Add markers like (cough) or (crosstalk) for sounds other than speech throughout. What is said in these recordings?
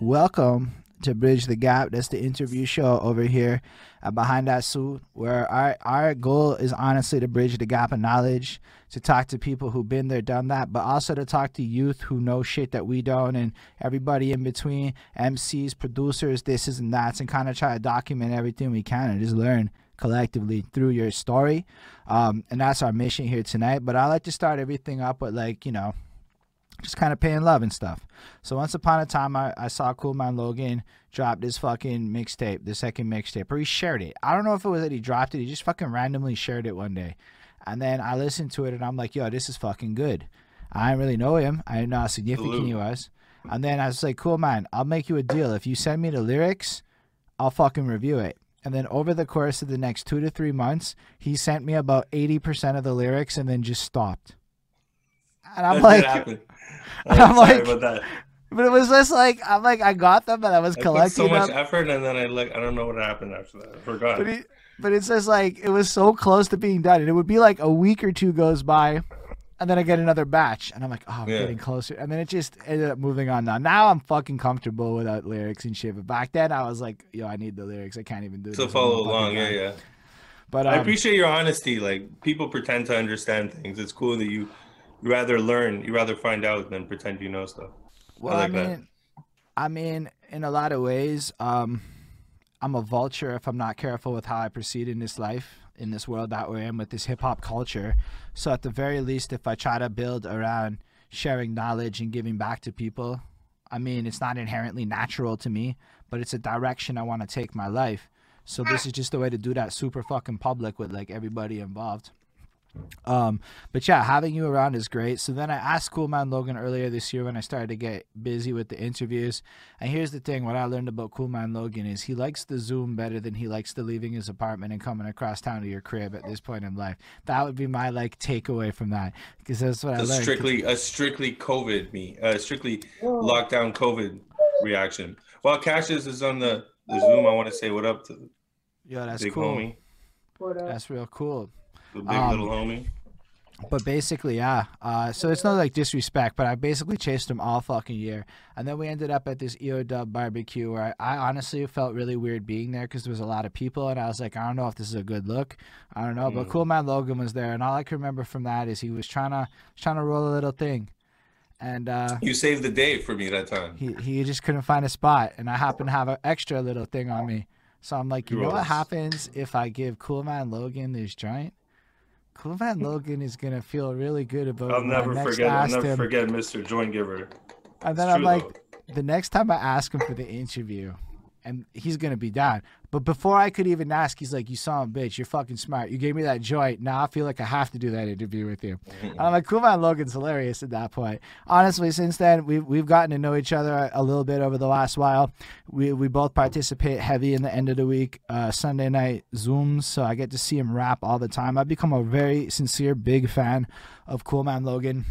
Welcome to Bridge the Gap. That's the interview show over here Behind That Suit, where our, our goal is honestly to bridge the gap of knowledge, to talk to people who've been there, done that, but also to talk to youth who know shit that we don't, and everybody in between, MCs, producers, this is and that's, and kind of try to document everything we can and just learn collectively through your story. Um, and that's our mission here tonight. But I like to start everything up with like, you know, just kind of paying love and stuff. So once upon a time, I, I saw Cool Man Logan drop this fucking mixtape, the second mixtape, or he shared it. I don't know if it was that he dropped it. He just fucking randomly shared it one day. And then I listened to it and I'm like, yo, this is fucking good. I didn't really know him. I didn't know how significant Salute. he was. And then I was like, cool, man, I'll make you a deal. If you send me the lyrics, I'll fucking review it. And then over the course of the next two to three months, he sent me about 80% of the lyrics and then just stopped. And I'm That like, did happen. and I'm like- about that. but it was just like, I'm like, I got them and I was I collecting so much them. effort, and then I like I don't know what happened after that. I forgot. But, it, but it's just like, it was so close to being done. And it would be like a week or two goes by. And then I get another batch, and I'm like, oh, I'm Yeah. getting closer. And then it just ended up moving on. Now, now I'm fucking comfortable without lyrics and shit. But back then, I was like, yo, I need the lyrics. I can't even do this. to I'm follow along, yeah, yeah. But I um, appreciate your honesty. Like people pretend to understand things. It's cool that you you rather learn, you rather find out than pretend you know stuff. Well, I, like that. mean, I mean, in a lot of ways, um, I'm a vulture if I'm not careful with how I proceed in this life, in this world that we're in with this hip hop culture. So at the very least, if I try to build around sharing knowledge and giving back to people, I mean, it's not inherently natural to me, but it's a direction I want to take my life. So this is just the way to do that super fucking public with like everybody involved. Um, but yeah, having you around is great. So then I asked Cool Man Logan earlier this year when I started to get busy with the interviews. And here's the thing: what I learned about Cool Man Logan is he likes the Zoom better than he likes the leaving his apartment and coming across town to your crib at this point in life. That would be my like takeaway from that because that's what I A learned. strictly a strictly COVID me, uh, strictly lockdown COVID reaction. While Cassius is on the, the Zoom, I want to say what up to the Yo, that's big cool. homie, That's real cool. The big Um, little homie. But basically, yeah. Uh, so it's not like disrespect, but I basically chased him all fucking year. And then we ended up at this EO Dub barbecue where I, I honestly felt really weird being there because there was a lot of people. And I was like, I don't know if this is a good look. I don't know. But Mm. Cool Man Logan was there. And all I can remember from that is he was trying to, trying to roll a little thing. And uh, You saved the day for me that time. he, he just couldn't find a spot. And I happened to have an extra little thing on me. So I'm like, you know what happens if I give Cool Man Logan this joint? Man Logan is gonna feel really good about I'll never forget. I'll never him. forget Mr. Joint Giver. And then It's I'm true, like, though. the next time I ask him for the interview, and he's gonna be down. But before I could even ask, he's like, "You saw him, bitch. You're fucking smart. You gave me that joint. Now I feel like I have to do that interview with you." And I'm like, "Cool man, Logan's hilarious at that point." Honestly, since then we've we've gotten to know each other a little bit over the last while. We we both participate heavy in the end of the week uh, Sunday night zooms, so I get to see him rap all the time. I've become a very sincere, big fan of Cool Man Logan.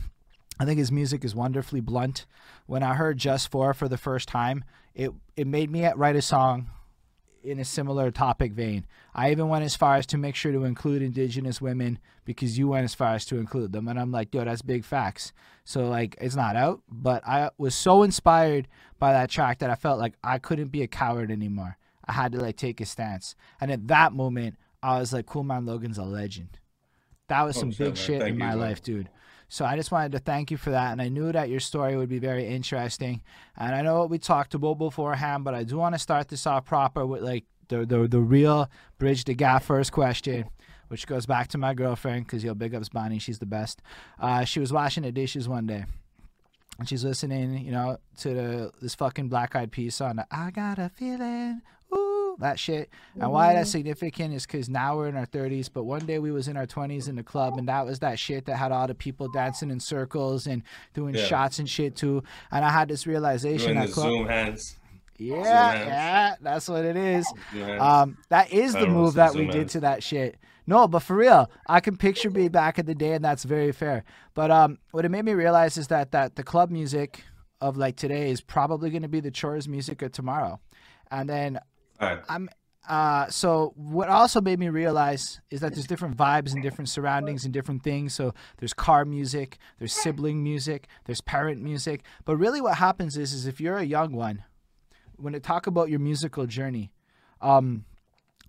I think his music is wonderfully blunt. When I heard Just For for the first time, it it made me write a song in a similar topic vein. I even went as far as to make sure to include indigenous women because you went as far as to include them. And I'm like, yo, that's big facts. So like it's not out, but I was so inspired by that track that I felt like I couldn't be a coward anymore. I had to like take a stance. And at that moment, I was like, Cool Man Logan's a legend. That was Oh, some shit, big man. shit Thank in you, my man. life, dude. So I just wanted to thank you for that, and I knew that your story would be very interesting. And I know what we talked about beforehand, but I do want to start this off proper with like the the, the real bridge the gap first question, which goes back to my girlfriend because yo big ups Bonnie, she's the best. Uh, she was washing the dishes one day, and she's listening, you know, to the this fucking Black Eyed Peas song. I got a feeling, ooh, that shit. And why that's significant is because now we're in our 30s, but one day we was in our 20s in the club, and that was that shit that had all the people dancing in circles and doing Yeah. shots and shit too. And I had this realization Doing that the club, Zoom hands. yeah, hands. yeah, that's what it is. Um, that is I the move some that we zoom did to that shit. No, but for real, I can picture me back in the day, and that's very fair. But um, what it made me realize is that that the club music of like today is probably going to be the chores music of tomorrow, and then I'm uh, so what also made me realize is that there's different vibes and different surroundings and different things. So there's car music, there's sibling music, there's parent music. But really, what happens is, is if you're a young one, when they talk about your musical journey, um,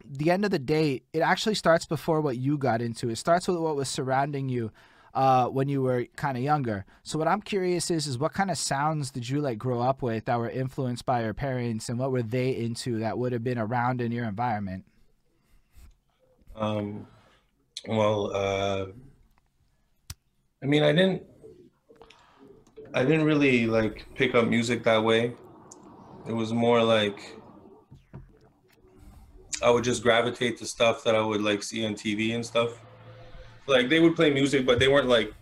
the end of the day, it actually starts before what you got into. It starts with what was surrounding you uh, when you were kind of younger. So what I'm curious is, is what kind of sounds did you like grow up with that were influenced by your parents, and what were they into that would have been around in your environment? Um, well, uh, I mean, I didn't, I didn't really like pick up music that way. It was more like I would just gravitate to stuff that I would like see on TV and stuff. Like they would play music, but they weren't like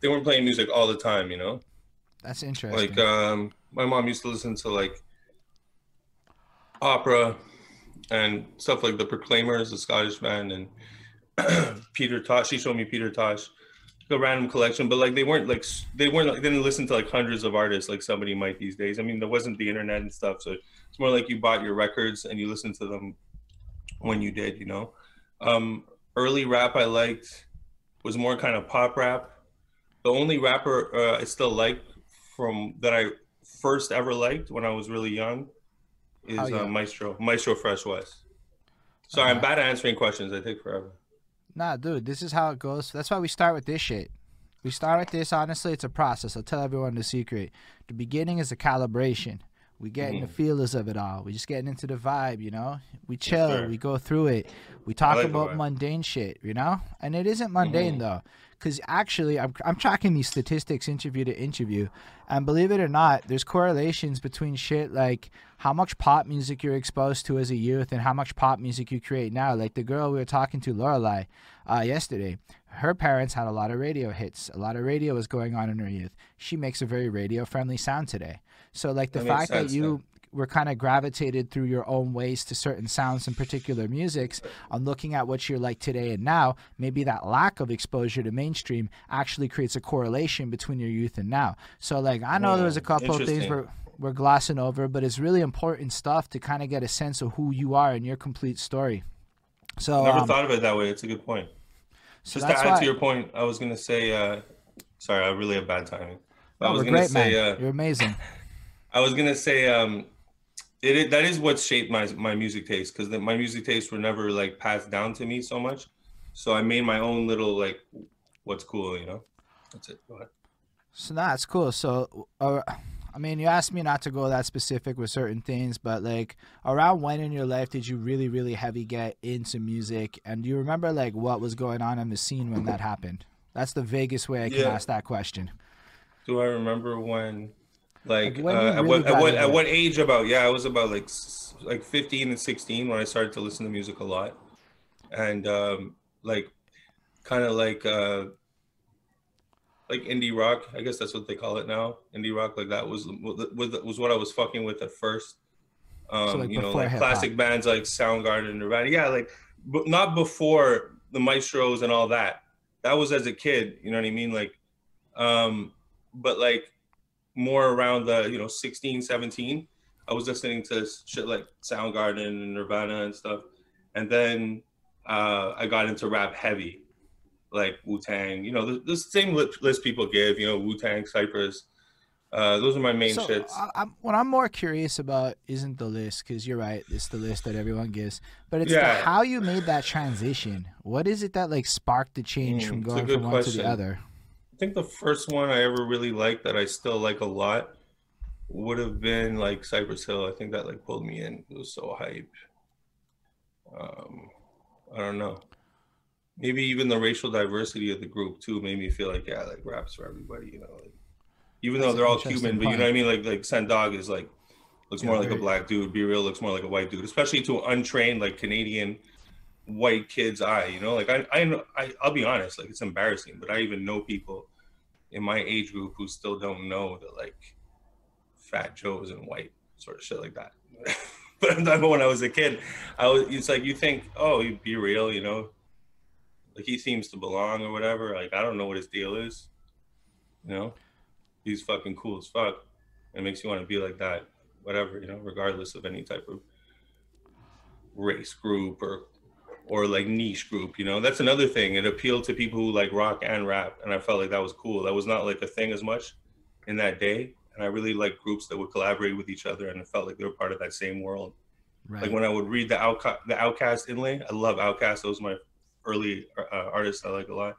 they weren't playing music all the time, you know. That's interesting. Like um, my mom used to listen to like opera and stuff like the Proclaimers, the Scottish band, and (clears throat) Peter Tosh. She showed me Peter Tosh, a random collection, but like they weren't like they weren't like they didn't listen to like hundreds of artists like somebody might these days. I mean, there wasn't the internet and stuff, so it's more like you bought your records and you listened to them when you did, you know. Um, early rap I liked was more kind of pop rap. The only rapper uh, I still like from that I first ever liked when I was really young is How uh. Maestro Maestro Fresh Wes. Sorry, I'm Uh-huh. bad at answering questions. I take forever. Nah, dude, this is how it goes. That's why we start with this shit. We start with this. Honestly, it's a process. I'll tell everyone the secret. The beginning is a calibration. We get in the feelers of it all. We just getting into the vibe, you know. We chill. sir. We go through it. We talk like about mundane shit, you know. And it isn't mundane Mhm. though, because actually, I'm I'm tracking these statistics interview to interview, and believe it or not, there's correlations between shit like how much pop music you're exposed to as a youth and how much pop music you create now. Like the girl we were talking to, Lorelai, uh, yesterday. Her parents had a lot of radio hits. A lot of radio was going on in her youth. She makes a very radio friendly sound today. So like the That fact that sense, you were kind of gravitated through your own ways to certain sounds and particular musics on looking at what you're like today and now maybe that lack of exposure to mainstream actually creates a correlation between your youth and now so like i know there was a Hmm, couple of things interesting. we're, we're glossing over but it's really important stuff to kind of get a sense of who you are and your complete story so Never um, thought of it that way. It's a good point. so Just to add why to your point, I was gonna say. Uh, sorry, I really have bad timing. I No, was we're gonna great say. Uh, you're amazing (laughs) I was gonna say um, it, it that is what shaped my my music taste because my music tastes were never like passed down to me so much. So I made my own little like what's cool, you know. That's it. Go ahead. So that's cool. So, uh, I mean, you asked me not to go that specific with certain things, but like, around when in your life did you really, really heavy get into music? And do you remember like what was going on in the scene when that happened? That's the vaguest way I can Yeah. ask that question. Do I remember when, like, Like, uh, really what at what at what age? About yeah, I was about like like fifteen and sixteen when I started to listen to music a lot, and um, like, kind of like uh, like indie rock. I guess that's what they call it now. Indie rock, like that was was was what I was fucking with at first. Um, like, you know, like classic bands like Soundgarden, Nirvana. Yeah, like, but not before the Maestros and all that. That was as a kid. You know what I mean? Like, um, but like more around the you know 16 17 i was listening to shit like soundgarden and nirvana and stuff. And then uh i got into rap heavy like wu-tang. You know the, the same list people give you know wu-tang cypress. Uh those are my main so, shits. I, I'm, what I'm more curious about isn't the list, because you're right, it's the list that everyone gives, but it's the how you made that transition. What is it that like sparked the change Mm, from going from one to the other? I think the first one i ever really liked that i still like a lot would have been like cypress hill. I think that like pulled me in. It was so hype um i don't know. Maybe even the racial diversity of the group too made me feel like yeah like raps for everybody you know like, even though That's an they're all cuban but you know what i mean? Like like Sen Dog is like looks Yeah, more like a black dude. B-Real looks more like a white dude especially to an untrained like canadian white kid's eye you know? Like i i I, i'll be honest like it's embarrassing but i even know people in my age group who still don't know that like fat joe isn't white sort of shit like that. (laughs) But i'm talking when i was a kid i was it's like you think oh you be real you know? Like he seems to belong or whatever like i don't know what his deal is you know? He's fucking cool as fuck. It makes you want to be like that whatever you know regardless of any type of race group or or like niche group, you know. That's another thing. It appealed to people who like rock and rap, and I felt like that was cool. That was not like a thing as much in that day, and I really like groups that would collaborate with each other, and it felt like they were part of that same world. Right. Like when I would read the OutKast, the OutKast inlay, I love OutKast. Those my early uh, artists I like a lot.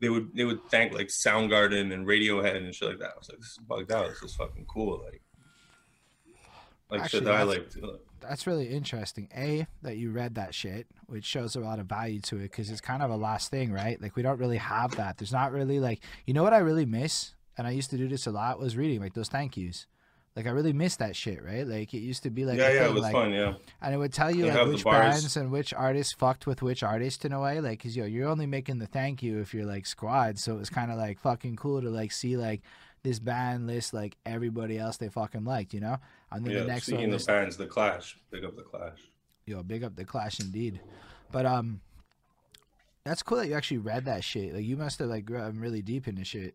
They would they would thank like Soundgarden and Radiohead and shit like that. I was like, this is bugged out. This is fucking cool. Like, like Actually, shit that I liked. That's really interesting. A that you read that shit, which shows a lot of value to it because it's kind of a last thing, right? Like we don't really have that. There's not really like you know what I really miss, and I used to do this a lot was reading like those thank yous. Like I really miss that shit, right? Like it used to be like yeah, yeah, thing, it was like, fun, yeah. And it would tell you, like which bands and which artists fucked with which artist in a way, like because yo, you're only making the thank you if you're like squad, so it was kind of like fucking cool to like see like this band list like everybody else they fucking liked, you know. And then yeah, the next speaking of bands, the Clash, big up the Clash. Yo, big up the Clash indeed, but um, that's cool that you actually read that shit. Like you must have like grown really deep into shit.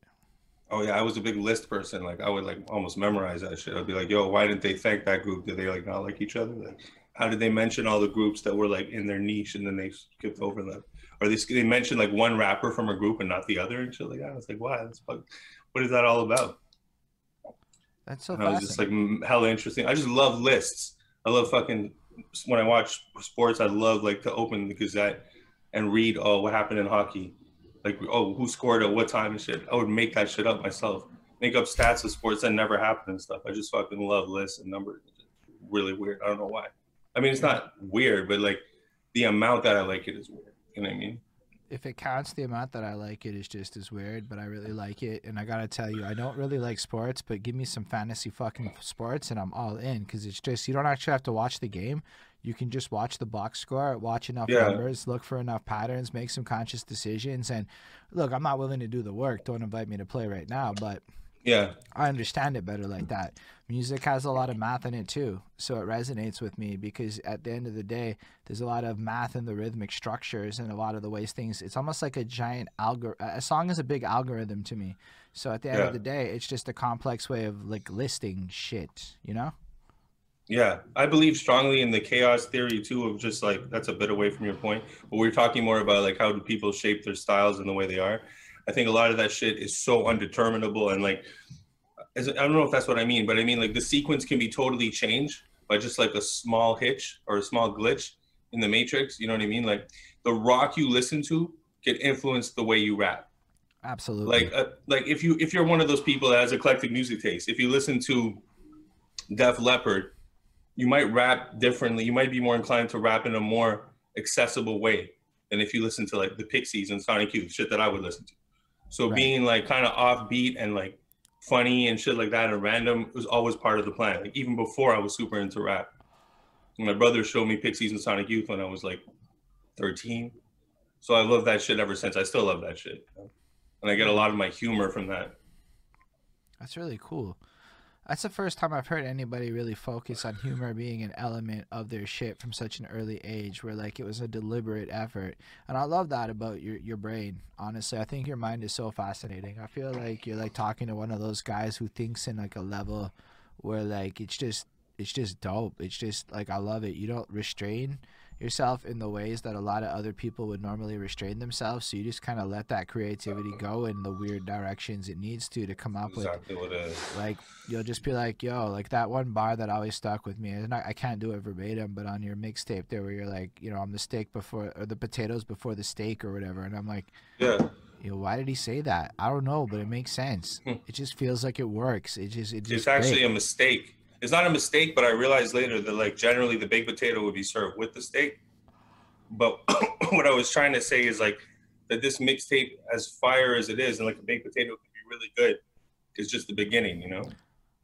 Oh yeah, I was a big list person. Like I would like almost memorize that shit. I'd be like, yo, why didn't they thank that group? Did they like not like each other? Like, how did they mention all the groups that were like in their niche and then they skipped over them? Or they they mentioned like one rapper from a group and not the other and shit like that. I was like, wow, that's fuck. What is that all about? That's so. I was just like hella interesting. I just love lists. I love fucking when I watch sports. I love like to open the Gazette and read, oh, what happened in hockey like oh who scored at what time and shit. I would make that shit up myself. Make up stats of sports that never happened and stuff. I just fucking love lists and numbers. Really weird. I don't know why. I mean, it's not weird, but like the amount that I like it is weird. You know what I mean? If it counts, the amount that I like it is just as weird. But I really like it, and I gotta tell you, I don't really like sports, but give me some fantasy fucking sports, and I'm all in because it's just you don't actually have to watch the game you can just watch the box score, watch enough yeah. numbers, look for enough patterns, make some conscious decisions. And look, I'm not willing to do the work. Don't invite me to play right now, but yeah, I understand it better like that. Music has a lot of math in it too, so it resonates with me because at the end of the day, there's a lot of math in the rhythmic structures and a lot of the ways things. It's almost like a giant algorithm. A song is a big algorithm to me. So at the end yeah. of the day, it's just a complex way of like listing shit, you know? Yeah, I believe strongly in the chaos theory too of just like that's a bit away from your point, but we're talking more about like how do people shape their styles and the way they are. I think a lot of that shit is so undeterminable and like I don't know if that's what I mean, but I mean like the sequence can be totally changed by just like a small hitch or a small glitch in the matrix. You know what I mean? Like the rock you listen to can influence the way you rap. Absolutely. Like uh, like if you if you're one of those people that has eclectic music taste, if you listen to Def Leppard you might rap differently. You might be more inclined to rap in a more accessible way than if you listen to like the Pixies and Sonic Youth, shit that I would listen to. So right. being like kind of offbeat and like funny and shit like that and random was always part of the plan. Like even before I was super into rap. My brother showed me Pixies and Sonic Youth when I was like 13. So I love that shit ever since. I still love that shit. And I get a lot of my humor from that. That's really cool. That's the first time I've heard anybody really focus on humor being an element of their shit from such an early age, where like it was a deliberate effort. And I love that about your your brain. Honestly, I think your mind is so fascinating. I feel like you're like talking to one of those guys who thinks in like a level where like it's just it's just dope. It's just like I love it. You don't restrain yourself in the ways that a lot of other people would normally restrain themselves. So you just kind of let that creativity go in the weird directions it needs to to come up exactly with. Like you'll just be like, yo, like that one bar that always stuck with me. And I, I can't do it verbatim, but on your mixtape there, where you're like, you know, I'm the steak before or the potatoes before the steak or whatever, and I'm like, yeah. You know, why did he say that? I don't know, but it makes sense. (laughs) It just feels like it works. It just it just it's actually a mistake it's not a mistake, but I realized later that like generally the baked potato would be served with the steak. But (coughs) what I was trying to say is like that this mixtape, as fire as it is, and like a baked potato can be really good, is just the beginning, you know.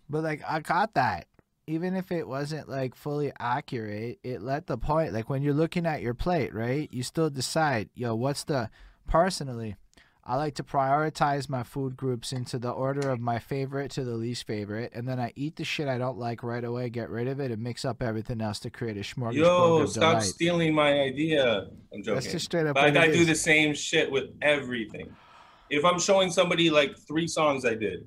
But like I caught that. Even if it wasn't like fully accurate, it let the point. Like when you're looking at your plate, right? You still decide, yo, what's the personally I like to prioritize my food groups into the order of my favorite to the least favorite, and then I eat the shit I don't like right away, get rid of it, and mix up everything else to create a smorgasbord Yo, of stop delight. stealing my idea. I'm joking. That's just straight up. I do the same shit with everything. If I'm showing somebody like three songs I did,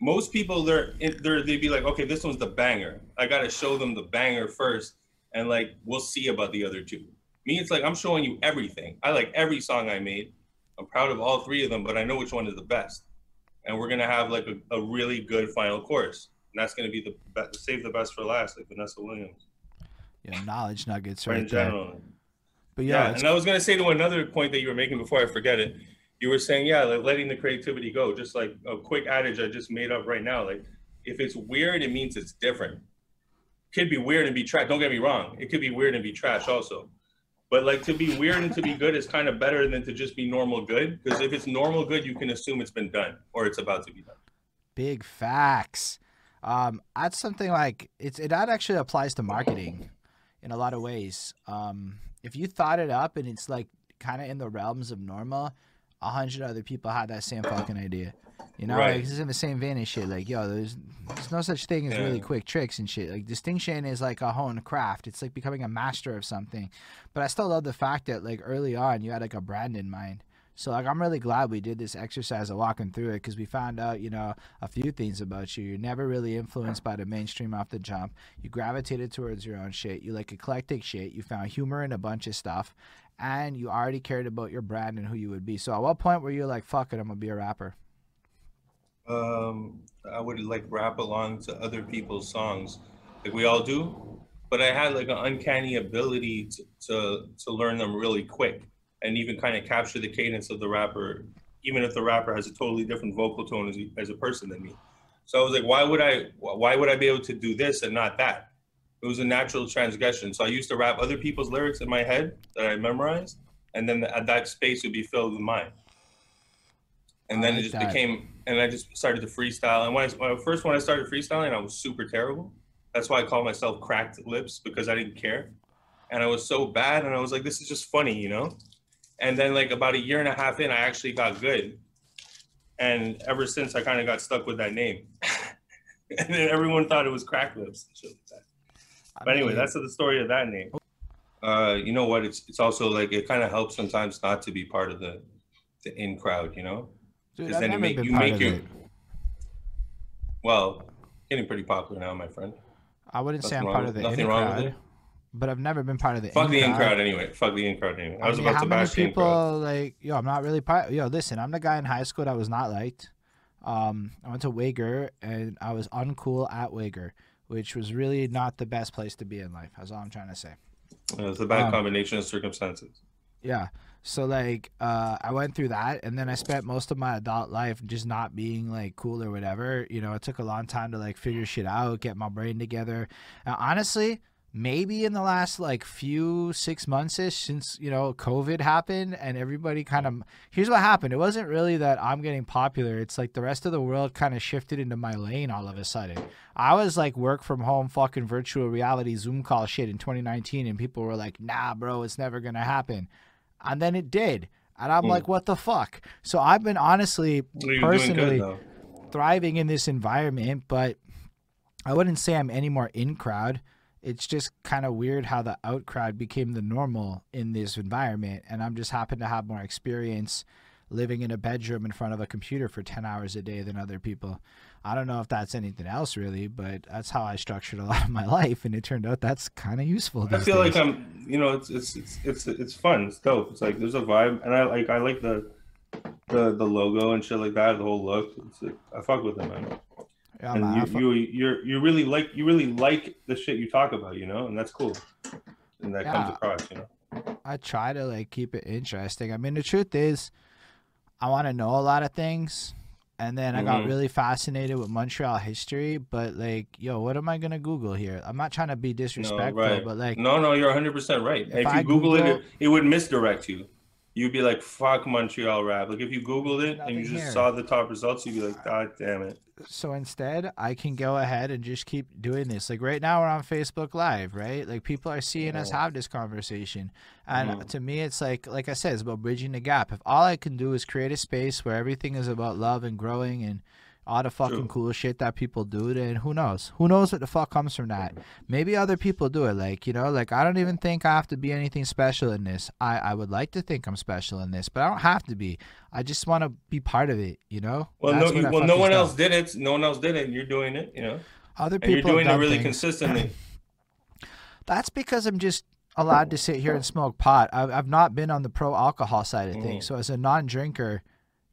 most people they're they're they'd be like, okay, this one's the banger. I gotta show them the banger first, and like we'll see about the other two. Me, it's like I'm showing you everything. I like every song I made. I'm proud of all three of them, but I know which one is the best. And we're gonna have like a, a really good final course, and that's gonna be the be- save the best for last, like Vanessa Williams. Yeah, knowledge nuggets right in there. general. But Yeah, yeah, and I was gonna say to another point that you were making before I forget it. You were saying, yeah, like letting the creativity go. Just like a quick adage I just made up right now. Like, if it's weird, it means it's different. Could be weird and be trash. Don't get me wrong. It could be weird and be trash also. But like to be weird and to be good is kind of better than to just be normal good. Because if it's normal good, you can assume it's been done or it's about to be done. big facts. Um, that's something like it's it that actually applies to marketing in a lot of ways. Um, if you thought it up and it's like kind of in the realms of normal, a hundred other people had that same fucking idea. You know, Right. like, this is in the same vein as shit. Like, yo, there's there's no such thing as really quick tricks and shit. Like, distinction is like a honed craft. It's like becoming a master of something. But I still love the fact that like early on you had like a brand in mind. So like I'm really glad we did this exercise of walking through it because we found out you know a few things about you. You're never really influenced by the mainstream off the jump. You gravitated towards your own shit. You like eclectic shit. You found humor in a bunch of stuff, and you already cared about your brand and who you would be. So at what point were you like, "Fuck it, I'm gonna be a rapper"? Um, I would like rap along to other people's songs, like we all do. But I had like an uncanny ability to to, to learn them really quick, and even kind of capture the cadence of the rapper, even if the rapper has a totally different vocal tone as, as a person than me. So I was like, why would I? Why would I be able to do this and not that? It was a natural transgression. So I used to rap other people's lyrics in my head that I memorized, and then that that space would be filled with mine. And then like it just that. became, and I just started to freestyle. And when I, when I first when I started freestyling, I was super terrible. That's why I called myself cracked lips because I didn't care, and I was so bad. And I was like, this is just funny, you know. And then like about a year and a half in, I actually got good. And ever since, I kind of got stuck with that name. (laughs) and then everyone thought it was crack lips and shit like that. But anyway, that's the story of that name. Uh, you know what? It's it's also like it kind of helps sometimes not to be part of the the in crowd. You know, dude, 'cause I've then make- you make your- it. well, getting pretty popular now, my friend. I wouldn't say I'm part of the with- in nothing wrong with it. but I've never been part of the Fuck the in crowd. anyway. Fuck the in crowd anyway. I was mean, about how to many bash in people crowd. like yo? I'm not really part. Yo, listen, I'm the guy in high school that was not liked. Um, I went to Wagar and I was uncool at Wagar, which was really not the best place to be in life. That's all I'm trying to say. Uh, It's a bad um, combination of circumstances. Yeah. So like uh I went through that and then I spent most of my adult life just not being like cool or whatever. You know, it took a long time to like figure shit out, get my brain together. And honestly, maybe in the last like few six months ish since, you know, COVID happened and everybody kind of here's what happened. It wasn't really that I'm getting popular. It's like the rest of the world kind of shifted into my lane all of a sudden. I was like work from home fucking virtual reality Zoom call shit in 2019 and people were like, "Nah, bro, it's never to happen." And then it did. And I'm Hmm. like, "What the fuck?" So I've been honestly You're personally good thriving in this environment, but I wouldn't say I'm any more in crowd. It's just kind of weird how the out crowd became the normal in this environment, and I'm just happen to have more experience living in a bedroom in front of a computer for 10 hours a day than other people. I don't know if that's anything else really, but that's how I structured a (laughs) lot of my life, and it turned out that's kind of useful. I feel like. I'm, you know, it's it's it's it's it's fun. It's dope. It's like there's a vibe, and I like I like the the the logo and shit like that. The whole look. It's like, I fuck with it, man. Yeah, and man, you, fu- you you you really like you really like the shit you talk about, you know, and that's cool. And that comes across, you know. I try to like keep it interesting. I mean, the truth is, I want to know a lot of things, and then I got Mhm. really fascinated with Montreal history. But like, yo, what am I gonna Google here? I'm not trying to be No, disrespectful, right. but like, no, no, you're 100 percent right. if If, you Google, Google- it, it would misdirect you. You'd be like, "Fuck Montreal rap." Like if you Googled it and you just here. saw the top results, you'd be like, "God damn it." so instead, I can go ahead and just keep doing this. Like right now, we're on Facebook Live, right? Like people are seeing us have this conversation, and Mhm. to me, it's like, like I said, it's about bridging the gap. If all I can do is create a space where everything is about love and growing and all the fucking True. cool shit that people do, then who knows? Who knows what the fuck comes from that? Maybe other people do it. Like you know, like I don't even think I have to be anything special in this. I I would like to think I'm special in this, but I don't have to be. I just want to be part of it. You know. Well, That's no, you, well, no one else did it. No one else did it. And you're doing it, you know, Other and people you're doing it really things. consistently. (clears throat) That's because I'm just allowed to sit here and smoke pot. I've, I've not been on the pro alcohol side of things. Mm. So as a non drinker,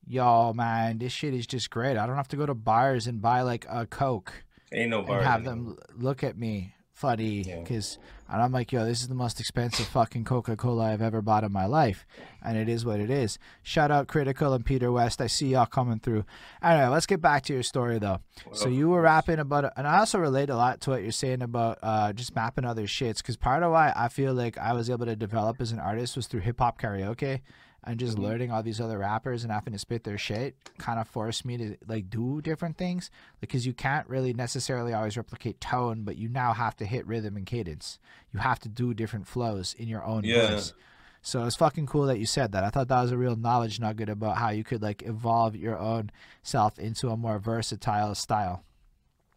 yo, man, this shit is just great. I don't have to go to bars and buy like a Coke Ain't no bar. and have them look at me funny Yeah. because and I'm like, yo, this is the most expensive fucking Coca Cola I've ever bought in my life, and it is what it is. Shout out Critical and Peter West. I see y'all coming through. Anyway, let's get back to your story though. So you were rapping about, and I also relate a lot to what you're saying about uh, just mapping other shits. Because part of why I feel like I was able to develop as an artist was through hip hop karaoke, and just Mhm. learning all these other rappers and having to spit their shit kind of forced me to like do different things. Because you can't really necessarily always replicate tone, but you now have to hit rhythm and cadence. You have to do different flows in your own Yeah. voice. So it's fucking cool that you said that. I thought that was a real knowledge nugget about how you could like evolve your own self into a more versatile style.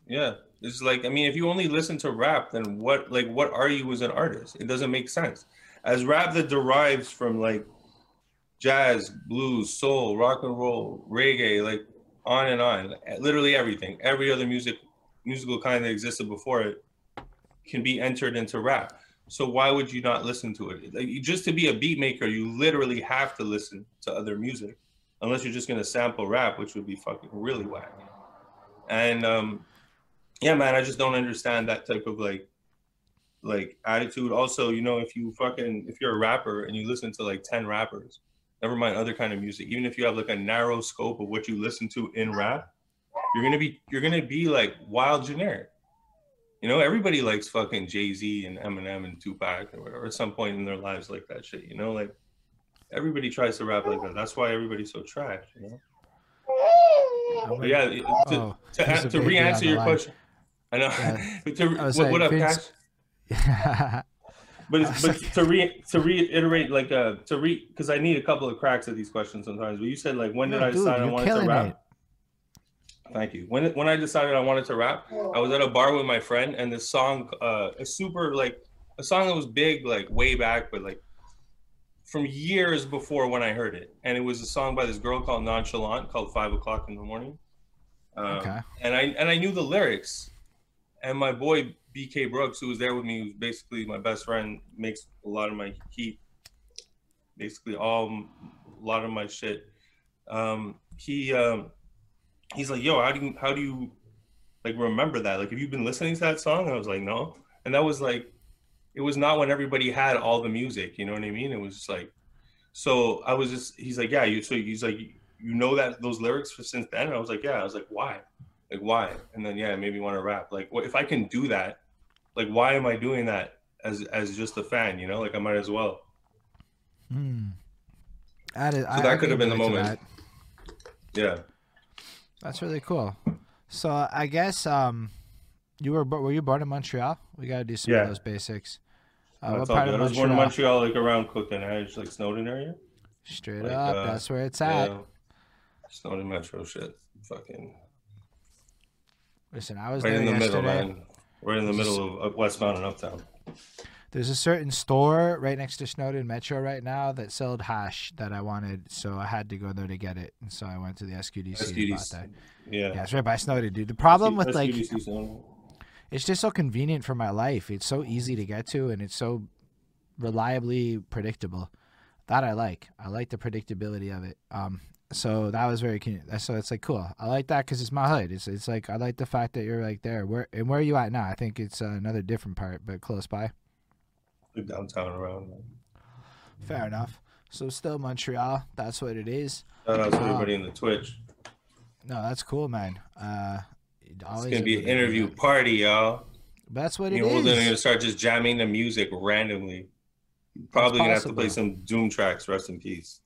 Yeah, it's like I mean, if you only listen to rap, then what? Like, what are you as an artist? It doesn't make sense. As rap that derives from like jazz, blues, soul, rock and roll, reggae, like on and on, literally everything. Every other music, musical kind that existed before it, can be entered into rap. So why would you not listen to it? Like, just to be a beat maker, you literally have to listen to other music, unless you're just gonna sample rap, which would be fucking really whack. And um, yeah, man, I just don't understand that type of like like attitude. Also, you know, if you fucking if you're a rapper and you listen to like 10 rappers, never mind other kind of music, even if you have like a narrow scope of what you listen to in rap, you're gonna be you're gonna be like wild generic. You know, everybody likes fucking Jay-Z and Eminem and Tupac or whatever at some point in their lives like that shit, you know, like everybody tries to rap like that. That's why everybody's so trash, you know. But yeah, to, Oh, to, there's to re-answer your line. question, I know. Yeah. But (laughs) to, I was what, what like, up, Vince- Cash? (laughs) But it's, but (laughs) to re to reiterate, like uh, to re because I need a couple of cracks at these questions sometimes. But you said like, when did No, I dude, decide I wanted to rap? it. Thank you. When when I decided I wanted to rap, I was at a bar with my friend, and this song, uh, a super like a song that was big like way back, but like from years before when I heard it, and it was a song by this girl called Nonchalant called Five O'clock in the Morning. Um, Okay. And I and I knew the lyrics, and my boy BK Brooks, who was there with me, who's basically my best friend, makes a lot of my heat, basically all a lot of my shit. Um, he um, he's like, "Yo, how do you how do you like remember that? Like, have you been listening to that song?" I was like, "No," and that was like, it was not when everybody had all the music. You know what I mean? It was just like, so I was just. He's like, "Yeah, you." So he's like, "You know that those lyrics for since then?" And I was like, "Yeah." I was like, "Why?" Like why? And then yeah, it made me want to rap. Like, what if I can do that? Like, why am I doing that as as just a fan? You know, like I might as well. Hmm. That is, So that could have been the moment. Yeah. That's really cool. So I guess um, you were were you born in Montreal? We gotta do some Yeah. of those basics. Uh, what part good. of I was born in Montreal? Like around Edge, like Snowdon area. Straight Like, up, uh, that's where it's at. Yeah. Snowdon Metro shit. Fucking Listen, I was right there in the yesterday. middle, man. Right in the middle of Westmount and Uptown. There's a certain store right next to Snowdon Metro right now that sold hash that I wanted, so I had to go there to get it. And so I went to the SQDC and bought SQDC. that. Yeah. Yeah, it's right by Snowdon, dude. The problem with like SQDC it's just so convenient for my life. It's so easy to get to, and it's so reliably predictable. That I like. I like the predictability of it. Um, so that was very convenient. So it's like cool. I like that because it's my hood. It's it's like I like the fact that you're like there. Where and where are you at now? I think it's uh, another different part, but close by. downtown around. Fair enough. So still Montreal. That's what it is. Shout out to Wow. everybody in the Twitch. No, that's cool, man. Uh, It's gonna be an interview party, y'all. That's what it You know, is. we're gonna start just jamming the music randomly. Probably gonna have to play some Doom tracks. Rest in peace.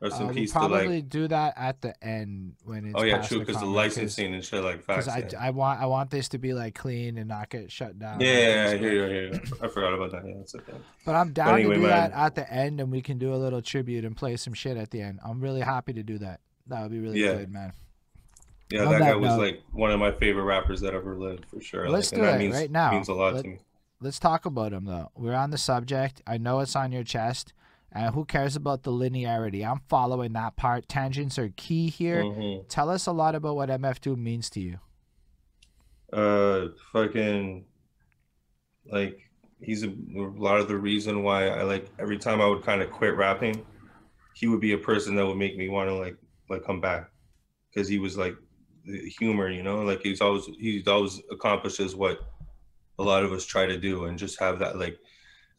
Rest Uh, in we'll peace to probably like. do that at the end when it's Oh yeah, true. Because the comment, licensing and shit like Because. I, yeah. I want I want this to be like clean and not get shut down. Yeah, yeah, yeah, I hear you, I. I forgot about that. Yeah, that's okay. But I'm down anyway, to do man. that at the end, and we can do a little tribute and play some shit at the end. I'm really happy to do that. That would be really Yeah. good, man. Yeah, that that guy was note- like one of my favorite rappers that ever lived for sure. Let's like, do and that it means, right now. Means a lot Let- to me. Let's talk about him though. We're on the subject. I know it's on your chest. And who cares about the linearity? I'm following that part. Tangents are key here. Mhm. Tell us a lot about what MF Doom means to you. Uh, fucking, like he's a, a lot of the reason why I like every time I would kind of quit rapping, he would be a person that would make me want to like like come back because he was like humor, you know, like he's always he's always accomplishes what a lot of us try to do and just have that like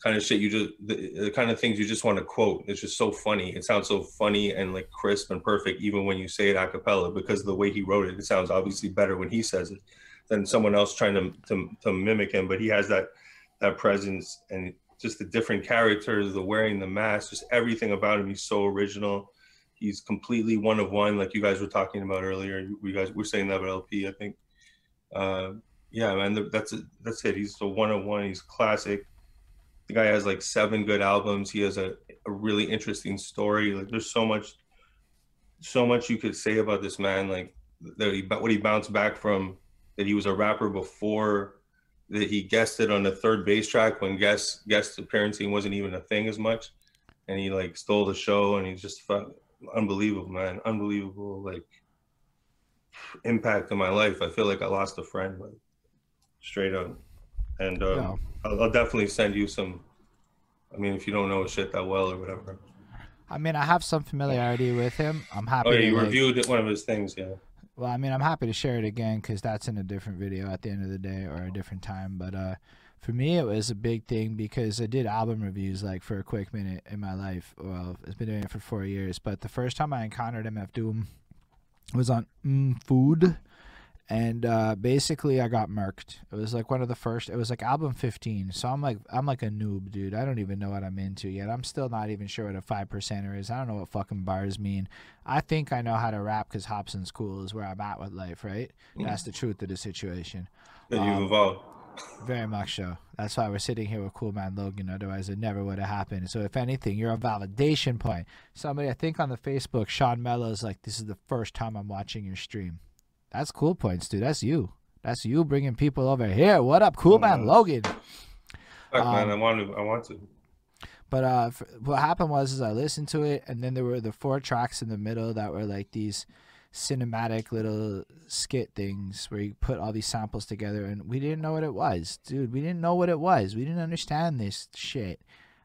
kind of shit you just the, the, kind of things you just want to quote. It's just so funny. It sounds so funny and like crisp and perfect even when you say it a cappella because the way he wrote it it sounds obviously better when he says it than someone else trying to, to, to mimic him but he has that that presence and just the different characters the wearing the mask just everything about him. He's so original. He's completely one of one like you guys were talking about earlier. You guys were saying that about lp i think. Uh yeah man that's it. That's it. He's a one of one. He's classic the guy has like seven good albums. He has a, a really interesting story. Like there's so much, so much you could say about this man. Like that he, what he bounced back from, that he was a rapper before, that he guested on the 3rd Bass track when guest guest appearancing wasn't even a thing as much, and he like stole the show and he's just unbelievable, man, unbelievable like impact in my life. I feel like I lost a friend, like straight up and um, yeah. I'll, I'll, definitely send you some. I mean, if you don't know shit that well or whatever. I mean, I have some familiarity with him. I'm happy. Oh, yeah, you to, reviewed one of his things, yeah. Well, I mean, I'm happy to share it again because that's in a different video at the end of the day or a different time. But uh, for me, it was a big thing because I did album reviews like for a quick minute in my life. Well, it's been doing it for four years. But the first time I encountered MF Doom was on mm, Food and uh, basically I got murked. It was like one of the first. It was like album 15. So I'm like I'm like a noob, dude. I don't even know what I'm into yet. I'm still not even sure what a five percenter is. I don't know what fucking bars mean. I think I know how to rap because Hobson's cool is where I'm at with life, right? Mm. That's the truth of the situation. That you've um, evolved. Very much so. That's why we're sitting here with Cool Man Logan. Otherwise, it never would have happened. So, if anything, you're a validation point. Somebody, I think on the Facebook, Sean Mello's like, "This is the first time I'm watching your stream." That's cool points, dude. That's you. That's you bringing people over here. What up, cool man, Logan? Fuck, um, man, I want to. I want to. But uh, what happened was, is I listened to it, and then there were the four tracks in the middle that were like these cinematic little skit things where you put all these samples together, and we didn't know what it was, dude. We didn't know what it was. We didn't understand this shit.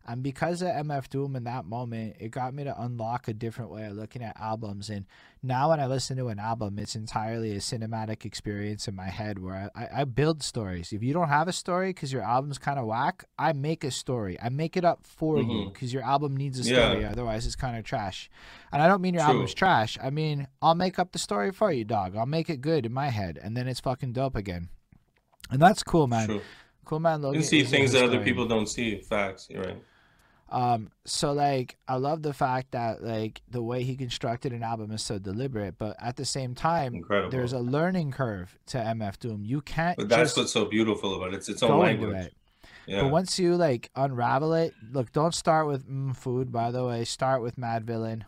And because of MF Doom in that moment, it got me to unlock a different way of looking at albums. And now when I listen to an album, it's entirely a cinematic experience in my head where I, I build stories. If you don't have a story because your album's kind of whack, I make a story. I make it up for mm-hmm. you because your album needs a story. Yeah. Otherwise, it's kind of trash. And I don't mean your True. album's trash. I mean, I'll make up the story for you, dog. I'll make it good in my head. And then it's fucking dope again. And that's cool, man. True. Cool, man. Logan you see things that other people don't see. Facts. You're right. Um, so like I love the fact that like the way he constructed an album is so deliberate, but at the same time, Incredible. there's a learning curve to MF Doom. You can't. But that's what's so beautiful about it. It's its own language. It. Yeah. But once you like unravel it, look, don't start with mm, food. By the way, start with Madvillain.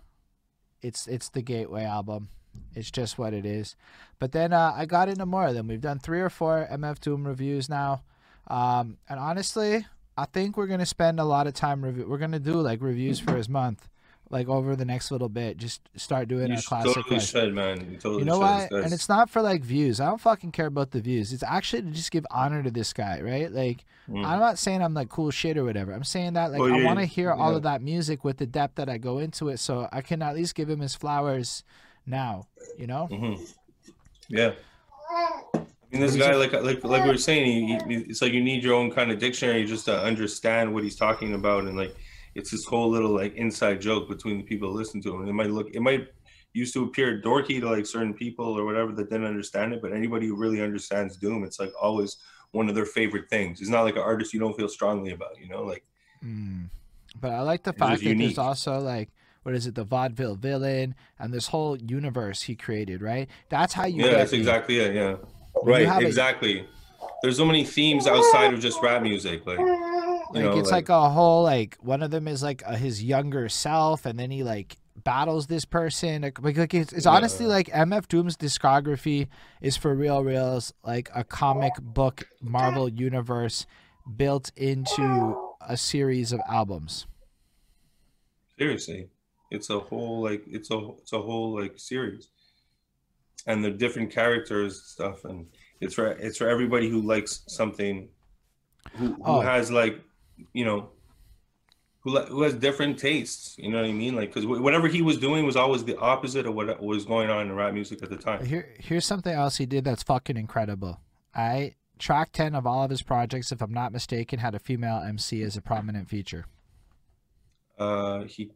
It's it's the gateway album. It's just what it is. But then uh, I got into more of them. We've done three or four MF Doom reviews now, um, and honestly, I think we're gonna spend a lot of time review. We're gonna do like reviews for his month, like over the next little bit. Just start doing you a classic. Totally should, man. You, totally you know what? And it's not for like views. I don't fucking care about the views. It's actually to just give honor to this guy, right? Like, mm. I'm not saying I'm like cool shit or whatever. I'm saying that like well, I want to hear yeah. all of that music with the depth that I go into it, so I can at least give him his flowers now. You know? Mm-hmm. Yeah mean, this guy, like like like we were saying, he, he, it's like you need your own kind of dictionary just to understand what he's talking about, and like it's this whole little like inside joke between the people that listen to him. It might look, it might used to appear dorky to like certain people or whatever that didn't understand it, but anybody who really understands Doom, it's like always one of their favorite things. It's not like an artist you don't feel strongly about, you know, like. Mm. But I like the fact that unique. there's also like what is it, the vaudeville villain, and this whole universe he created, right? That's how you. Yeah, that's me. exactly it. Yeah right exactly a, there's so many themes outside of just rap music like like know, it's like, like, a whole like one of them is like a, his younger self and then he like battles this person like, like it's, it's yeah. honestly like mf doom's discography is for real reals like a comic book marvel universe built into a series of albums. Seriously. It's a whole like it's a it's a whole like series and the different characters stuff and it's for it's for everybody who likes something who, who Oh. has like, you know, who who has different tastes. You know what I mean? Like, because whatever he was doing was always the opposite of what was going on in rap music at the time. Here, here's something else he did that's fucking incredible. I track ten of all of his projects, if I'm not mistaken, had a female MC as a prominent feature. Uh, he,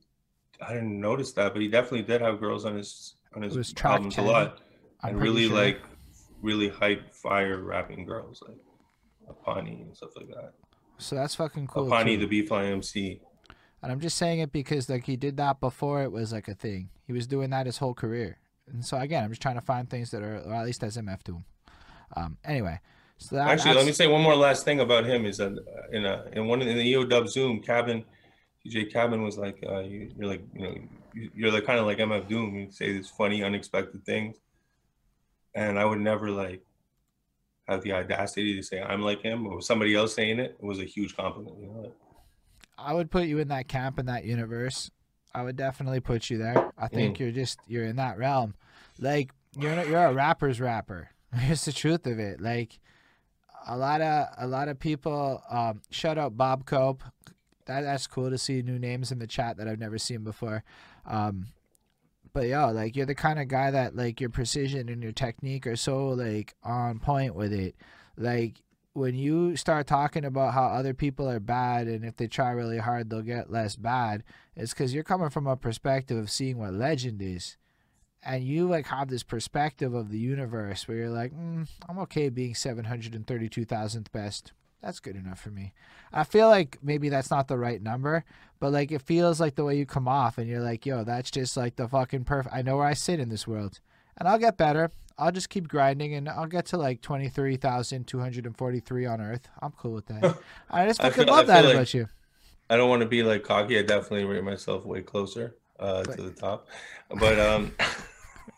I didn't notice that, but he definitely did have girls on his on his It was track albums 10, a lot, I'm and really sure. like, really hype fire rapping girls like Apani and stuff like that. So that's fucking cool. Apani, too. the B Fly MC. And I'm just saying it because like he did that before it was like a thing. He was doing that his whole career. And so again, I'm just trying to find things that are or at least SMF to him. Um anyway. So that, Actually, let me say one more last thing about him is that uh, in a in one in the EO Dub Zoom, Cabin, DJ Cabin was like, uh, you, you're like, you know, you- you're like kind of like MF Doom. You say these funny, unexpected things, and I would never like have the audacity to say I'm like him, or somebody else saying it. It was a huge compliment. You know, I would put you in that camp in that universe. I would definitely put you there. I think you're just you're in that realm. Like you're not, you're a rapper's rapper. (laughs) Here's the truth of it. Like a lot of a lot of people um shout out Bob Cope. That that's cool to see new names in the chat that I've never seen before. Um but yo, like you're the kind of guy that like your precision and your technique are so like on point with it. Like when you start talking about how other people are bad and if they try really hard they'll get less bad, it's because you're coming from a perspective of seeing what legend is. And you like have this perspective of the universe where you're like, mm, I'm okay being 732,000th best. That's good enough for me. I feel like maybe that's not the right number, but like it feels like the way you come off and you're like, yo, that's just like the fucking perfect. I know where I sit in this world and I'll get better. I'll just keep grinding and I'll get to like 23,243 on Earth. I'm cool with that. (laughs) I just I feel- love that like- about you. I don't want to be like cocky. I definitely rate myself way closer uh, to the top, but um. (laughs)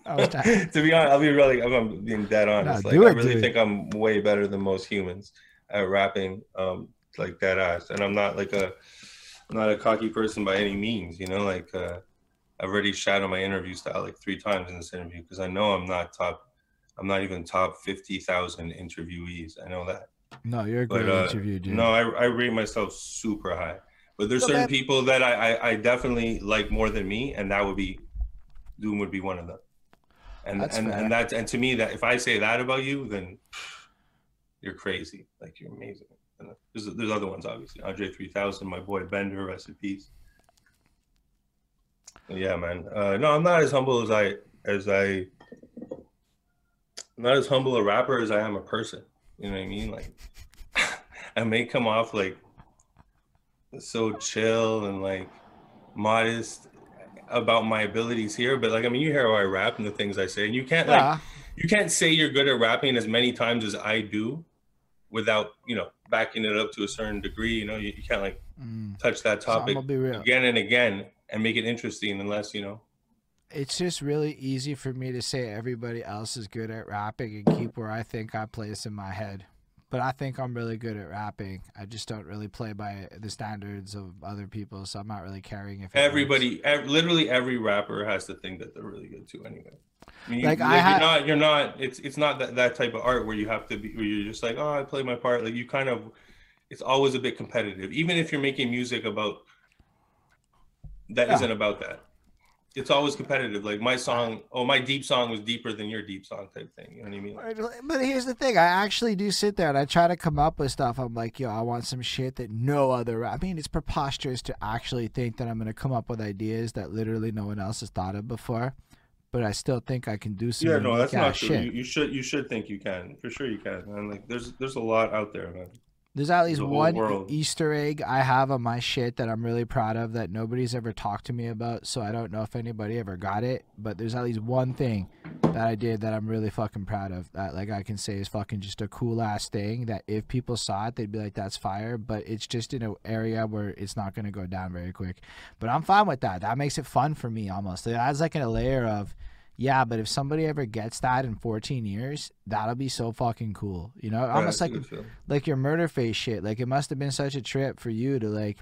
I was (laughs) trying- to be honest, I'll be really, I'm- I'm being dead honest. No, like, I really think I'm way better than most humans at rapping, um, like dead ass. And I'm not like a, I'm not a cocky person by any means. You know, like uh, I've already shadowed my interview style like three times in this interview because I know I'm not top, I'm not even top fifty thousand interviewees. I know that. No, you're a But uh, interview, dude. no, I, I rate myself super high. But there's So certain that- people that I, I, I definitely like more than me, and that would be Doom would be one of them. And That's and, fair. and that and to me that if I say that about you, then you're crazy. Like you're amazing. And there's there's other ones obviously. Andre 3000, my boy Bender, rest in peace. Yeah, man. Uh, no, I'm not as humble as I as I. I'm not as humble a rapper as I am a person. You know what I mean? Like, (laughs) I may come off like so chill and like modest about my abilities here, but like I mean, you hear how I rap and the things I say, and you can't like you can't say you're good at rapping as many times as I do without you know backing it up to a certain degree. You know, you, you can't like mm. touch that topic real. again and again and make it interesting unless you know. It's just really easy for me to say everybody else is good at rapping and keep where I think I place in my head. But I think I'm really good at rapping. I just don't really play by the standards of other people, so I'm not really caring if. Everybody, ev- literally every rapper has to think that they're really good too. Anyway, I mean, you, Like, like, I you're not, you're not. It's it's not that, that type of art where you have to be. Where you're just like, oh, I play my part. Like you kind of, it's always a bit competitive. Even if you're making music about that Yeah. not about that. It's always competitive. Like my song, oh, my deep song was deeper than your deep song type thing. You know what I mean? But here's the thing: I actually do sit there and I try to come up with stuff. I'm like, yo, I want some shit that no other. I mean, it's preposterous to actually think that I'm gonna come up with ideas that literally no one else has thought of before. But I still think I can do some. Yeah, no, that's not true. You, you should you should think you can. For sure you can. And like there's there's a lot out there, man. There's at least the one world. Easter egg I have on my shit that I'm really proud of that nobody's ever talked to me about. So I don't know if anybody ever got it, but there's at least one thing that I did that I'm really fucking proud of. That like I can say is fucking just a cool ass thing that if people saw it, they'd be like, "That's fire." But it's just in an area where it's not gonna go down very quick. But I'm fine with that. That makes it fun for me almost. It adds like a layer of. Yeah, but if somebody ever gets that in 14 years, that'll be so fucking cool. You know, almost like like your murder face shit. Like it must have been such a trip for you to like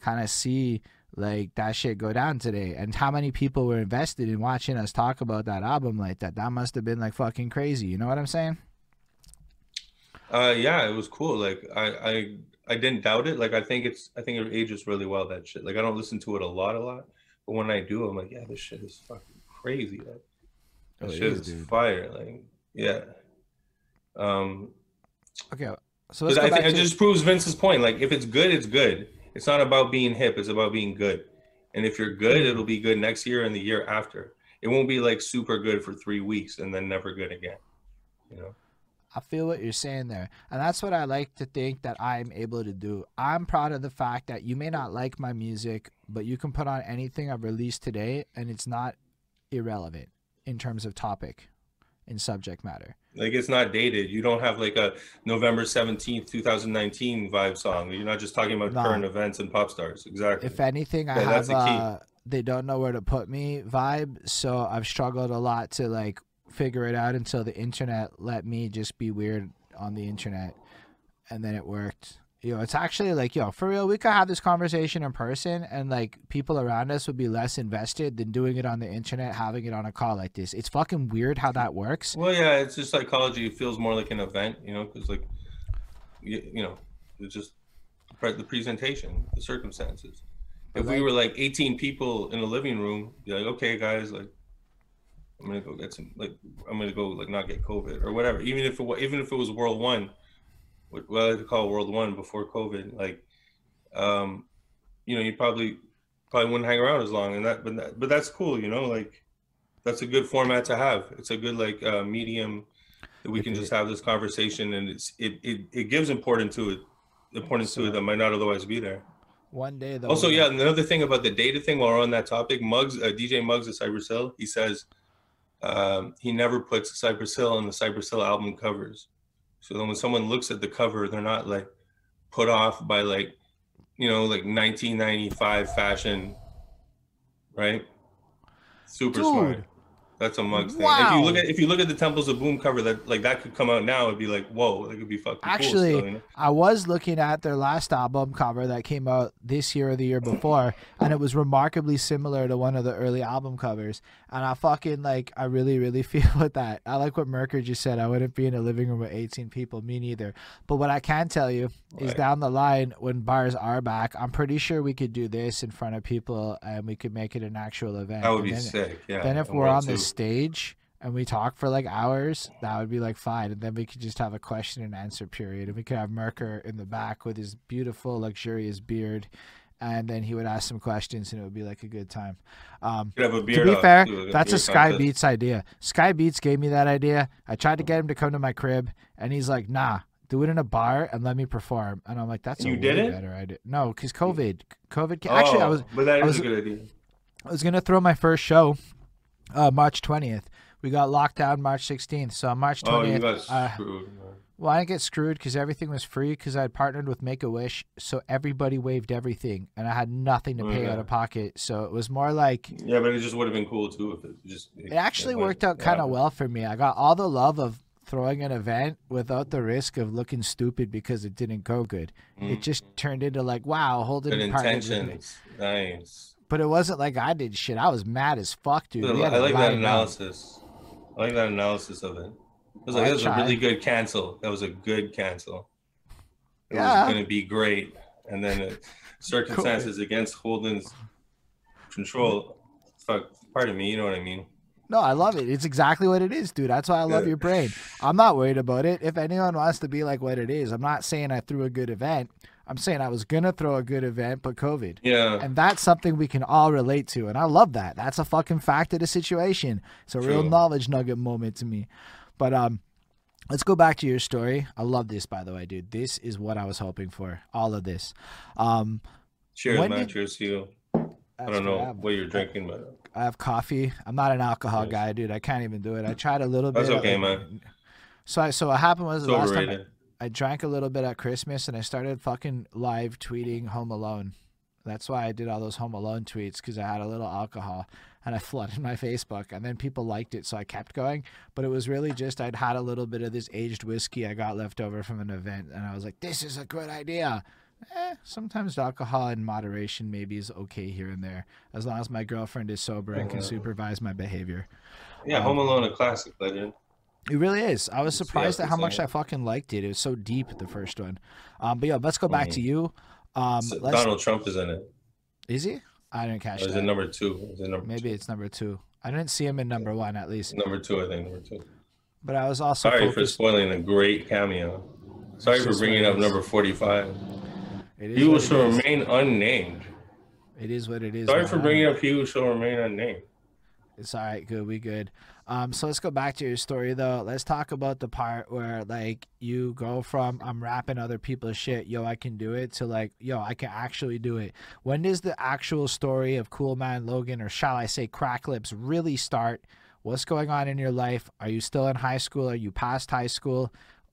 kind of see like that shit go down today and how many people were invested in watching us talk about that album like that. That must have been like fucking crazy. You know what I'm saying? Uh, yeah, it was cool. Like I, I, I didn't doubt it. Like I think it's, I think it ages really well. That shit. Like I don't listen to it a lot, a lot, but when I do, I'm like, yeah, this shit is fucking crazy. Like Oh, shit is, is fire. Like yeah. Um, Okay, so let's go I back it to just proves Vince's point. Like if it's good, it's good. It's not about being hip. It's about being good. And if you're good, it'll be good next year and the year after. It won't be like super good for three weeks and then never good again. You know. I feel what you're saying there. And that's what I like to think that I'm able to do. I'm proud of the fact that you may not like my music, but you can put on anything I've released today and it's not irrelevant in terms of topic and subject matter. Like it's not dated. You don't have like a November 17th, 2019 vibe song. You're not just talking about Nah. current events and pop stars. Exactly. If anything, I Yeah, have that's the key. uh, they don't know where to put me vibe. So I've struggled a lot to like figure it out until the internet let me just be weird on the internet, and then it worked. You know, it's actually like, yo, for real, we could have this conversation in person, and like people around us would be less invested than doing it on the internet, having it on a call like this. It's fucking weird how that works. Well, yeah, it's just psychology. It feels more like an event, you know, because like, you, you know, it's just the presentation, the circumstances. If we were like 18 people in a living room, be like, okay, guys, like, I'm gonna go get some, like, I'm gonna go like not get COVID or whatever. Even if it even if it was World One, what what I like to call World One before COVID, like, um, you know, you probably probably wouldn't hang around as long, and that, but that, but that's cool, you know, like, that's a good format to have. It's a good like uh, medium that we can just have this conversation, and it's it it, it gives importance to it, importance to it that might not otherwise be there. One day though. Also, yeah, another thing about the data thing while we're on that topic, Muggs, uh, DJ Muggs at Cypress Hill, he says um, he never puts Cypress Hill on the Cypress Hill album covers. So then when someone looks at the cover, they're not like put off by like, you know, like 1995 fashion, right? Super smart. That's a Muggs thing. If you look at if you look at the Temples of Boom cover, that like that could come out now, it'd be like, whoa, that could be fucking Actually, cool. Still, you know? I was looking at their last album cover that came out this year or the year before, and it was remarkably similar to one of the early album covers. And I fucking like, I really, really (laughs) feel with that. I like what Merker just said. I wouldn't be in a living room with 18 people, me neither. But what I can tell you is down the line, when bars are back, I'm pretty sure we could do this in front of people and we could make it an actual event. That would And be then- sick. Yeah. then if and we're on the Two. Stage and we talk for like hours, that would be like fine. And then we could just have a question and answer period. And we could have Merker in the back with his beautiful, luxurious beard. And then he would ask some questions and it would be like a good time. Um, a to be off, fair, too, that's a Sky contest. Beats idea. Sky Beats gave me that idea. I tried to get him to come to my crib and he's like, nah, do it in a bar and let me perform. And I'm like, that's And a you way didn't? better idea. No, because COVID. COVID. ca- Actually, I Oh, was But that was- a good idea. I was gonna throw my first show, uh, March twentieth. We got locked down March sixteenth. So on March Oh, you twentieth, got uh, screwed. well, I didn't get screwed because everything was free because I had partnered with Make a Wish, so everybody waived everything, and I had nothing to pay out of pocket. So it was more like Yeah, but it just would have been cool too if it just. it actually went- worked out kind of yeah. well for me. I got all the love of throwing an event without the risk of looking stupid because it didn't go good. It Mm. just turned into like, wow, holding Good partnered with me. intentions. Nice. But it wasn't like I did shit. I was mad as fuck, dude. We I like that analysis. I like that analysis of it. It was like I that was a really good cancel. That was a good cancel. It Yeah. was going to be great, and then circumstances against Holden's control. Fuck, pardon me. You know what I mean? No, I love it. It's exactly what it is, dude. That's why I love your brain. I'm not worried about it. If anyone wants to be like what it is, I'm not saying I threw a good event. I'm saying I was gonna throw a good event, but COVID. Yeah. And that's something we can all relate to. And I love that. That's a fucking fact of the situation. It's a real knowledge nugget moment to me. But um let's go back to your story. I love this by the way, dude. This is what I was hoping for. All of this. Um Cheers, man. did- Cheers to you. I don't I know have. what you're drinking, but I have coffee. I'm not an alcohol Nice. guy, dude. I can't even do it. I tried a little bit. That's okay, man. So I, so what happened was it's the last time. I, I drank a little bit at Christmas and I started fucking live tweeting Home Alone. That's why I did all those Home Alone tweets because I had a little alcohol and I (laughs) flooded my Facebook and then people liked it so I kept going. But it was really just I'd had a little bit of this aged whiskey I got left over from an event and I was like, this is a good idea. Eh, sometimes alcohol in moderation maybe is okay here and there as long as my girlfriend is sober and can supervise my behavior. Yeah, Home Alone, a classic legend. It really is. I was It's- yeah, surprised at how much I fucking liked it. It was so deep, the first one. Um, but yeah, let's go back to you. Um, So let's, Donald Trump is in it. is he? I didn't catch is it number two? Is it number Maybe it's number two. I didn't see him in number one at least. number two? I think number two. But I was also Sorry for spoiling a great cameo. Sorry for bringing up number forty-five. It is He will shall remain unnamed. It is what it is. Sorry for bringing up he who shall remain unnamed. It's all right. Good. We good. Um, so let's go back to your story though. Let's talk about the part where like you go from I'm rapping other people's shit, yo, I can do it, to like, yo, I can actually do it. When does the actual story of Cool Man Logan, or shall I say Crack Lips, really start? What's going on in your life? Are you still in high school? Are you past high school?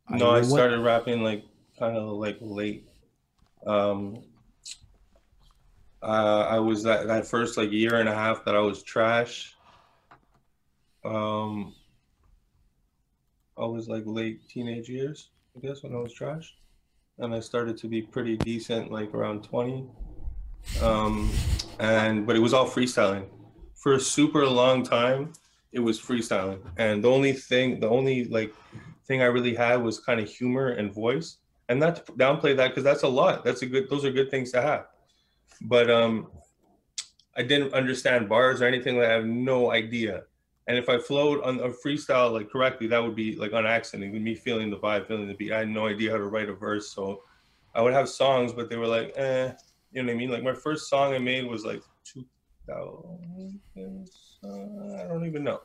Are No, I what- started rapping like kind of like late. Um, uh, I was that that first like year and a half that I was trash. Um, I was like late teenage years, I guess, when I was trash, and I started to be pretty decent like around twenty. Um, and but it was all freestyling for a super long time. It was freestyling, and the only thing, the only like thing I really had was kind of humor and voice. And not to downplay that because that's a lot. That's a good. Those are good things to have. But um, I didn't understand bars or anything. Like I have no idea. And if I flowed on a freestyle like correctly, that would be like on accident. Me feeling the vibe, feeling the beat. I had no idea how to write a verse, so I would have songs, but they were like, eh, you know what I mean? Like my first song I made was like 2000. uh, I don't even know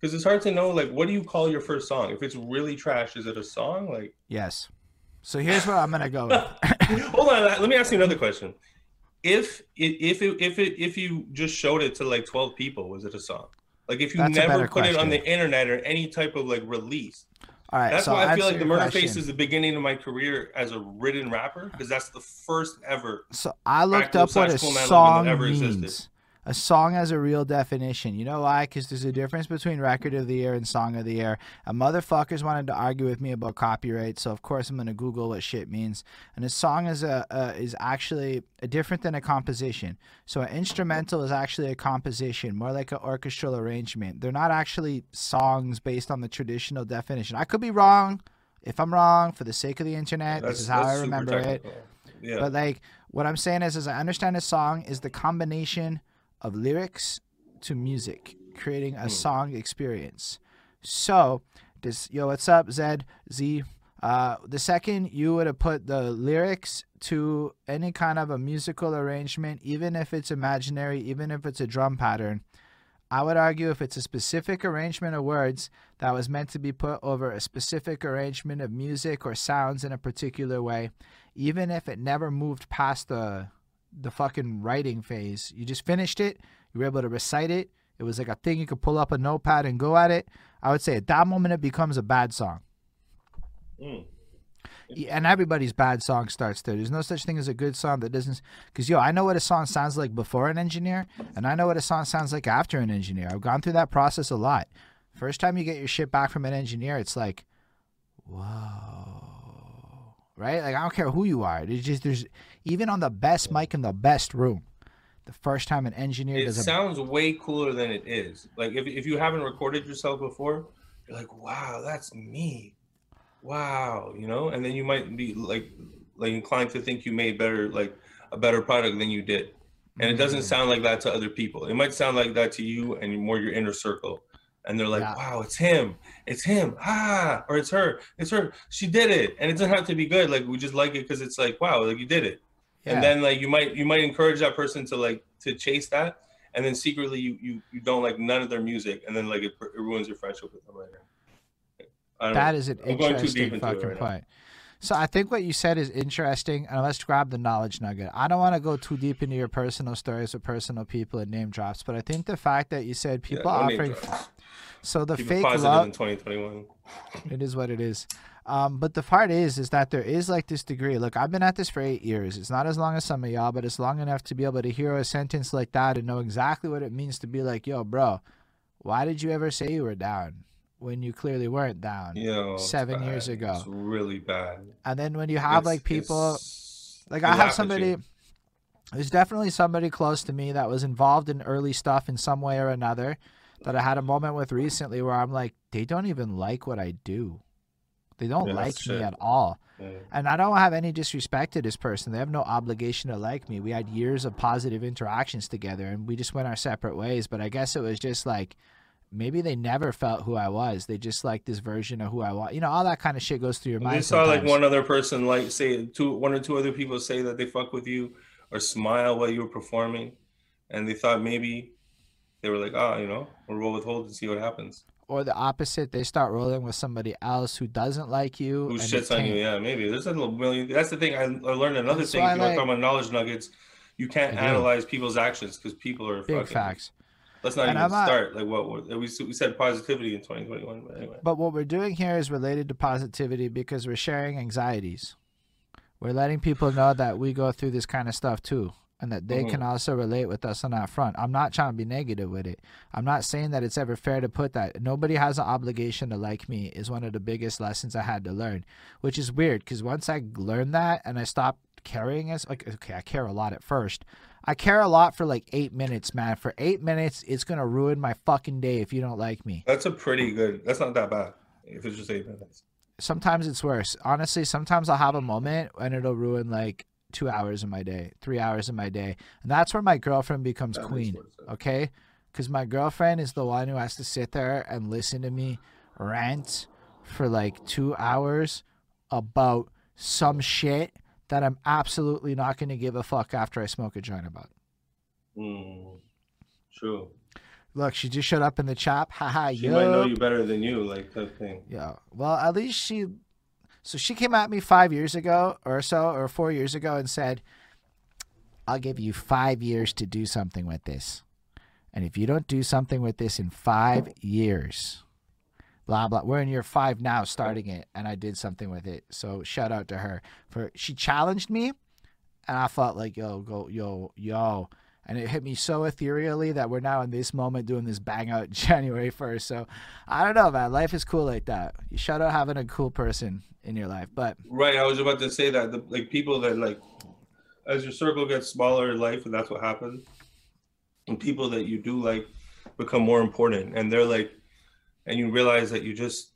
because it's hard to know like what do you call your first song if it's really trash is it a song like Yes. So here's what I'm gonna go with. (laughs) hold on let me ask you another question if it if it if it if you just showed it to like 12 people was it a song like if you That's never put it on the internet or any type of like release All right. that's so why i feel like the murder face is the beginning of my career as a written rapper because that's the first ever So I looked up what a Lips slash Cool Man Logan song ever means. existed. A song has a real definition. You know why? Because there's a difference between record of the year and song of the year. And motherfuckers wanted to argue with me about copyright, so of course I'm gonna Google what shit means. And a song is a, a is actually a different than a composition. So an instrumental is actually a composition, more like an orchestral arrangement. They're not actually songs based on the traditional definition. I could be wrong. If I'm wrong, for the sake of the internet, this is how I remember it. yeah But like what I'm saying is, is I understand a song is the combination of lyrics to music, creating a song experience. So, this yo, what's up, Zed Z? Uh, the second you would have put the lyrics to any kind of a musical arrangement, even if it's imaginary, even if it's a drum pattern, I would argue if it's a specific arrangement of words that was meant to be put over a specific arrangement of music or sounds in a particular way, even if it never moved past the the fucking writing phase, you just finished it, you were able to recite it, it was like a thing you could pull up a notepad and go at it. I would say at that moment it becomes a bad song. Mm. Yeah, And everybody's bad song starts there. There's no such thing as a good song that doesn't. Because, yo, I know what a song sounds like before an engineer, and I know what a song sounds like after an engineer. I've gone through that process a lot. First time you get your shit back from an engineer, it's like, whoa. Right? Like, I don't care who you are. There's just, there's, even on the best mic in the best room, the first time an engineer it does a. sounds way cooler than it is. Like if, if you haven't recorded yourself before, you're like, wow, that's me. Wow, you know, and then you might be like like inclined to think you made better like a better product than you did. And it doesn't Mm. sound like that to other people. It might sound like that to you and more your inner circle. And they're like, Yeah. wow, it's him. It's him. Ah, or it's her. It's her. She did it. And it doesn't have to be good. Like we just like it because it's like, wow, like you did it yeah. and then like you might you might encourage that person to like to chase that and then secretly you you, you don't like none of their music and then like it, it ruins your friendship with them later That know. is an I'm interesting fucking right now. point. So I think what you said is interesting, and let's grab the knowledge nugget. I don't want to go too deep into your personal stories with personal people and name drops, but I think the fact that you said Yeah, people name offering. So the Keep fake love, in 2021 (laughs) it is what it is. Um, but the part is, is that there is like this degree. Look, I've been at this for eight years. It's not as long as some of y'all, but it's long enough to be able to hear a sentence like that and know exactly what it means to be like, yo, bro, why did you ever say you were down when you clearly weren't down? Yo, Seven years ago. it's really bad And then when you have It's- like people, like I have somebody. There's definitely somebody close to me that was involved in early stuff in some way or another. That I had a moment with recently where I'm like, they don't even like what I do. They don't Yeah, like me at all. Yeah. And I don't have any disrespect to this person. They have no obligation to like me. We had years of positive interactions together and we just went our separate ways. But I guess it was just like maybe they never felt who I was. They just like this version of who I was. You know, all that kind of shit goes through your mind. They saw like one other person like say two one or two other people say that they fuck with you or smile while you were performing, and they thought maybe they were like, ah, you know, we'll roll with hold and see what happens. or the opposite, they start rolling with somebody else who doesn't like you. Who and shits on you? Yeah, maybe. There's a little million. That's the thing. I, I learned another That's thing. why I You like- talking about knowledge nuggets. You can't analyze people's actions because people are Big fucking. facts. Let's not And even I'm not- start. Like what what- we we said positivity in 2021. But anyway, But what we're doing here is related to positivity because we're sharing anxieties. We're letting people know that we go through this kind of stuff too, and that they Mhm. can also relate with us on that front. I'm not trying to be negative with it. I'm not saying that it's ever fair to put that. Nobody has an obligation to like me, is one of the biggest lessons I had to learn, which is weird because once I learned that and I stopped caring as like okay i care a lot at first i care a lot for like eight minutes man for eight minutes it's gonna ruin my fucking day if you don't like me that's a pretty good. That's not that bad. If it's just eight minutes. sometimes it's worse. Honestly, sometimes I'll have a moment and it'll ruin like two hours of my day, three hours of my day. And that's where my girlfriend becomes That queen. Okay? Because my girlfriend is the one who has to sit there and listen to me rant for like two hours about some shit that I'm absolutely not going to give a fuck after I smoke a joint about. Mm, true. Look, she just showed up in the chat. Haha, She yo. might know you better than you, like type thing. Yeah. Well, at least she. So she came at me five years ago or so, or four years ago, and said, I'll give you five years to do something with this. And if you don't do something with this in five years, blah, blah. We're in year five now, starting it, and I did something with it. So shout out to her. for She challenged me, and I felt like, yo, go, yo, yo. And it hit me so ethereally that we're now in this moment doing this bang out (laughs) January 1st. So I don't know, man. Life is cool like that. You shout out having a cool person in your life. But Right. I was about to say that the, like people that like as your circle gets smaller in life, and that's what happens. And people that you do like become more important, and they're like, and you realize that you just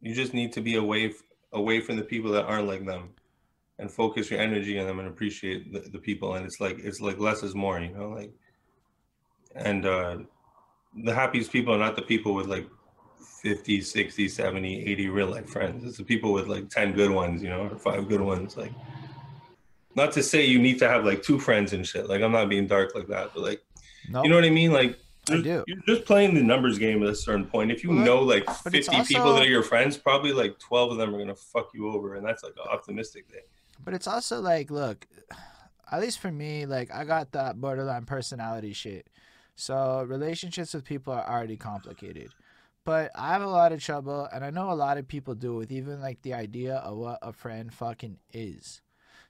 you just need to be away away from the people that aren't like them, and focus your energy on them and appreciate the, the people. And it's like it's like less is more, you know, like. And uh the happiest people are not the people with like 50, 60, 70, 80 real life friends. It's the people with like 10 good ones, you know, or five good ones. Like, not to say you need to have like two friends and shit. Like, I'm not being dark like that, but like, no, you know what I mean? Like, I you're- do. You're just playing the numbers game at a certain point. If you know like but it's 50 people that are your friends, probably like 12 of them are going to fuck you over. And that's like an optimistic thing. But it's also like, look, at least for me, like I got that borderline personality shit. So relationships with people are already complicated. But I have a lot of trouble, and I know a lot of people do with even like the idea of what a friend fucking is.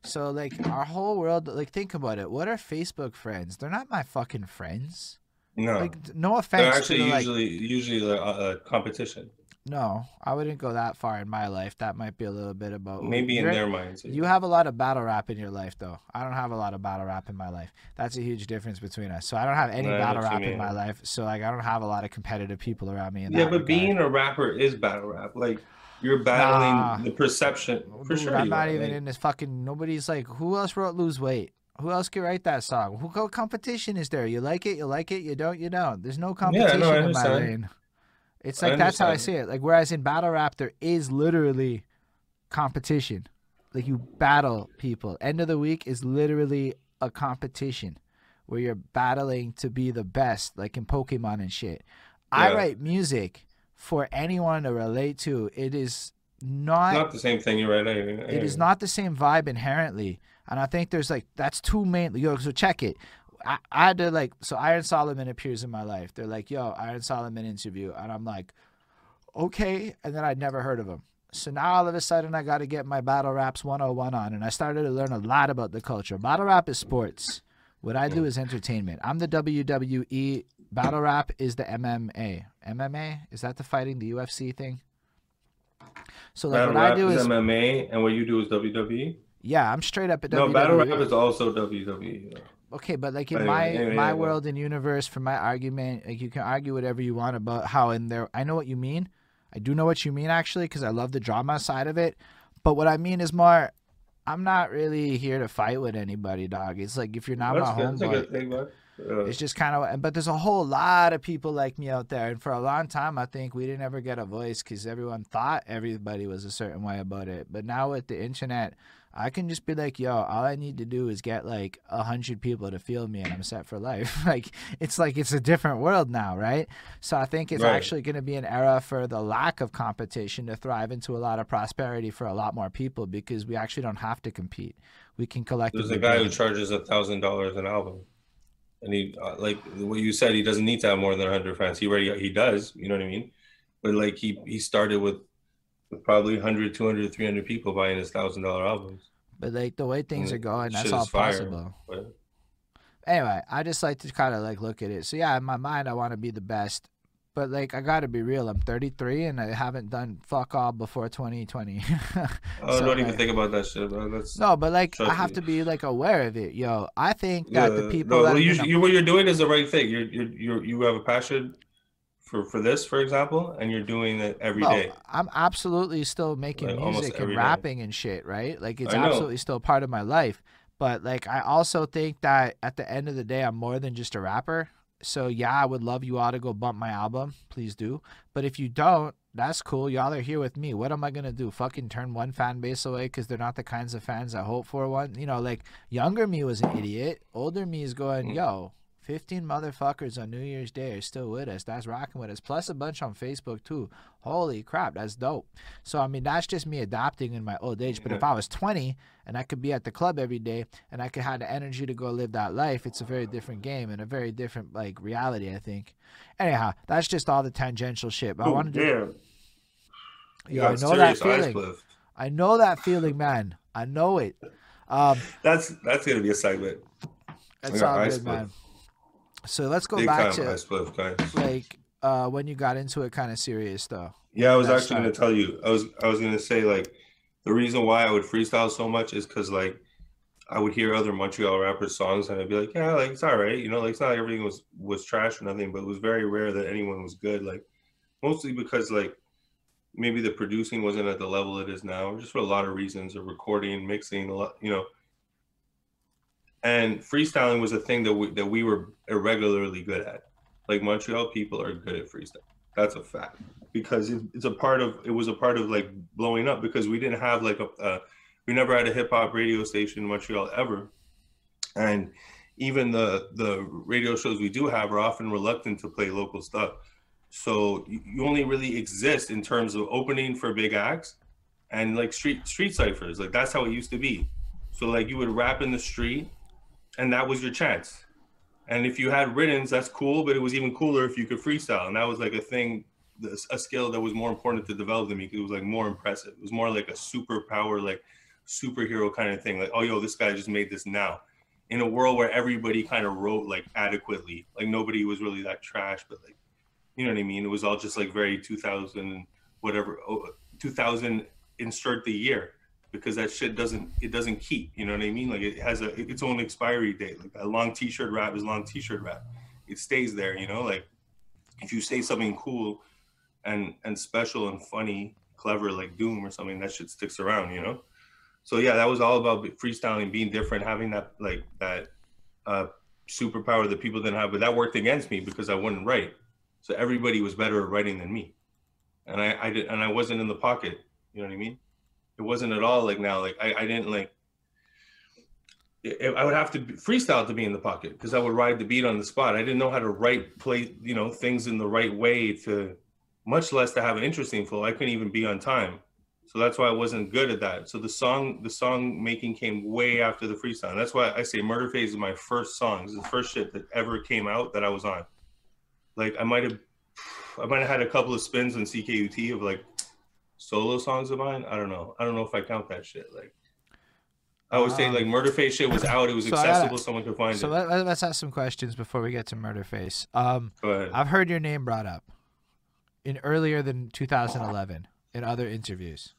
So like our whole world, like think about it. What are Facebook friends? They're not my fucking friends. No. Like no offense. They're actually to the, like usually usually a, a uh, uh, competition. No, I wouldn't go that far in my life. That might be a little bit about Maybe in their minds. You have a lot of battle rap in your life, though. I don't have a lot of battle rap in my life. That's a huge difference between us. So I don't have any I battle rap in my life. So like I don't have a lot of competitive people around me. In Yeah, but regard. being a rapper is battle rap. Like you're battling Nah. the perception. For Dude, sure, I'm not even Like, in this fucking. Nobody's like, who else wrote "Lose Weight"? Who else could write that song? Who competition is there? You like it, you like it. You don't, you don't. There's no competition I in my lane. It's like that's how I see it. Like whereas in battle rap, there is literally competition. Like you battle people. End of the week is literally a competition where you're battling to be the best, like in Pokemon and shit. I write music for anyone to relate to. It is not not the same thing. You're right. I, I, it is not the same vibe inherently and i think there's like that's too main yo so check it I, I had to like so iron solomon appears in my life. They're like yo iron solomon interview and i'm like okay and then i'd never heard of him. So now all of a sudden i got to get my battle raps 101 on and i started to learn a lot about the culture. Battle rap is sports. What i do is entertainment. I'm the wwe battle rap is the mma mma is that the fighting the ufc thing? So like battle what i do is is MMA, and what you do is WWE. yeah, I'm straight up at No, WWE. No, battle rap is also WWE. Okay, but like in Anyway, my anyway, my world and universe, for my argument, like you can argue whatever you want about how in there. I know what you mean. I do know what you mean actually, because I love the drama side of it. But what I mean is more. I'm not really here to fight with anybody, dog. It's like if you're not That's my homeboy, good thing, man. Uh, it's just kind of, but there's a whole lot of people like me out there. And for a long time, I think we didn't ever get a voice because everyone thought everybody was a certain way about it. But now with the internet, I can just be like, yo, all I need to do is get like a hundred people to feel me and I'm set for life. (laughs) like, it's like it's a different world now, right? So I think it's Right. actually going to be an era for the lack of competition to thrive into a lot of prosperity for a lot more people because we actually don't have to compete. We can collect. There's a guy who charges a thousand dollars an album, and he uh, like what you said. He doesn't need to have more than hundred fans. He already he does. You know what I mean? But like he he started with, with probably 100, 200, 300 people buying his thousand dollar albums. But like the way things Mm, are going, that's all fire. possible. But Anyway, I just like to kind of like look at it. So yeah, in my mind, I want to be the best, but like I got to be real. I'm 33 and I haven't done fuck all before 2020. (laughs) oh, So, don't even like- think about that shit, bro. That's no, but like I have to be like aware of it, yo. I think that the people no, that well, you, you what you're doing is the right thing. You're you you you have a passion for for this, for example, and you're doing it every No, day. I'm absolutely still making Like, music and every day. rapping and shit, right? Like it's absolutely still part of my life. But like I also think that at the end of the day I'm more than just a rapper. So yeah, I would love you all to go bump my album. Please do. But if you don't, that's cool. Y'all are here with me. What am I gonna do? Fucking turn one fan base away because they're not the kinds of fans I hope for. One, you know, like younger me was an idiot. Older me is going, Mm. yo, 15 motherfuckers on New Year's Day are still with us. That's rocking with us. Plus a bunch on Facebook too. Holy crap, that's dope. So I mean, that's just me adapting in my old age. But if I was 20 and I could be at the club every day and I could have the energy to go live that life, it's a very different game and a very different like reality. I think. Anyhow, that's just all the tangential shit. But I Ooh, want to do. damn. You Yeah, I know that feeling. I know that feeling, man. I know it. Um, That's that's gonna be a segment. that's all good, man. So let's go Big back time to guys. like uh, when you got into it, kind of serious though. Yeah, I was actually going to tell you. I was I was going to say like the reason why I would freestyle so much is because like I would hear other Montreal rappers' songs and I'd be like, yeah, like it's all right, you know, like it's not like everything was was trash or nothing, but it was very rare that anyone was good. Like mostly because like maybe the producing wasn't at the level it is now, just for a lot of reasons, or recording, mixing, a lot, you know. And freestyling was a thing that we that we were irregularly good at. Like Montreal people are good at freestyle. That's a fact because it, it's a part of it was a part of like blowing up because we didn't have like a we never had a hip hop radio station in Montreal ever, and even the the radio shows we do have are often reluctant to play local stuff. So you, you only really exist in terms of opening for big acts and like street street ciphers. Like that's how it used to be. So like you would rap in the street, and that was your chance. And if you had riddance, that's cool, but it was even cooler if you could freestyle. And that was like a thing, a skill that was more important to develop than me because it was like more impressive. It was more like a superpower, like superhero kind of thing. Like, oh, yo, this guy just made this now. In a world where everybody kind of wrote like adequately, like nobody was really that trash, but like, you know what I mean? It was all just like very 2000, whatever, oh, 2000 insert the year because that shit doesn't it doesn't keep you know what i mean? Like it has a its own expiry date. Like a long t-shirt rap is long t-shirt rap it stays there you know? Like if you say something cool and and special and funny clever like doom or something that shit sticks around you know? So yeah that was all about freestyling being different having that like that uh superpower that people didn't have but that worked against me because i wouldn't write. So everybody was better at writing than me. And i i did and i wasn't in the pocket you know what i mean it wasn't at all like now. Like I, I didn't like. I would have to freestyle to be in the pocket because I would ride the beat on the spot. I didn't know how to write, play, you know, things in the right way to, much less to have an interesting flow. I couldn't even be on time, so that's why I wasn't good at that. So the song, the song making came way after the freestyle. That's why I say Murder Face is my first song. It's the first shit that ever came out that I was on. Like I might have, I might have had a couple of spins on CKUT of like solo songs of mine. I don't know. I don't know if I count that shit. Like, I would say Um, like Murder Face shit was out. It was so accessible. someone could find So it. let, let, us ask some questions before we get to Murder Face. Um, Go ahead. I've heard your name brought up in earlier than 2011 in other interviews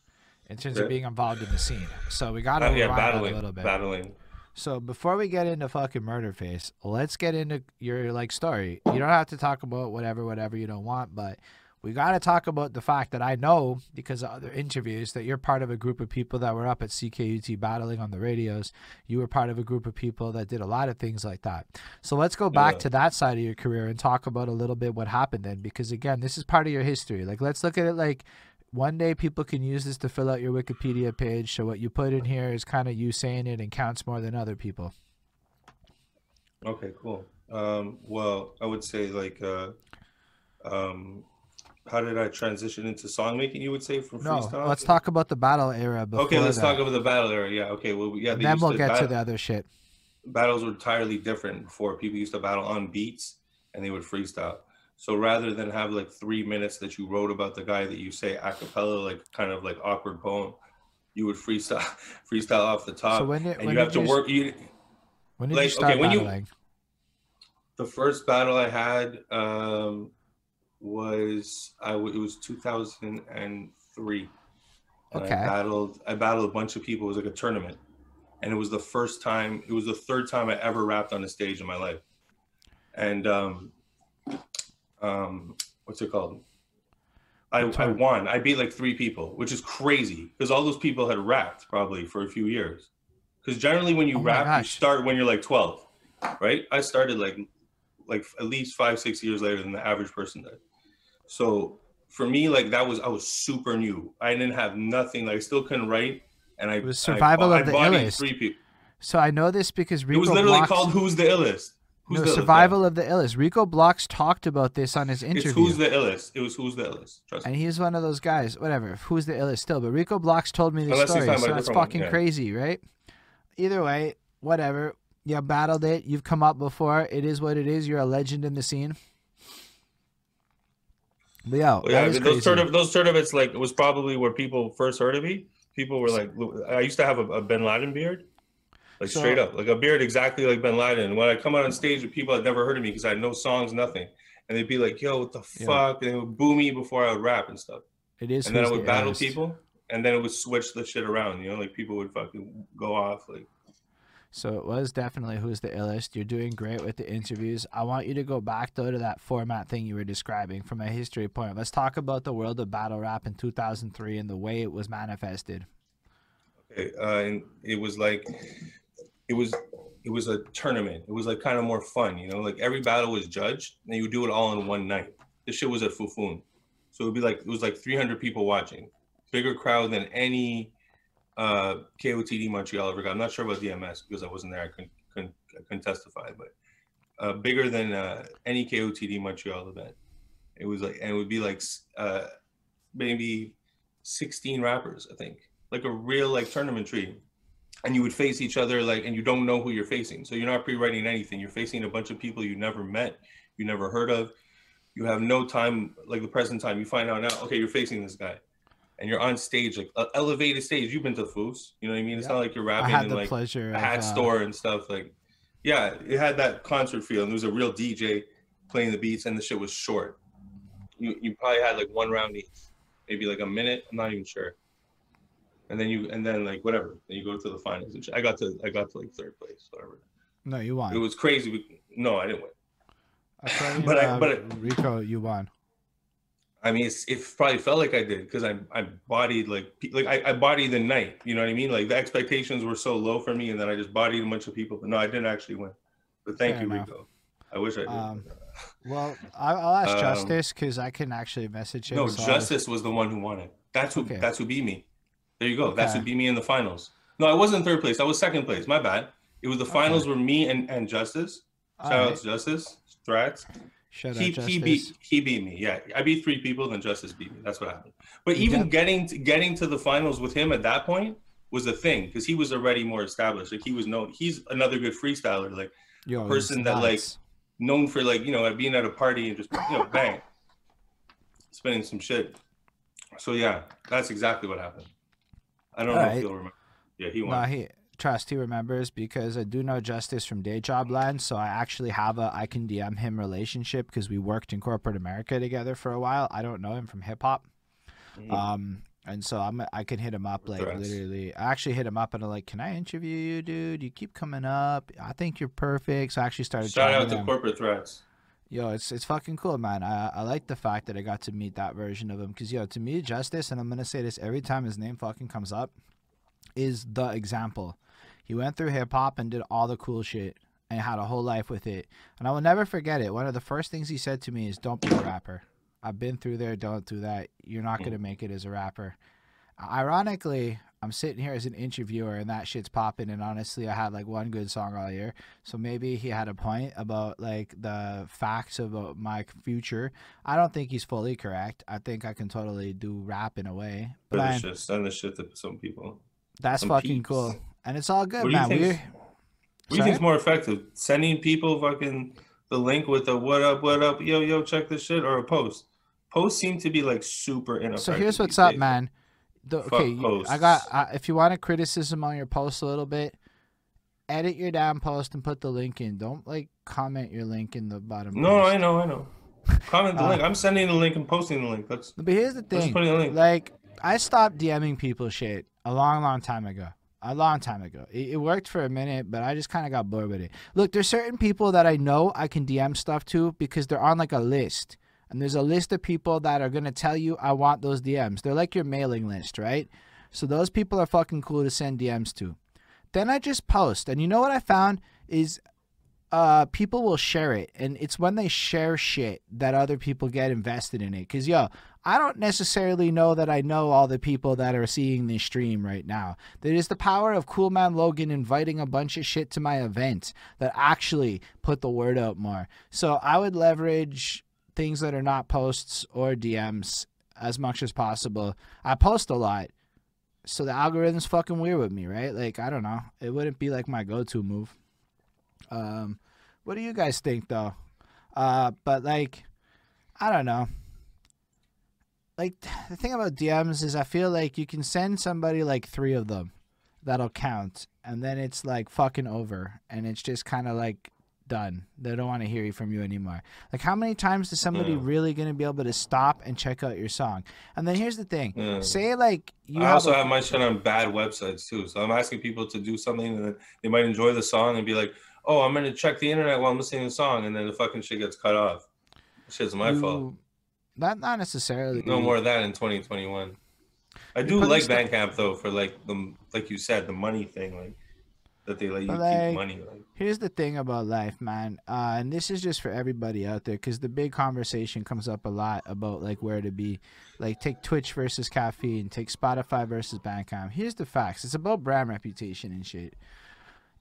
in terms of being involved in the scene. So we got to Uh, yeah, that a little bit. battling. So before we get into fucking murder face, let's get into your like story. You don't have to talk about whatever, whatever you don't want, but we got to talk about the fact that I know because of other interviews that you're part of a group of people that were up at CKUT battling on the radios. You were part of a group of people that did a lot of things like that. So let's go back Yeah. to that side of your career and talk about a little bit what happened then because again, this is part of your history. Like let's look at it like one day people can use this to fill out your Wikipedia page. So what you put in here is kind of you saying it and counts more than other people. Okay, cool. Um, well, I would say like, uh, um, how did I transition into song making? You would say from No, freestyle. let's talk about the battle era before Okay, let's that. talk about the battle era. Yeah. Okay. Well, yeah. then we'll to get to the other shit. battles were entirely different before. People used to battle on beats and they would freestyle. So rather than have like three minutes that you wrote about the guy that you say a cappella, like kind of like awkward poem, you would freestyle (laughs) freestyle off the top. So when did and when you have to you, work. You, when did like, you start okay, when you- the first battle I had um, was I w- it was 2003. And Okay. I battled I battled a bunch of people. It was like a tournament, and it was the first time. It was the third time I ever rapped on a stage in my life. And um, um, what's it called? I, I won. I beat like three people, which is crazy because all those people had rapped probably for a few years. Because generally, when you Oh rap, you start when you're like 12, right? I started like like at least five six years later than the average person did. So for me, like that was I was super new. I didn't have nothing. Like I still couldn't write, and I It was I survival of I the illest. Three people. So I know this because Rico It was literally Blocks, called "Who's the Illest." Who's no, the Illest? survival of the illest. Rico Blocks talked about this on his Yeah. It's "Who's the Illest." It was "Who's the Illest." Trust me. and he's one of those guys, whatever, who's the illest still. But Rico Blocks told me this Unless story, so that's fucking yeah. crazy, right? Either way, whatever. You battled it. You've come up before. It is what it is. You're a legend in the scene. But Well, yeah, that is those tournaments, those tournaments, like, it was probably where people first heard of me. People were like, I used to have a, a Bin Laden beard, like So- straight up, like a beard exactly like Bin Laden. And when I come out on stage with people that never heard of me because I had no songs, nothing, and they'd be like, "Yo, what the Yeah. fuck?" And they would boo me before I would rap and stuff. it is. and then I would battle illest. people, and then it would switch the shit around. You know, like people would fucking go off. Like, So it was definitely who's the illest. You're doing great with the interviews. I want you to go back though to that format thing you were describing from a history point. Let's talk about the world of battle rap in 2003 and the way it was manifested. okay, uh, and it was like, it was. It was a tournament. It was like kind of more fun, you know. Like every battle was judged, and you do it all in one night. This shit was at Fufun, so it'd be like it was like 300 people watching, bigger crowd than any uh, KOTD Montreal ever got. I'm not sure about DMS because I wasn't there. I couldn't couldn't, I couldn't testify, but uh, bigger than uh, any KOTD Montreal event. It was like, and it would be like uh, maybe 16 rappers, I think, like a real like tournament tree. And you would face each other like, and you don't know who you're facing, so you're not pre-writing anything. You're facing a bunch of people you never met, you never heard of. You have no time, like the present time. You find out now, okay, you're facing this guy, and you're on stage, like uh, elevated stage. You've been to Foos, you know what I mean? It's Yeah. not like you're rapping in like a of hat uh, store and stuff. Like, yeah, it had that concert feel, and there was a real DJ playing the beats, and the shit was short. You you probably had like one round each, maybe like a minute. I'm not even sure. And then you and then like whatever, then you go to the finals. and. I got to I got to like third place, whatever. No, you won. It was crazy. We- No, I didn't win. I (laughs) but I- uh, but Rico, you won. I mean, it's, it probably felt like I did because I I bodied like like I, I bodied the night. You know what I mean? Like the expectations were so low for me, and then I just bodied a bunch of people. But no, I didn't actually win. But thank Fair you, enough. Rico. I wish I did. Um, Well, I- I'll ask Um, Justice because I can actually message him. no, so Justice was the one who won it. That's who. Okay. That's who beat me. There you go. That's who Okay. beat me in the finals. No, I wasn't third place. I was second place. My bad. It was the finals were me and and Justice. All Shout out right. to Justice. Threats. Shout he, he beat he beat me. Yeah, I beat three people, then Justice beat me. That's what happened. But even getting to, getting to the finals with him at that point was a thing because he was already more established. Like he was known. He's another good freestyler. Like Yo, person that, like, known for like you know being at a party and just you know bang, spinning some shit. So yeah, that's exactly what happened. I don't know Alright. if you'll remember. Yeah, he won. he trust he remembers because I do know Justice from Day Job Land, so I actually have a I can DM him relationship because we worked in corporate America together for a while. I don't know him from hip hop. Mhm. Um, And so I'm I can hit him up like literally. I actually hit him up and I'm like, "Can I interview you, dude? You keep coming up. I think you're perfect." So I actually started. Shout out to him. corporate threats. Yo, it's it's fucking cool, man. I I like the fact that I got to meet that version of him because yo, to me, Justice, and I'm gonna say this every time his name fucking comes up, is the example. He went through hip hop and did all the cool shit and had a whole life with it. And I will never forget it. One of the first things he said to me is, "Don't be a rapper. I've been through there. Don't do that. You're not gonna mm. make it as a rapper." Ironically, I'm sitting here as an interviewer and that shit's popping. And honestly, I had like one good song all year. So maybe he had a point about like the facts about my future. I don't think he's fully correct. I think I can totally do rap in a way. But it's just send the shit to some people. that's some fucking peeps. cool. And it's all good, What do you man. think- We're, What do you think's more effective? Sending people fucking the link with a what up, what up, yo, yo, check this shit, or a post? Posts seem to be like super ineffective. so here's what's up, days. man. The, okay, you- I got. Uh, if you want a criticism on your post a little bit, edit your damn post and put the link in. Don't like comment your link in the bottom. No, post. I know, I know. Comment the Uh, link. I'm sending the link and posting the link. That's But here's the thing. putting a link. Like, I stopped DMing people shit a long, long time ago. A long time ago. It, worked for a minute, but I just kind of got bored with it. Look, there's certain people that I know I can DM stuff to because they're on like a list. And there's a list of people that are going to tell you, I want those DMs. They're like your mailing list, right? So those people are fucking cool to send DMs to. Then I just post. And you know what I found is uh people will share it and it's when they share shit that other people get invested in it cuz yo I don't necessarily know that I know all the people that are seeing this stream right now. There is the power of Cool Man Logan inviting a bunch of shit to my event that actually put the word out more. So I would leverage things that are not posts or DMs as much as possible. I post a lot. So the algorithm's fucking weird with me, right? Like I don't know. It wouldn't be like my go-to move. Um, what do you guys think though? Uh, but like, I don't know. Like the thing about DMs is I feel like you can send somebody like three of them that'll count, and then it's like fucking over, and it's just kind of like done. They don't want to hear you from you anymore. Like how many times is somebody Mm. really gonna be able to stop and check out your song? And then here's the thing: Mm. say like you I have also a- have my shit on bad websites too. So I'm asking people to do something and they might enjoy the song and be like, "Oh, I'm gonna check the internet while I'm listening to the song," and then the fucking shit gets cut off. Shit's my fault. Not not necessarily. No more of that in 2021. I do like stuff- Bandcamp though for like the like you said the money thing like that they let you like, keep money like Here's the thing about life, man, uh, and this is just for everybody out there, because the big conversation comes up a lot about like where to be, like take Twitch versus caffeine, take Spotify versus Bandcamp. Here's the facts: it's about brand reputation and shit.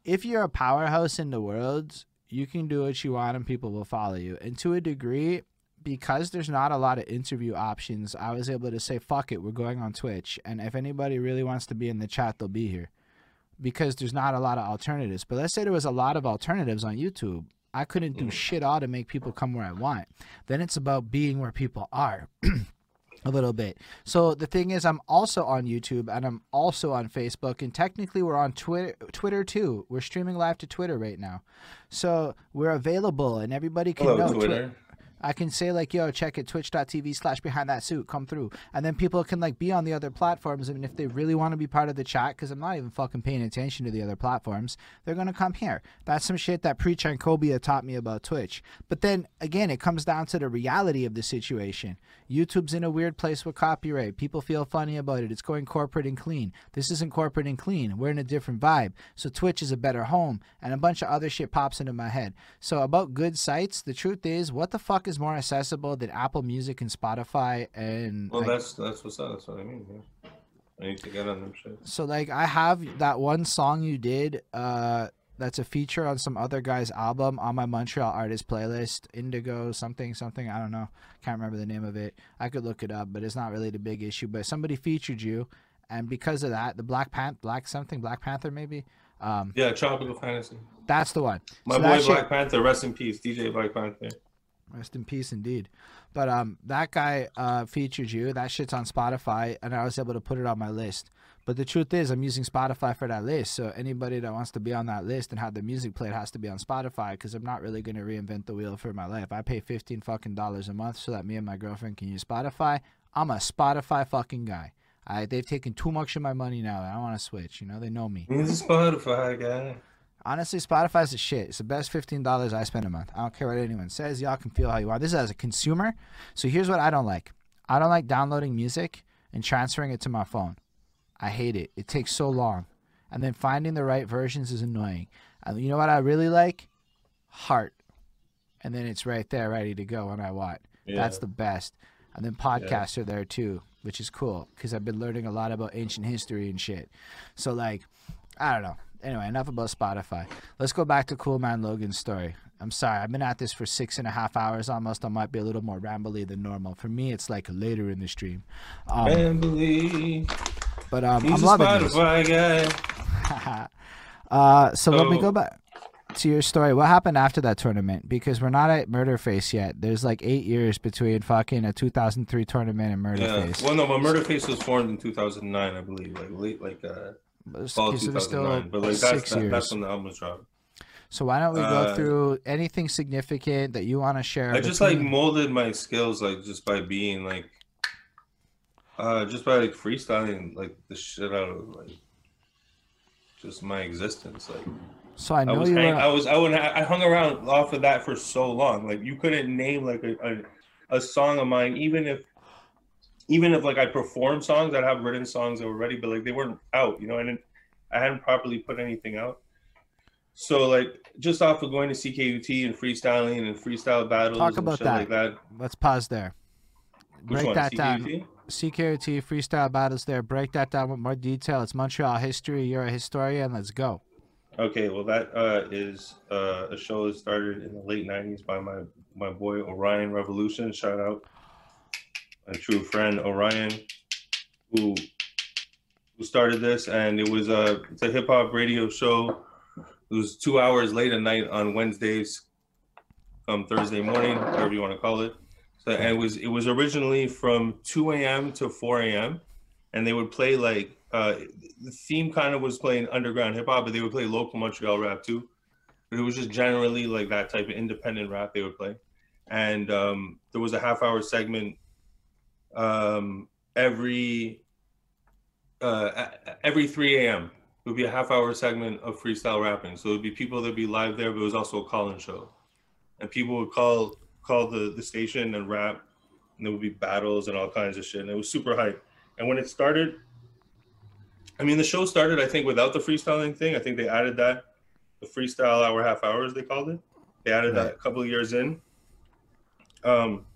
If you're a powerhouse in the world, you can do what you want and people will follow you. And to a degree, because there's not a lot of interview options, I was able to say, "Fuck it, we're going on Twitch," and if anybody really wants to be in the chat, they'll be here because there's not a lot of alternatives. But let's say there was a lot of alternatives on YouTube. I couldn't do mm. shit all to make people come where I want. Then it's about being where people are. (clears throat) a little bit. So the thing is I'm also on YouTube and I'm also on Facebook and technically we're on Twitter Twitter too. We're streaming live to Twitter right now. So we're available and everybody can hello know Twi- Twitter. I can say like, yo, check it twitch.tv slash behind that suit, come through. And then people can like be on the other platforms. I And if they really want to be part of the chat, because I'm not even fucking paying attention to the other platforms, they're gonna come here. That's some shit that Preach and taught me about Twitch. But then again, it comes down to the reality of the situation. YouTube's in a weird place with copyright. People feel funny about it. It's going corporate and clean. This isn't corporate and clean. We're in a different vibe. So Twitch is a better home. And a bunch of other shit pops into my head. So about good sites, the truth is, what the fuck is more accessible than Apple Music and Spotify and Well, like, that's that's what's up. That's what I mean. Yeah. I need to get on them shit. so like I have that one song you did uh that's a feature on some other guy's album on my Montreal artist playlist Indigo something something I don't know can't remember the name of it I could look it up but it's not really the big issue but somebody featured you and because of that the Black Panther Black something Black Panther maybe um Yeah, Tropical Fantasy. that's the one My So boy that shit- Black Panther, rest in peace, DJ Black Panther. Rest in peace, indeed. But um, that guy uh featured you. That shit's on Spotify, and I was able to put it on my list. But the truth is, I'm using Spotify for that list. So anybody that wants to be on that list and have the music played has to be on Spotify because I'm not really gonna reinvent the wheel for my life. I pay fifteen fucking dollars a month so that me and my girlfriend can use Spotify. I'm a Spotify fucking guy. I they've taken too much of my money now. That I want to switch. You know, they know me. He's a Spotify guy. Honestly, Spotify's the shit. It's the best fifteen dollars I spend a month. I don't care what anyone says. Y'all can feel how you want. This is as a consumer. So here's what I don't like. I don't like downloading music and transferring it to my phone. I hate it. It takes so long, and then finding the right versions is annoying. And you know what I really like? Heart, and then it's right there, ready to go when I want. Yeah. That's the best. And then podcasts are there too, which is cool because I've been learning a lot about ancient history and shit. So like, I don't know. Anyway, enough about Spotify. Let's go back to Cool Man Logan's story. I'm sorry, I've been at this for six and a half hours almost. I might be a little more rambly than normal. For me, it's like later in the stream. Um, Rambly. but um, He's I'm a loving this. Spotify guy. (laughs) uh, so let me go back to your story. What happened after that tournament? Because we're not at Murder Face yet. There's like eight years between fucking a 2003 tournament and Yeah. Murder Face. Well, no, but Murder Face was formed in 2009, I believe, like late, like uh, fall so there's still But like six that, years. that's when the album dropped. So why don't we go Uh, through anything significant that you want to share? I just like molded my skills like just by being like, uh, just by like freestyling like the shit out of like just my existence. Like So I I know was, you hang, were. I was, I would, I hung around off of that for so long. Like you couldn't name like a, a, a song of mine, even if, even if like I performed songs, I'd have written songs that were ready, but like they weren't out. You know, I didn't, I hadn't properly put anything out. So like just off of going to CKUT and freestyling and freestyle battles Talk and about shit that. like that. Let's pause there. Which Break one? that down. CKUT? Freestyle battles there. Break that down with more detail. It's Montreal history. You're a historian. Let's go. Okay, well that uh, is uh, a show that started in the late '90s by my my boy Orion Revolution. Shout out a true friend Orion, who who started this, and it was a it's a hip hop radio show. It was two hours late at night on Wednesdays, um Thursday morning, whatever you want to call it. So it was it was originally from 2 a.m. to 4 a.m. and they would play like uh, the theme kind of was playing underground hip hop, but they would play local Montreal rap too. But it was just generally like that type of independent rap they would play. And um, there was a half hour segment um, every uh, every 3 a.m. It would be a half hour segment of freestyle rapping. So it would be people that would be live there, but it was also a call-in show. And people would call call the, the station and rap, and there would be battles and all kinds of shit. And it was super hype. And when it started, I mean, the show started, I think, without the freestyling thing. I think they added that, the freestyle hour, half hours, they called it. They added that a couple of years in. Um,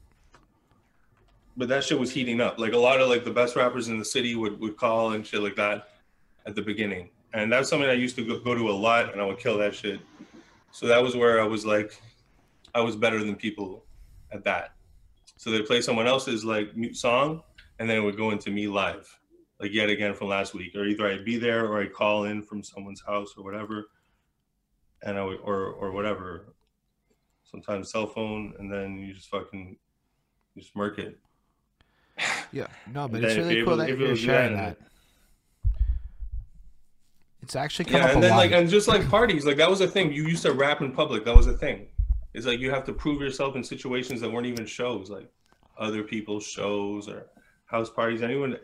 but that shit was heating up. Like a lot of like the best rappers in the city would, would call and shit like that at the beginning. And that's something I used to go, go to a lot and I would kill that shit. So that was where I was like, I was better than people at that. So they'd play someone else's like mute song and then it would go into me live, like yet again from last week. Or either I'd be there or I'd call in from someone's house or whatever. And I would, or, or whatever. Sometimes cell phone and then you just fucking, you just murk it. Yeah, no, but it's really cool able- that you're you'll sharing that, that. It's actually come Yeah, up a and then lot. like and just like parties, like that was a thing. You used to rap in public. That was a thing. It's like you have to prove yourself in situations that weren't even shows, like other people's shows or house parties. Anyone,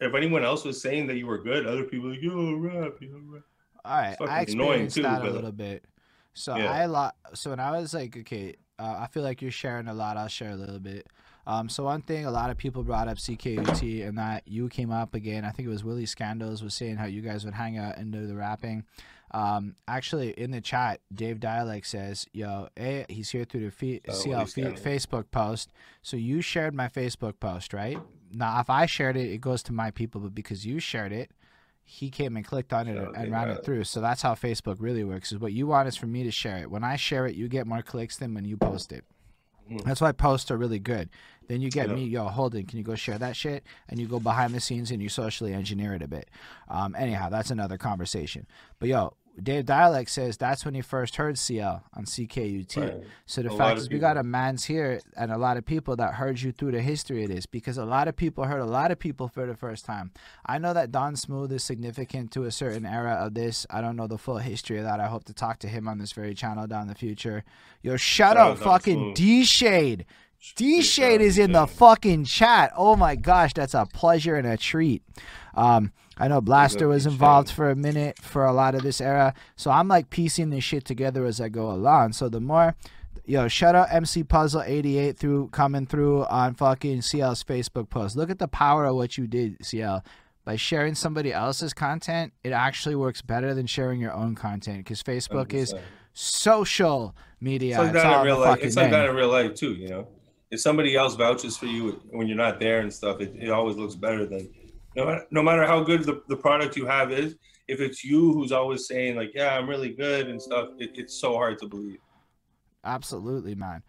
if anyone else was saying that you were good, other people were like yo rap, yo rap. All right, I experienced too, that a little bit. So Yeah. I lot. So when I was like, okay, uh, I feel like you're sharing a lot. I'll share a little bit. Um, so one thing, a lot of people brought up CKUT, and that you came up again. I think it was Willie Scandals was saying how you guys would hang out and do the rapping. Um, actually, in the chat, Dave Dialect says, "Yo, hey, he's here through the fe- Oh, CL fe- Facebook post. So you shared my Facebook post, right? Now, if I shared it, it goes to my people, but because you shared it, he came and clicked on it Oh, and, ran it. through. So that's how Facebook really works. Is what you want is for me to share it. When I share it, you get more clicks than when you post it. Mhm. That's why posts are really good. Then you get Yeah. me, yo, Holden, can you go share that shit? And you go behind the scenes and you socially engineer it a bit. Um, anyhow, that's another conversation. But yo, Dave Dialect says that's when he first heard CL on CKUT. Right. So the A fact is, we got a man's here and a lot of people that heard you through the history of this because a lot of people heard a lot of people for the first time. I know that Don Smooth is significant to a certain era of this. I don't know the full history of that. I hope to talk to him on this very channel down the future. Yo, shut out fucking D Shade. D Shade is in the fucking chat. Oh my gosh, that's a pleasure and a treat. Um, I know Blaster was involved for a minute for a lot of this era, so I'm like piecing this shit together as I go along. So the more, yo, shout out MC Puzzle 88 through coming through on fucking CL's Facebook post. Look at the power of what you did, CL. By sharing somebody else's content, it actually works better than sharing your own content because Facebook 100%. is social media. It's like It's that in real life. It's like that in real life too. You know, if somebody else vouches for you when you're not there and stuff, it, it always looks better than no matter no matter how good the, the product you have is. If it's you who's always saying like, "Yeah, I'm really good" and stuff, it, it's so hard to believe. Absolutely, man.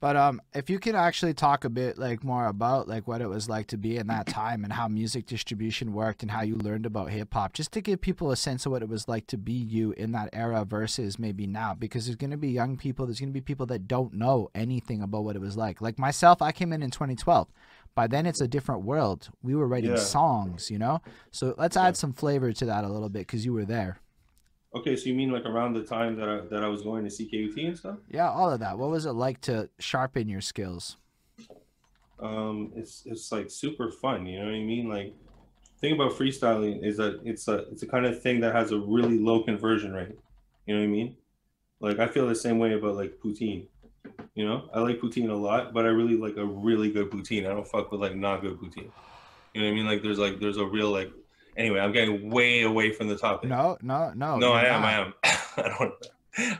But um, if you can actually talk a bit like more about like what it was like to be in that time and how music distribution worked and how you learned about hip hop, just to give people a sense of what it was like to be you in that era versus maybe now, because there's going to be young people, there's going to be people that don't know anything about what it was like. Like myself, I came in in 2012. By then, it's a different world. We were writing Yeah. songs, you know. So let's add some flavor to that a little bit, because you were there. Okay, so you mean like around the time that I, that I was going to CKUT and stuff? Yeah, all of that. What was it like to sharpen your skills? um it's it's like super fun you know what i mean like thing about freestyling is that it's a it's a kind of thing that has a really low conversion rate you know what i mean like i feel the same way about like poutine you know i like poutine a lot but i really like a really good poutine i don't fuck with like not good poutine you know what i mean like there's like there's a real like anyway i'm getting way away from the topic No, no, no. no i am i am (laughs) i don't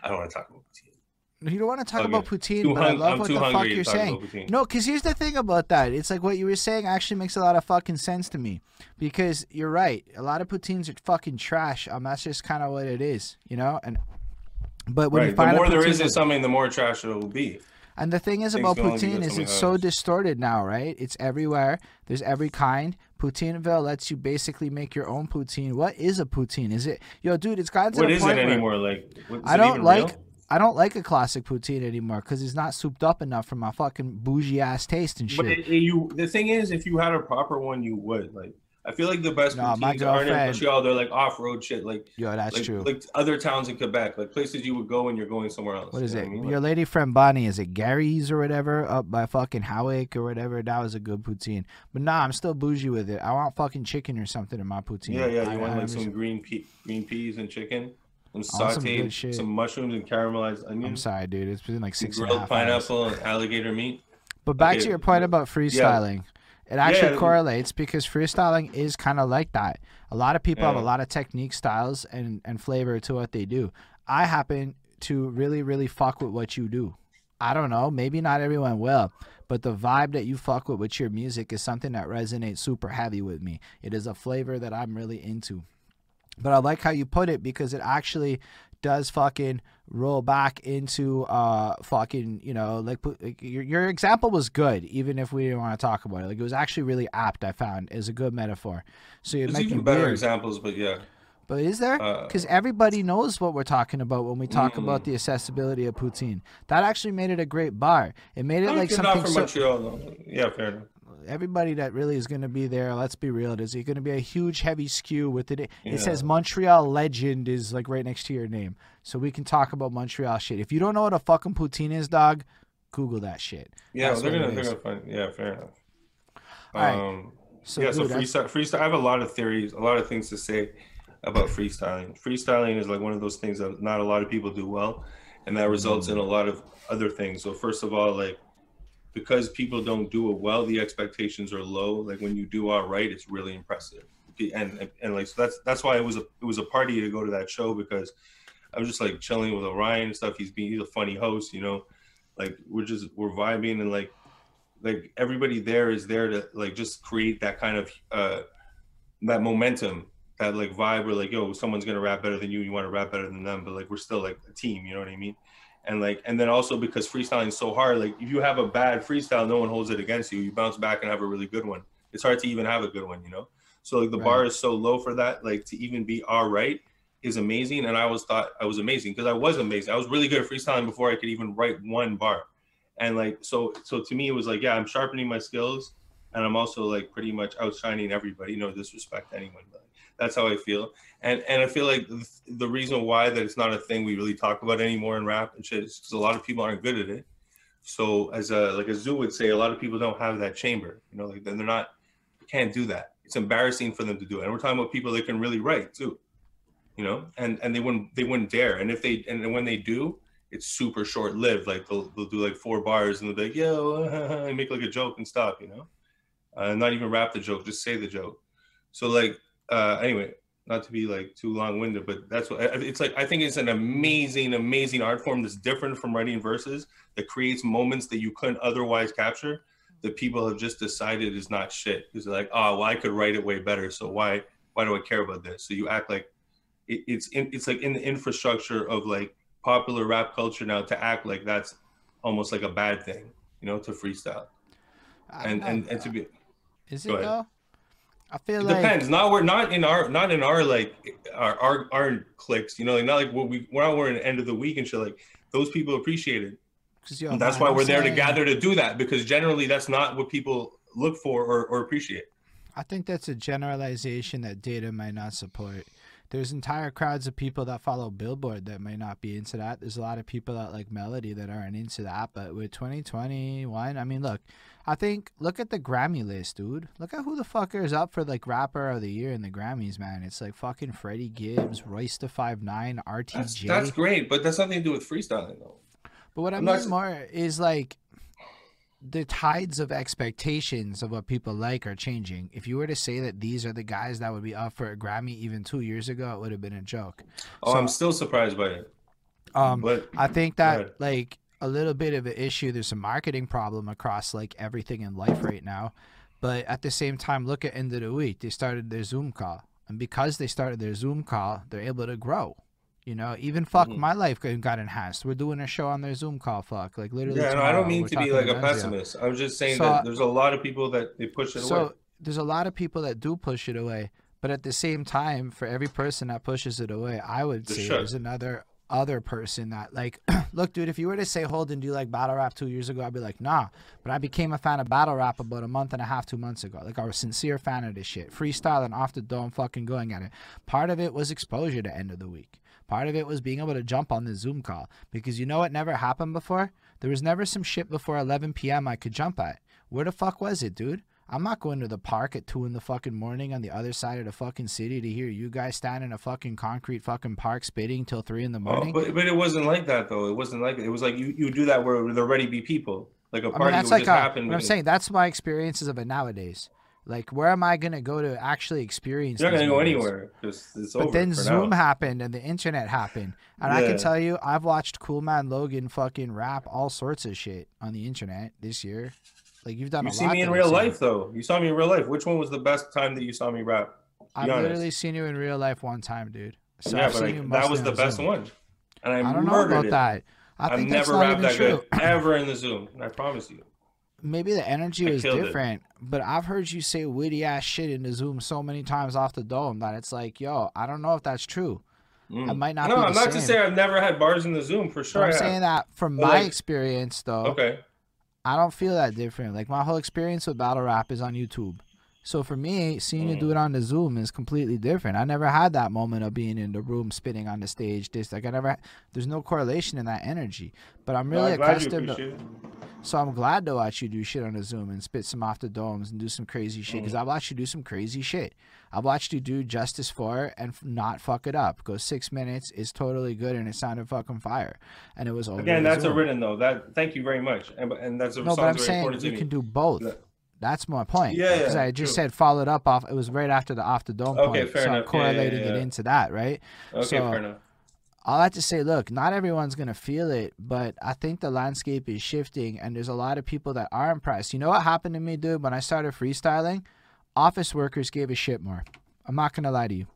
i don't want to talk about poutine You don't want to talk Okay. about poutine, Too but I love I'm what the fuck you're saying. No, because here's the thing about that. It's like what you were saying actually makes a lot of fucking sense to me. Because you're right. A lot of poutines are fucking trash. Um, that's just kind of what it is, you know. And but when you right the more there is in something the more trash it will be and the thing is Things about poutine is it's so distorted now, right? It's everywhere. There's every kind. Poutineville lets you basically make your own poutine. What is a poutine? Is it yo, dude? It's gotten to what the is point it anymore like I don't like real? I don't like a classic poutine anymore because it's not souped up enough for my fucking bougie ass taste and shit. But it, it- you, the thing is, if you had a proper one, you would. Like, I feel like the best No, my aren't in Montreal. They're like off-road shit, like Yo, that's like, true. like other towns in Quebec, like places you would go when you're going somewhere else. what is it? I mean? Your lady friend Bonnie, is it Gary's or whatever up by fucking Howick or whatever? That was a good poutine. But nah, I'm still bougie with it. I want fucking chicken or something in my poutine. yeah, yeah. I- You want I like some green pea, green peas and chicken, some some sauteed, shit. some mushrooms and caramelized onions. I'm sorry, dude. It's been like six and a grilled half hours. pineapple and alligator meat. But back Okay, to your point about freestyling. It actually Yeah. correlates because freestyling is kind of like that. A lot of people have a lot of technique, styles, and, and flavor to what they do. I happen to really, really fuck with what you do. I don't know, maybe not everyone will, but the vibe that you fuck with with your music is something that resonates super heavy with me. It is a flavor that I'm really into. But I like how you put it because it actually does fucking roll back into uh fucking you know like, like your, your example was good even if we didn't want to talk about it like it was actually really apt i found is a good metaphor so it There's even better weird examples, but yeah. but is there Uh, because everybody knows what we're talking about when we talk Mm. about the accessibility of poutine that actually made it a great bar it made it like something not from so, Montreal, though. Yeah, fair enough. Everybody that really is going to be there let's be real there's going to be a huge heavy skew with it it Yeah. says montreal legend is like right next to your name so we can talk about montreal shit if you don't know what a fucking poutine is dog google that shit Yeah, That's they're it is. gonna find. Yeah, fair enough. All right. Um, so, yeah, so dude, that's- freestyle, freestyle. I have a lot of theories, a lot of things to say about freestyling. Freestyling is like one of those things that not a lot of people do well, and that results in a lot of other things. So first of all, like because people don't do it well, the expectations are low. Like when you do all right, it's really impressive. And and, like so that's that's why it was a it was a party to go to that show because I was just like chilling with Orion and stuff. He's being he's a funny host, you know. Like we're just we're vibing and like like everybody there is there to like just create that kind of uh that momentum that like vibe where like yo someone's gonna rap better than you you want to rap better than them but like we're still like a team you know what i mean and like and then also because freestyling is so hard like if you have a bad freestyle no one holds it against you. You bounce back and have a really good one. It's hard to even have a good one you know? So like the Right. bar is so low for that like to even be all right is amazing and i always thought i was amazing because i was amazing. I was really good at freestyling before i could even write one bar. And like so so to me it was like yeah i'm sharpening my skills and i'm also like pretty much outshining everybody. No disrespect to anyone but that's how i feel and and i feel like th- the reason why that it's not a thing we really talk about anymore in rap and shit is because a lot of people aren't good at it So as a like a zoo would say, a lot of people don't have that chamber. You know, like then they're not can't do that. It's embarrassing for them to do it. And we're talking about people that can really write too. You know, and and they wouldn't they wouldn't dare. And if they and when they do, it's super short lived. Like they'll they'll do like four bars and they'll be like, yo, (laughs) and make like a joke and stop. You know, uh, not even rap the joke, just say the joke. So like uh, anyway, not to be like too long-winded, but that's what it's like. I think it's an amazing, amazing art form that's different from writing verses that creates moments that you couldn't otherwise capture. That people have just decided is not shit. It's like, oh, well, I could write it way better. So why, why do I care about this? So you act like it, it's in, it's like in the infrastructure of like popular rap culture now to act like that's almost like a bad thing, you know, to freestyle. And and and to be. Is it though? I feel it like depends. Not we're not in our not in our like our our, our clicks. You know, like not like what we we're not we're in the End of the Weak and shit. Like those people appreciate it. yo, And that's man, why I'm we're there saying- to gather to do that because generally that's not what people look for or, or appreciate. I think that's a generalization that data might not support. There's entire crowds of people that follow Billboard that may not be into that. There's a lot of people that like Melody that aren't into that. But with 2021, I mean, look, I think look at the Grammy list, dude. Look at who the fucker is up for like rapper of the year in the Grammys, man. It's like fucking Freddie Gibbs, Royce the Five Nine, That's, RTJ. that's great, but that's nothing to do with freestyling though. But what I I'm mean not more is like the tides of expectations of what people like are changing. If you were to say that these are the guys that would be up for a Grammy even two years ago, it would have been a joke. Oh, So- I'm still surprised by it. Um, but I think that like a little bit of an issue. There's a marketing problem across like everything in life right now. But at the same time, look at End of the Weak. They started their Zoom call, and because they started their Zoom call, they're able to grow. You know, even fuck Mhm. my life got got enhanced. We're doing a show on their Zoom call. Fuck, like literally. yeah, no, I don't mean to be like a Denzel. pessimist. I'm just saying So- that there's a lot of people that they push it away. So there's a lot of people that do push it away, but at the same time, for every person that pushes it away, I would The say shut. there's another other person that like, (clears throat) look, dude, if you were to say Holden, do you like battle rap two years ago? I'd be like, nah. But I became a fan of battle rap about a month and a half, two months ago. Like I was a sincere fan of this shit, freestyle and off the dome, fucking going at it. Part of it was exposure to End of the Weak. Part of it was being able to jump on the Zoom call because you know what never happened before? There was never some shit before 11 p.m. I could jump at. Where the fuck was it, dude? I'm not going to the park at two in the fucking morning on the other side of the fucking city to hear you guys stand in a fucking concrete fucking park spitting till three in the Oh, morning. but but it wasn't like that though. It wasn't like it was like you you do that where there already be people like a I party mean, that's would like just a, happen. what I'm saying. That's my experiences of it nowadays. Like, where am I gonna go to actually experience? You're not gonna go anywhere it's But then Zoom now. happened and the internet happened, and I can tell you, I've watched Cool Man Logan fucking rap all sorts of shit on the internet this year. Like you've done. You see me in real life though. You saw me in real life. Which one was the best time that you saw me rap? I've honest. literally seen you in real life one time, dude. So yeah, I've but seen like, you that was the best Zoom. one, and I, I don't know about it. that. I I've that's never rapped that true. good ever in the Zoom. I promise you. Maybe the energy I was killed it. different, but I've heard you say witty ass shit in the Zoom so many times off the dome that it's like, yo, I don't know if that's true. Mm. I might not no, be I'm the not to say I've never had bars in the Zoom for But sure. I'm I have. saying that from But, my like- experience, though, Okay. I don't feel that different. Like my whole experience with battle rap is on YouTube. So for me, seeing you Mm. do it on the Zoom is completely different. I never had that moment of being in the room spitting on the stage. This like I never. There's no correlation in that energy. But I'm really I'm accustomed. To, so I'm glad to watch you do shit on the Zoom and spit some off the domes and do some crazy shit. Mm. Because I watched you do some crazy shit. I've watched you do Justice for and not fuck it up. Go six minutes. It's totally good and it sounded fucking fire. And it was over. Again, that's a Zoom. written though. That thank you very much. And and that's a No, but I'm saying you can do both. That's my point. Yeah, Because yeah, I just true. said followed up off. It was right after the off the dome Okay, point. fair so I'm enough. Yeah, yeah, correlating it into that, right? Okay, so- fair enough. All I have to say, look, not everyone's gonna feel it, but I think the landscape is shifting, and there's a lot of people that are impressed. You know what happened to me, dude? When I started freestyling, office workers gave a shit more. I'm not gonna lie to you.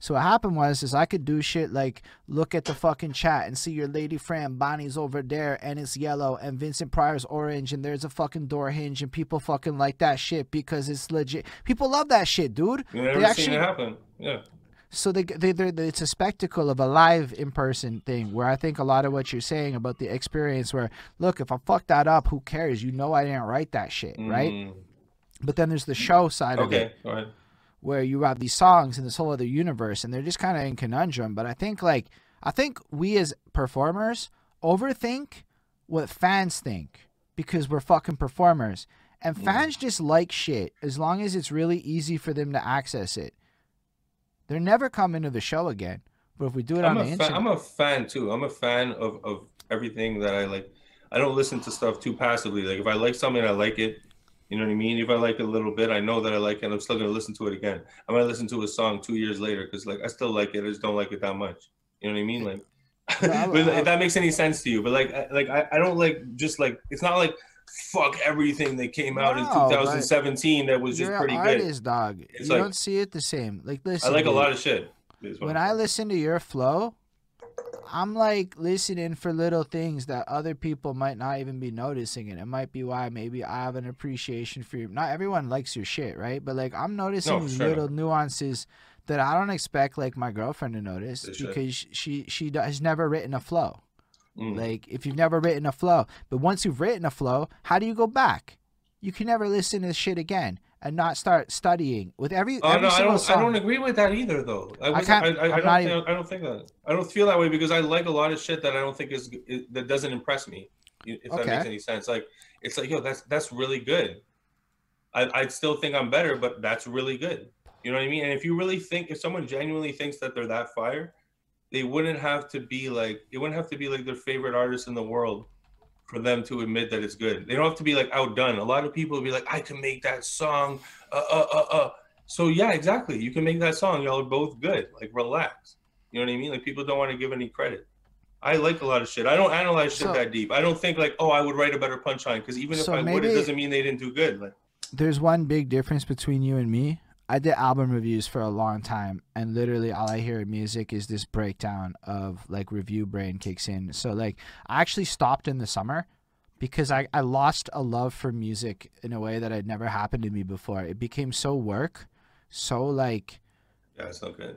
So what happened was, is I could do shit like look at the fucking chat and see your lady friend Bonnie's over there and it's yellow and Vincent Pryor's orange and there's a fucking door hinge and people fucking like that shit because it's legit. People love that shit, dude. You They never actually seen it happen. Yeah. so they, they, they, they- it's a spectacle of a live in person thing where I think a lot of what you're saying about the experience where look if I fuck that up who cares you know I didn't write that shit right Mm, but then there's the show side of it Okay. All right. Where you have these songs in this whole other universe and they're just kind of in conundrum but I think like I think we as performers overthink what fans think because we're fucking performers. And fans just like shit as long as it's really easy for them to access it. They're never coming to the show again. But if we do it I'm on the fan, internet, I'm a fan too. I'm a fan of, of everything that I like. I don't listen to stuff too passively. Like if I like something, I like it. You know what I mean? If I like it a little bit, I know that I like it. and I'm still gonna listen to it again. I might listen to a song two years later because like I still like it. I just don't like it that much. You know what I mean? Like, I- (laughs) but if that makes any sense to you. But like, I, like I, I don't like just like it's not like fuck everything that came out in No, but 2017 that was just pretty an good. artist, dog. It's you like- don't see it the same. Like, listen, I like a lot of shit. when I listen to your flow, I'm like listening for little things that other people might not even be noticing, and it might be why maybe I have an appreciation for you. Not everyone likes your shit, right? But like I'm noticing No, sure. little nuances that I don't expect like my girlfriend to notice because she she has never written a flow. Mm. Like if you've never written a flow, but once you've written a flow, how do you go back? You can never listen to shit again and not start studying with every Oh every no, I don't. song. I don't agree with that either, though. I, wasn't- can't- I, I, I'm I, don't even- I don't think that. I don't feel that way because I like a lot of shit that I don't think is that doesn't impress me. If that makes any sense, like it's like yo, that's that's really good. I I still think I'm better, but that's really good. You know what I mean? And if you really think, if someone genuinely thinks that they're that fire, they wouldn't have to be like, it wouldn't have to be like their favorite artist in the world for them to admit that it's good. They don't have to be like outdone. A lot of people will be like, I can make that song. Uh, uh, uh, uh. So yeah, exactly. You can make that song. Y'all are both good. Like relax. You know what I mean? Like people don't want to give any credit. I like a lot of shit. I don't analyze shit So- that deep. I don't think like, oh, I would write a better punchline because even if So I would, it doesn't mean they didn't do good. Like, there's one big difference between you and me. I did album reviews for a long time, and literally all I hear in music is this breakdown of like review brain kicks in. So like I actually stopped in the summer because I, I lost a love for music in a way that had never happened to me before. It became so work, so like yeah, it's not good.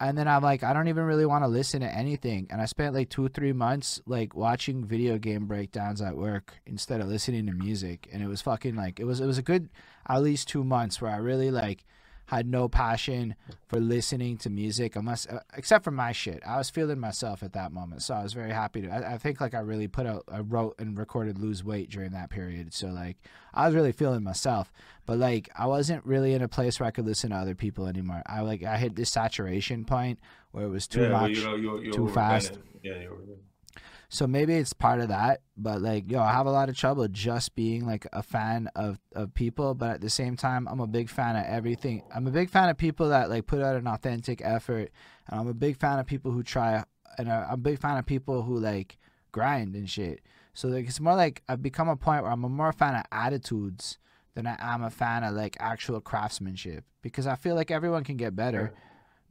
and then I'm like, I don't even really want to listen to anything. And I spent like two, three months like watching video game breakdowns at work instead of listening to music. And it was fucking like it was it was a good at least two months where I really like had no passion for listening to music unless uh, except for my shit. I was feeling myself at that moment, so I was very happy to. I, I think like I really put out, I wrote and recorded "Lose Weight" during that period. So like I was really feeling myself, but like I wasn't really in a place where I could listen to other people anymore. I like I hit this saturation point where it was too yeah, well, much. you know, you, you too fast. Yeah, So maybe it's part of that, but like, yo, I have a lot of trouble just being like a fan of of people, but at the same time, I'm a big fan of everything. I'm a big fan of people that like put out an authentic effort, and I'm a big fan of people who try, and uh, I'm a big fan of people who like grind and shit. So like, it's more like I've become a point where I'm a more fan of attitudes than I am a fan of like actual craftsmanship because I feel like everyone can get better.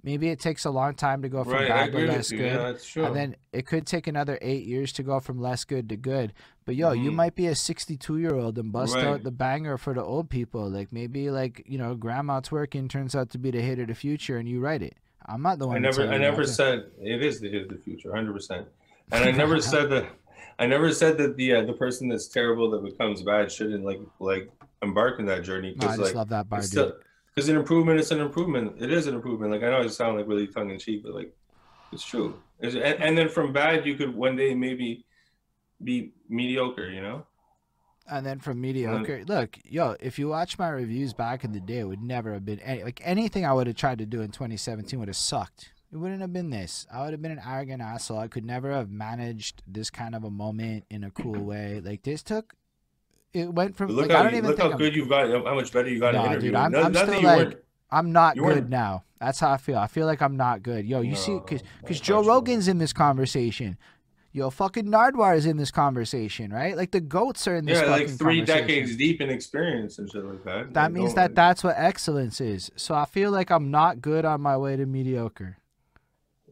Maybe it takes a long time to go from Right, bad to less you. good. Yeah. And then it could take another eight years to go from less good to good. But yo, you Mhm. might be a 62 year old and bust Right. out the banger for the old people. Like maybe like you know, grandma twerking turns out to be the hit of the future, and you write it. I'm not the one. I never, I never said it is the hit of the future, hundred percent. And I never (laughs) said that. I never said that the uh, the person that's terrible that becomes bad shouldn't like like embark in that journey No, I just like love that bar, dude. still because an improvement is an improvement. It is an improvement. Like I know I sound like really tongue in cheek, but like it's true. It's, and, and then from bad, you could one day maybe be mediocre. You know. And then from mediocre, look, yo, if you watch my reviews back in the day, it would never have been any, like anything I would have tried to do in 2017 would have sucked. It wouldn't have been this. I would have been an arrogant asshole. I could never have managed this kind of a moment in a cool way. Like this took, it went from like I how don't even look think how I'm, good you've got. How much better you got in Nah, interview. dude, I'm- not, I'm still like-. I'm not good now. That's how I feel. I feel like I'm not good. Yo, you see, No, because that's Joe. Rogan's in this conversation. Yo, fucking Nardwuar is in this conversation, right? Like the goats are in this Yeah, like three decades deep in experience and shit like that. That Like, means that that's what excellence is. So I feel like I'm not good on my way to mediocre.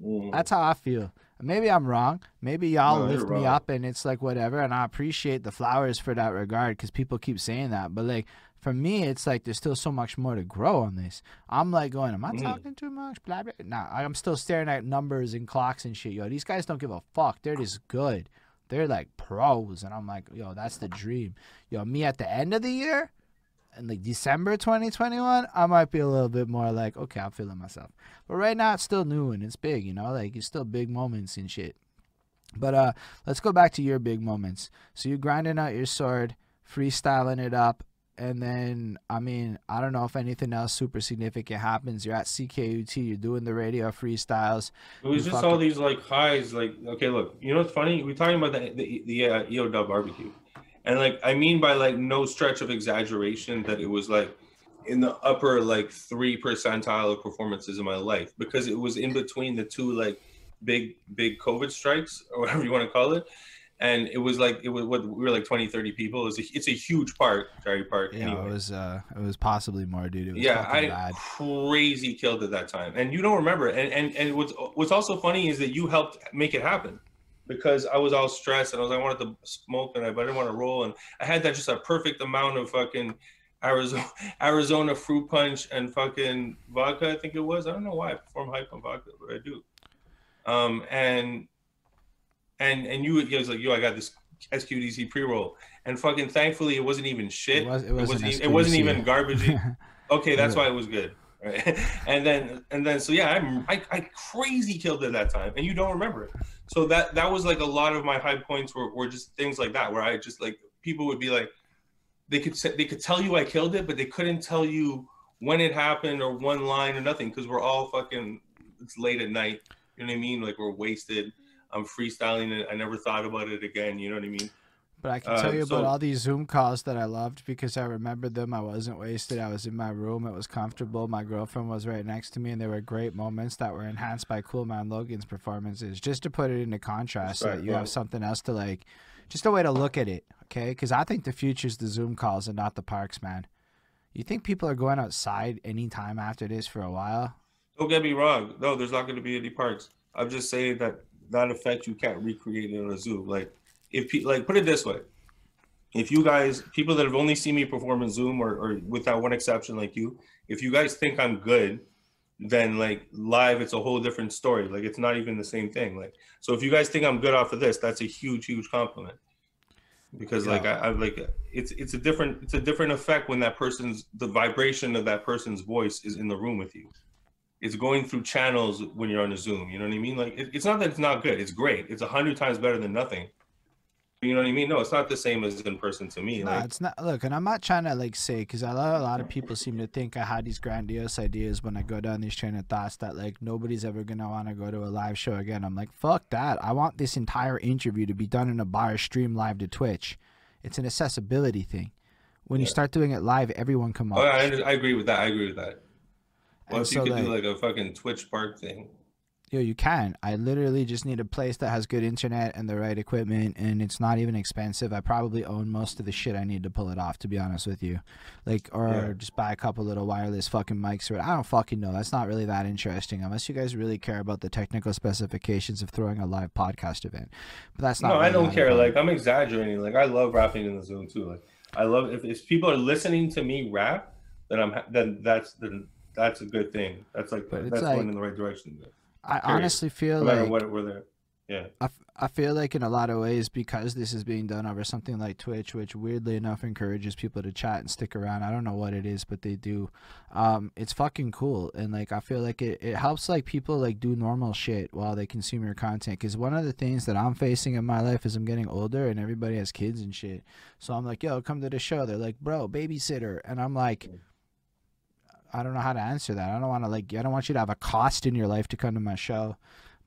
Mm. That's how I feel. Maybe I'm wrong. Maybe y'all No, lift me up and it's like whatever. And I appreciate the flowers for that regard because people keep saying that. But like for me, it's like there's still so much more to grow on this. I'm like going, am I Mm. talking too much? Blah blah. Nah, I'm still staring at numbers and clocks and shit. Yo, these guys don't give a fuck. They're just good. They're like pros, and I'm like, yo, that's the dream. Yo, me at the end of the year, in like December 2021, I might be a little bit more like, okay, I'm feeling myself. But right now, it's still new and it's big, you know, like it's still big moments and shit. But uh, let's go back to your big moments. So you're grinding out your sword, freestyling it up, and then I mean I don't know if anything else super significant happens. You're at CKUT, you're doing the radio freestyles. It was just fucking- all these like highs. Like, okay, look, you know what's funny? We're talking about the the, the uh, EO Dub barbecue, and like I mean by like no stretch of exaggeration that it was like in the upper like three percentile of performances in my life because it was in between the two like big big COVID strikes or whatever you want to call it. And it was like it was what we were like 20, 30 people. It was a, it's a huge park, Jarry Park. Yeah, anyway. it was uh, it was possibly more, dude. It was yeah, I bad. crazy killed at that time, and you don't remember. And and and what's what's also funny is that you helped make it happen, because I was all stressed and I was I wanted to smoke and I but I didn't want to roll, and I had that just a perfect amount of fucking Arizona (laughs) Arizona fruit punch and fucking vodka. I think it was. I don't know why I perform hype on vodka, but I do. Um and and and you it was like yo, I got this SQDC pre roll, and fucking thankfully it wasn't even shit. It was- it It wasn't wasn't, e- it wasn't even garbage. (laughs) Okay, that's why it was good. Right. (laughs) And then and then so yeah, I'm I, I crazy killed it that time, and you don't remember it. So that that was like a lot of my high points were, were just things like that, where I just like people would be like, they could say, they could tell you I killed it, but they couldn't tell you when it happened or one line or nothing because we're all fucking it's late at night. You know what I mean? Like we're wasted. I'm freestyling it. I never thought about it again. You know what I mean? But I can Uh, tell you about all these Zoom calls that I loved because I remembered them. I wasn't wasted. I was in my room. It was comfortable. My girlfriend was right next to me, and there were great moments that were enhanced by Cool Man Logan's performances. Just to put it into contrast, so that you right. have something else to like, just a way to look at it. Okay, because I think the future is the Zoom calls and not the parks, man. You think people are going outside anytime after this for a while? Don't get me wrong. No, there's not going to be any parks. I'm just saying that that effect you can't recreate it on a Zoom. Like if like put it this way, if you guys people that have only seen me perform in Zoom or, or with that one exception like you, if you guys think I'm good, then like live it's a whole different story. Like it's not even the same thing. Like so if you guys think I'm good off of this, that's a huge huge compliment. Because like I, I like it's it's a different it's a different effect when that person's the vibration of that person's voice is in the room with you it's going through channels when you're on a Zoom. You know what I mean? Like it, it's not that it's not good. It's great. It's a hundred times better than nothing. You know what I mean? No, it's not the same as in person to me. No, like it's not. Look, and I'm not trying to like say because a lot, a lot of people seem to think I had these grandiose ideas when I go down these train of thoughts that like nobody's ever gonna want to go to a live show again. I'm like, fuck that. I want this entire interview to be done in a bar, stream live to Twitch. It's an accessibility thing. When you start doing it live, everyone can watch. oh, I, I agree with that. I agree with that. Once so, you could do like- like a fucking Twitch park thing. Yo, you can. I literally just need a place that has good internet and the right equipment, and it's not even expensive. I probably own most of the shit I need to pull it off, to be honest with you. Like, or Yeah. just buy a couple little wireless fucking mics or I don't fucking know. That's not really that interesting unless you guys really care about the technical specifications of throwing a live podcast event. But that's not. No, I don't care. Like I'm exaggerating. Like I love rapping in the Zoom too. Like I love if, if people are listening to me rap, then I'm then that's then that's a good thing. That's like that's like- going in the right direction. I period. honestly feel No like what we're there. Yeah. I, I feel like in a lot of ways because this is being done over something like Twitch, which weirdly enough encourages people to chat and stick around. I don't know what it is, but they do. Um, it's fucking cool, and like I feel like it, it helps like people like do normal shit while they consume your content. Because one of the things that I'm facing in my life is I'm getting older and everybody has kids and shit. So I'm like, yo, come to the show. They're like, bro, babysitter, and I'm like. I don't know how to answer that. I don't want to like. I don't want you to have a cost in your life to come to my show.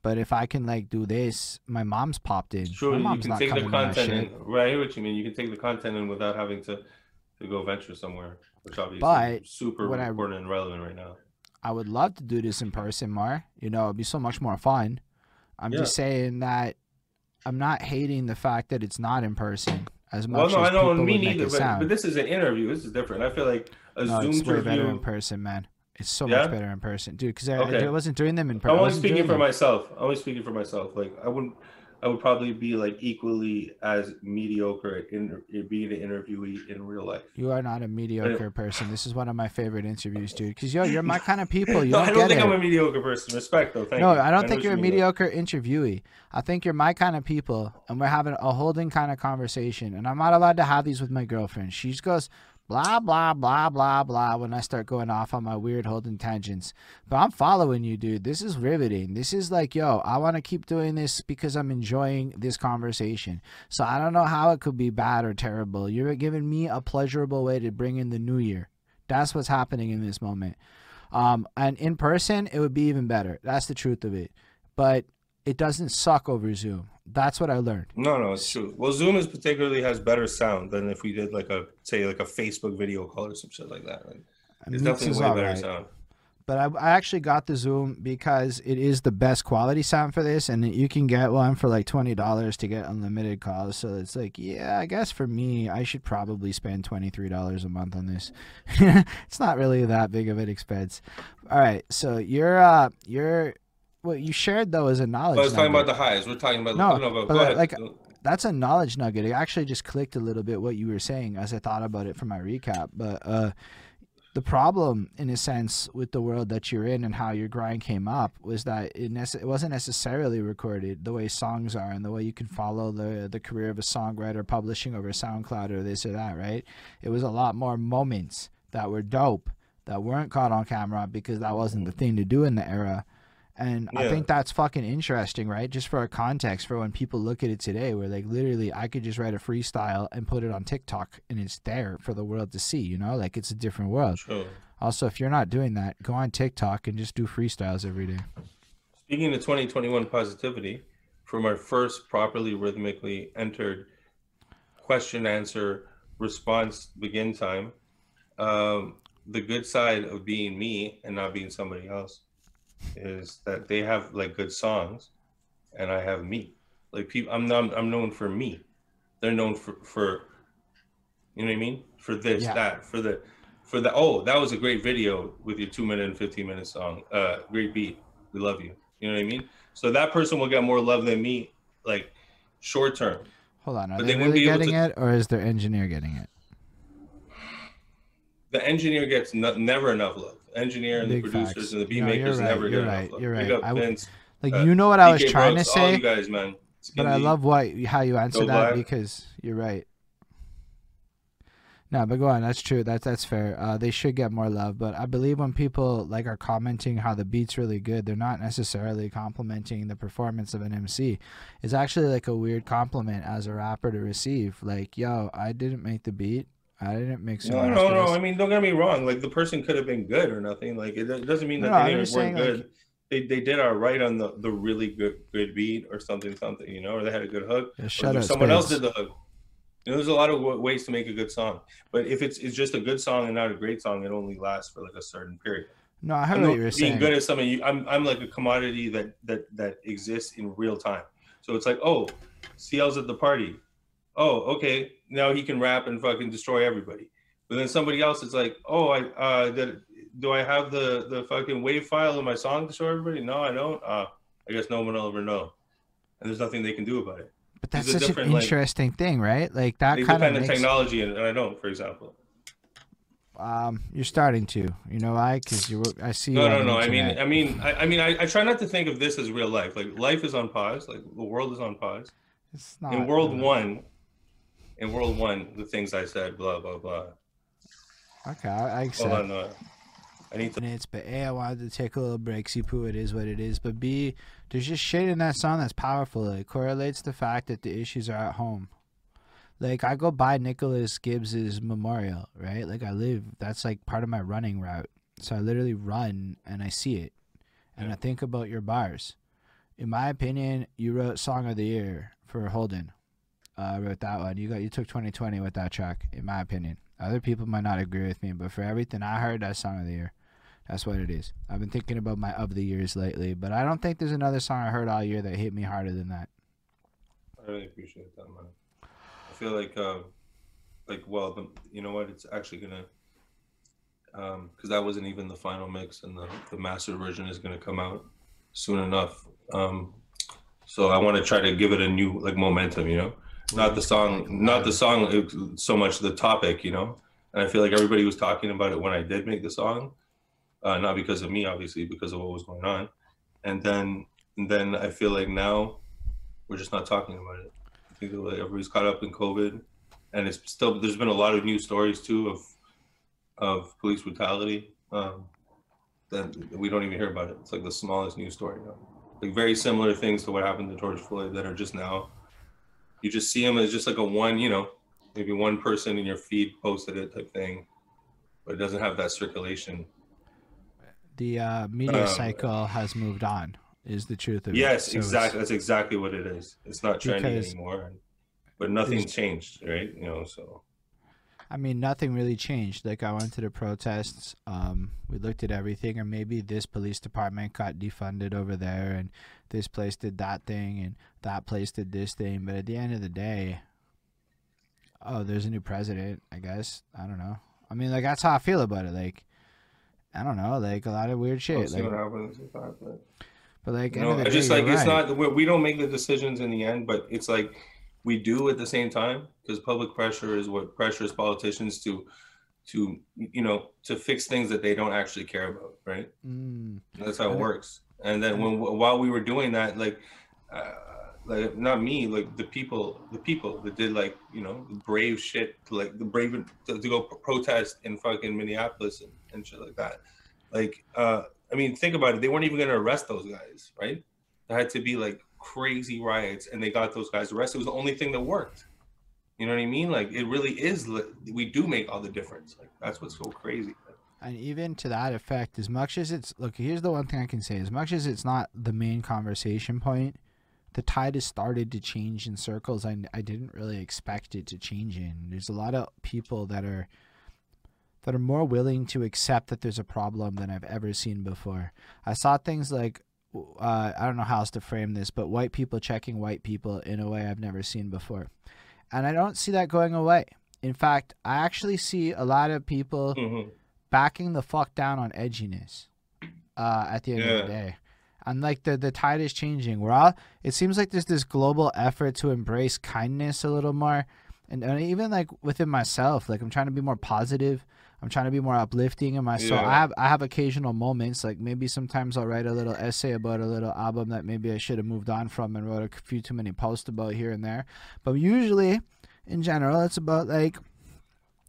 But if I can like do this, my mom's popped in. Sure, my you can take the coming to my content in. Right, I hear what you mean. You can take the content in without having to to go venture somewhere, which obviously But is super what I- important and relevant right now. I would love to do this in person more. You know, it'd be so much more fun. I'm Yeah. just saying that I'm not hating the fact that it's not in person as much. Well, no, as I know, people me would make it But, but this is an interview. This is different. I feel like a no, Zoom it's way better in person, man. It's so Yeah? much better in person, dude. Because I, Okay. I wasn't doing them in person. I'm only speaking for myself. I'm only speaking for myself. Like I wouldn't. I would probably be like equally as mediocre at in, being an interviewee in real life. You are not a mediocre person. This is one of my favorite interviews, dude. Because yo, (laughs) you're my kind of people. You no, don't I don't think it. I'm a mediocre person. Respect though. Thank no, you. I don't know think you're a mean, though. mediocre interviewee. I think you're my kind of people, and we're having a Holden kind of conversation. And I'm not allowed to have these with my girlfriend. She just goes, blah blah blah blah blah when I start going off on my weird Holden tangents. But I'm following you, dude. This is riveting. This is like, yo, I want to keep doing this because I'm enjoying this conversation. So I don't know how it could be bad or terrible. You're giving me a pleasurable way to bring in the new year. That's what's happening in this moment. Um, and in person, it would be even better. That's the truth of it. But it doesn't suck over Zoom. That's what I learned. No, no, it's true. Well, Zoom is particularly has better sound than if we did like a say like a Facebook video call or some shit like that. Like, it's definitely way better right. sound. But I, I actually got the Zoom because it is the best quality sound for this, and you can get one for like twenty dollars to get unlimited calls. So it's like, yeah, I guess for me, I should probably spend twenty three dollars a month on this. (laughs) it's not really that big of an expense. All right, so you're uh you're what you shared though is a knowledge. I was talking about the highs. We're talking about no, no but like, like that's a knowledge nugget. It actually just clicked a little bit what you were saying as I thought about it for my recap. But uh, the problem, in a sense, with the world that you're in and how your grind came up was that it, it wasn't necessarily recorded the way songs are and the way you can follow the the career of a songwriter publishing over SoundCloud or this or that. Right? It was a lot more moments that were dope that weren't caught on camera because that wasn't the thing to do in the era and yeah. I think that's fucking interesting, right? Just for a context for when people look at it today, where like literally I could just write a freestyle and put it on TikTok and it's there for the world to see, you know? Like it's a different world. Sure. Also, if you're not doing that, go on TikTok and just do freestyles every day. Speaking of 2021 positivity, from my first properly rhythmically entered question answer response begin time, um, the good side of being me and not being somebody else is that they have like good songs, and I have me. Like people, I'm not, I'm known for me. They're known for for, you know what I mean? For this, yeah. that, for the, for the. Oh, that was a great video with your two minute and fifteen minute song. Uh, great beat. We love you. You know what I mean? So that person will get more love than me, like short term. Hold on, are but they, they really getting to, it, or is their engineer getting it? The engineer gets no, never enough love engineer and Big the producers facts. and the beat no, makers right, never you're right. You're right. I, Vince, like uh, you know what I was trying Brooks, to say. guys, man. but I love what how you answer that because you're right. No, but go on. That's true. That's that's fair. Uh, they should get more love, but I believe when people like are commenting how the beat's really good, they're not necessarily complimenting the performance of an MC. It's actually like a weird compliment as a rapper to receive. Like, yo, I didn't make the beat. I didn't make so. No, no, no. I mean, don't get me wrong. Like the person could have been good or nothing. Like it doesn't mean that no, they weren't saying, good. Like, they, they did all right on the, the really good good beat or something something you know or they had a good hook. Yeah, shut up, someone else did the hook. You know, there's a lot of ways to make a good song, but if it's it's just a good song and not a great song, it only lasts for like a certain period. No, I heard what you were saying. Being good at something, you, I'm I'm like a commodity that that that exists in real time. So it's like, oh, CL's at the party. Oh, okay, now he can rap and fucking destroy everybody. But then somebody else is like, oh, I uh, did, do I have the the fucking wave file of my song to show everybody? No, I don't. Uh, I guess no one will ever know, and there's nothing they can do about it. But that's such an interesting like, thing, right? Like that kind of makes... technology, and, I don't, for example. Um, you're starting to, you know why? Because you, I see. No, no, no. I mean, I mean, I, I mean, I, I try not to think of this as real life. Like life is on pause. Like the world is on pause. It's not. In World One, in World One, the things I said, blah blah blah. Okay, I, I accept. Hold on, no. I need to. Minutes, but A, I wanted to take a little break. See, poo, it is what it is. But B, there's just shit in that song that's powerful. It correlates the fact that the issues are at home. Like I go by Nicholas Gibbs's memorial, right? Like I live. That's like part of my running route. So I literally run and I see it, and yeah. I think about your bars. In my opinion, you wrote "Song of the Year" for Holden. Uh, I wrote that one. You got you took 2020 with that track. In my opinion. Other people might not agree with me, but for everything I heard, that song of the year. That's what it is. I've been thinking about my of the years lately, but I don't think there's another song I heard all year that hit me harder than that. I really appreciate that, man. I feel like, uh, like, well, the, you know what? It's actually gonna, um, because that wasn't even the final mix, and the the master version is gonna come out soon enough. Um, so I want to try to give it a new like momentum, you know not the song, not the song so much the topic, you know. And I feel like everybody was talking about it when I did make the song, uh, not because of me, obviously, because of what was going on. And then, and then I feel like now we're just not talking about it. I think like everybody's caught up in COVID, and it's still there's been a lot of new stories too of of police brutality um, that we don't even hear about it. It's like the smallest news story now. Like very similar things to what happened to George Floyd that are just now. You just see them as just like a one, you know, maybe one person in your feed posted it type thing, but it doesn't have that circulation. The uh, media Um, cycle has moved on. Is the truth of it? Yes, So exactly. That's exactly what it is. It's not trending anymore, but nothing's changed, right? You know, so I mean, nothing really changed. Like I went to the protests. Um, we looked at everything, and maybe this police department got defunded over there, and this place did that thing, and that place did this thing. But at the end of the day, oh, there's a new president. I guess I don't know. I mean, like that's how I feel about it. Like, I don't know. Like a lot of weird we'll shit. see Like, what happens with that. But but like, you end of know, the I just day, like it's right. not we we don't make the decisions in the end, but it's like we do at the same time because public pressure is what pressures politicians to to you know to fix things that they don't actually care about, right? Mm. That's how it works. And then when while we were doing that, like, uh, like not me, like the people, the people that did like you know brave shit, to, like the brave to, to go protest in fucking Minneapolis and, and shit like that. Like, uh, I mean, think about it. They weren't even gonna arrest those guys, right? There had to be like crazy riots, and they got those guys arrested. It was the only thing that worked. You know what I mean? Like, it really is. We do make all the difference. Like, that's what's so crazy. And even to that effect, as much as it's look, here's the one thing I can say: as much as it's not the main conversation point, the tide has started to change in circles I, I didn't really expect it to change in. There's a lot of people that are that are more willing to accept that there's a problem than I've ever seen before. I saw things like uh, I don't know how else to frame this, but white people checking white people in a way I've never seen before, and I don't see that going away. In fact, I actually see a lot of people Mhm. backing the fuck down on edginess uh, at the end of the day. And like the the tide is changing. We're all it seems like there's this global effort to embrace kindness a little more. And, and even like within myself, like I'm trying to be more positive. I'm trying to be more uplifting in my soul. I have I have occasional moments, like maybe sometimes I'll write a little essay about a little album that maybe I should have moved on from and wrote a few too many posts about here and there. But usually, in general, it's about like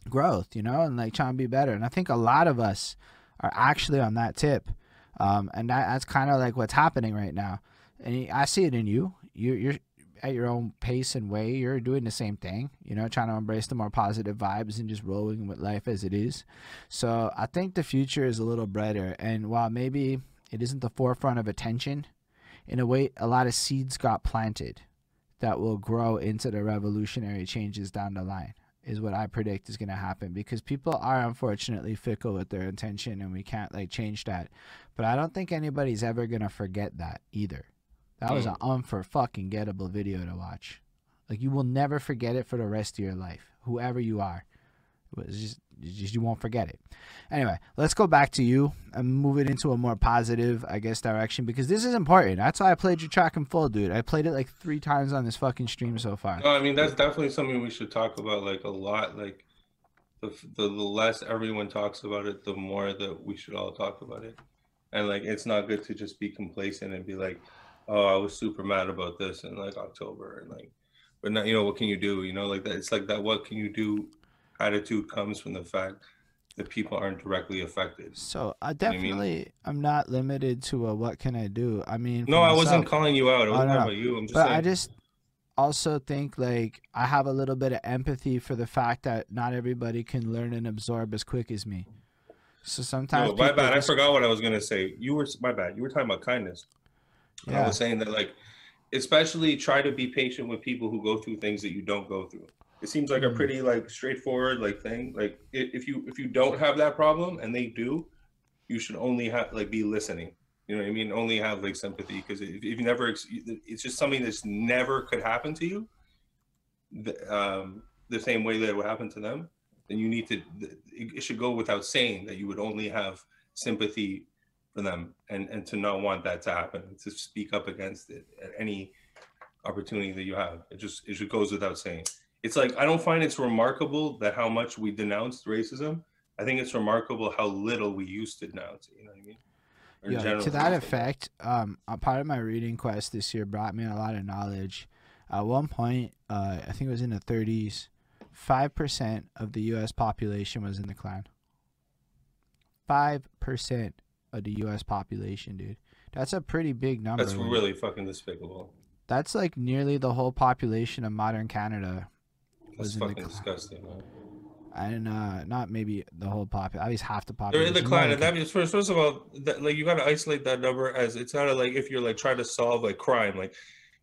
growth, you know, and like trying to be better. And I think a lot of us are actually on that tip, um, and that, that's kind of like what's happening right now. And I see it in you. You you're at your own pace and way. You're doing the same thing, you know, trying to embrace the more positive vibes and just rolling with life as it is. So I think the future is a little brighter. And while maybe it isn't the forefront of attention, in a way, a lot of seeds got planted that will grow into the revolutionary changes down the line is what I predict is going to happen because people are unfortunately fickle with their intention and we can't like change that. But I don't think anybody's ever going to forget that either. That was mm. an unfor fucking gettable video to watch. Like you will never forget it for the rest of your life, whoever you are. Just, it's just you won't forget it. Anyway, let's go back to you and move it into a more positive, I guess, direction because this is important. That's why I played your track in full, dude. I played it like three times on this fucking stream so far. No, I mean that's definitely something we should talk about like a lot. Like the the, the less everyone talks about it, the more that we should all talk about it. And like it's not good to just be complacent and be like, oh, I was super mad about this in like October and like, but now you know what can you do? You know, like that. It's like that. What can you do? Attitude comes from the fact that people aren't directly affected. So I I mean? definitely I'm not limited to a what can I do. I mean, No, I wasn't calling you out. I wasn't no, talking no. about you. I'm just but saying. I just also think like I have a little bit of empathy for the fact that not everybody can learn and absorb as quick as me. So sometimes No, my bad. I forgot what I was gonna say. You were my bad. You were talking about kindness. And I was saying that like, especially try to be patient with people who go through things that you don't go through. It seems like a Mm. pretty like straightforward like thing. Like if you if you don't have that problem and they do, you should only have like be listening. You know what I mean? Only have like sympathy because if, if you never, it's just something that's never could happen to you. The, um, the same way that it would happen to them, then you need to. It should go without saying that you would only have sympathy for them and and to not want that to happen to speak up against it at any opportunity that you have it just it just goes without saying it's like i don't find it's remarkable that how much we denounced racism i think it's remarkable how little we used to denounce it you know what i mean Or Yeah, to that effect, um, a part of my reading quest this year brought me a lot of knowledge. At one point, uh, I think it was in the 30s, five percent of the U.S. population was in the Klan. five percent of the U.S. population, dude. That's a pretty big number. That's when- really fucking despicable. That's like nearly the whole population of modern Canada. That's Was in the fucking disgusting. Man. And uh, not maybe the whole pop, at least half the population. They're in the decline, More and like- that means first, first of all, that, like you got to isolate that number as it's not like if you're like trying to solve like crime, like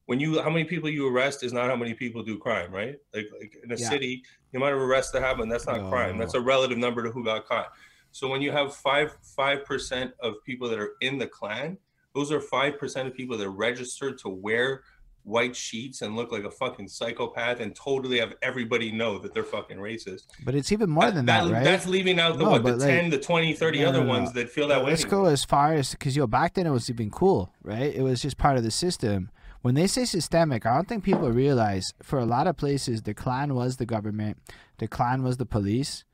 when you how many people you arrest is not how many people do crime, right? Like, like in a Yeah. city, the amount of arrests that happen, that's not crime. That's a relative number to who got caught. So when you have five five percent of people that are in the Klan, those are five percent of people that are registered to wear white sheets and look like a fucking psychopath and totally have everybody know that they're fucking racist. but it's even more than that, right? That's leaving out the No, what the like- 10, the 20, 30 No, other no, ones that feel that way. Let's go as far as because yo, back then it was even cool, right? It was just part of the system. When they say systemic, I don't think people realize for a lot of places the Klan was the government, the Klan was the police,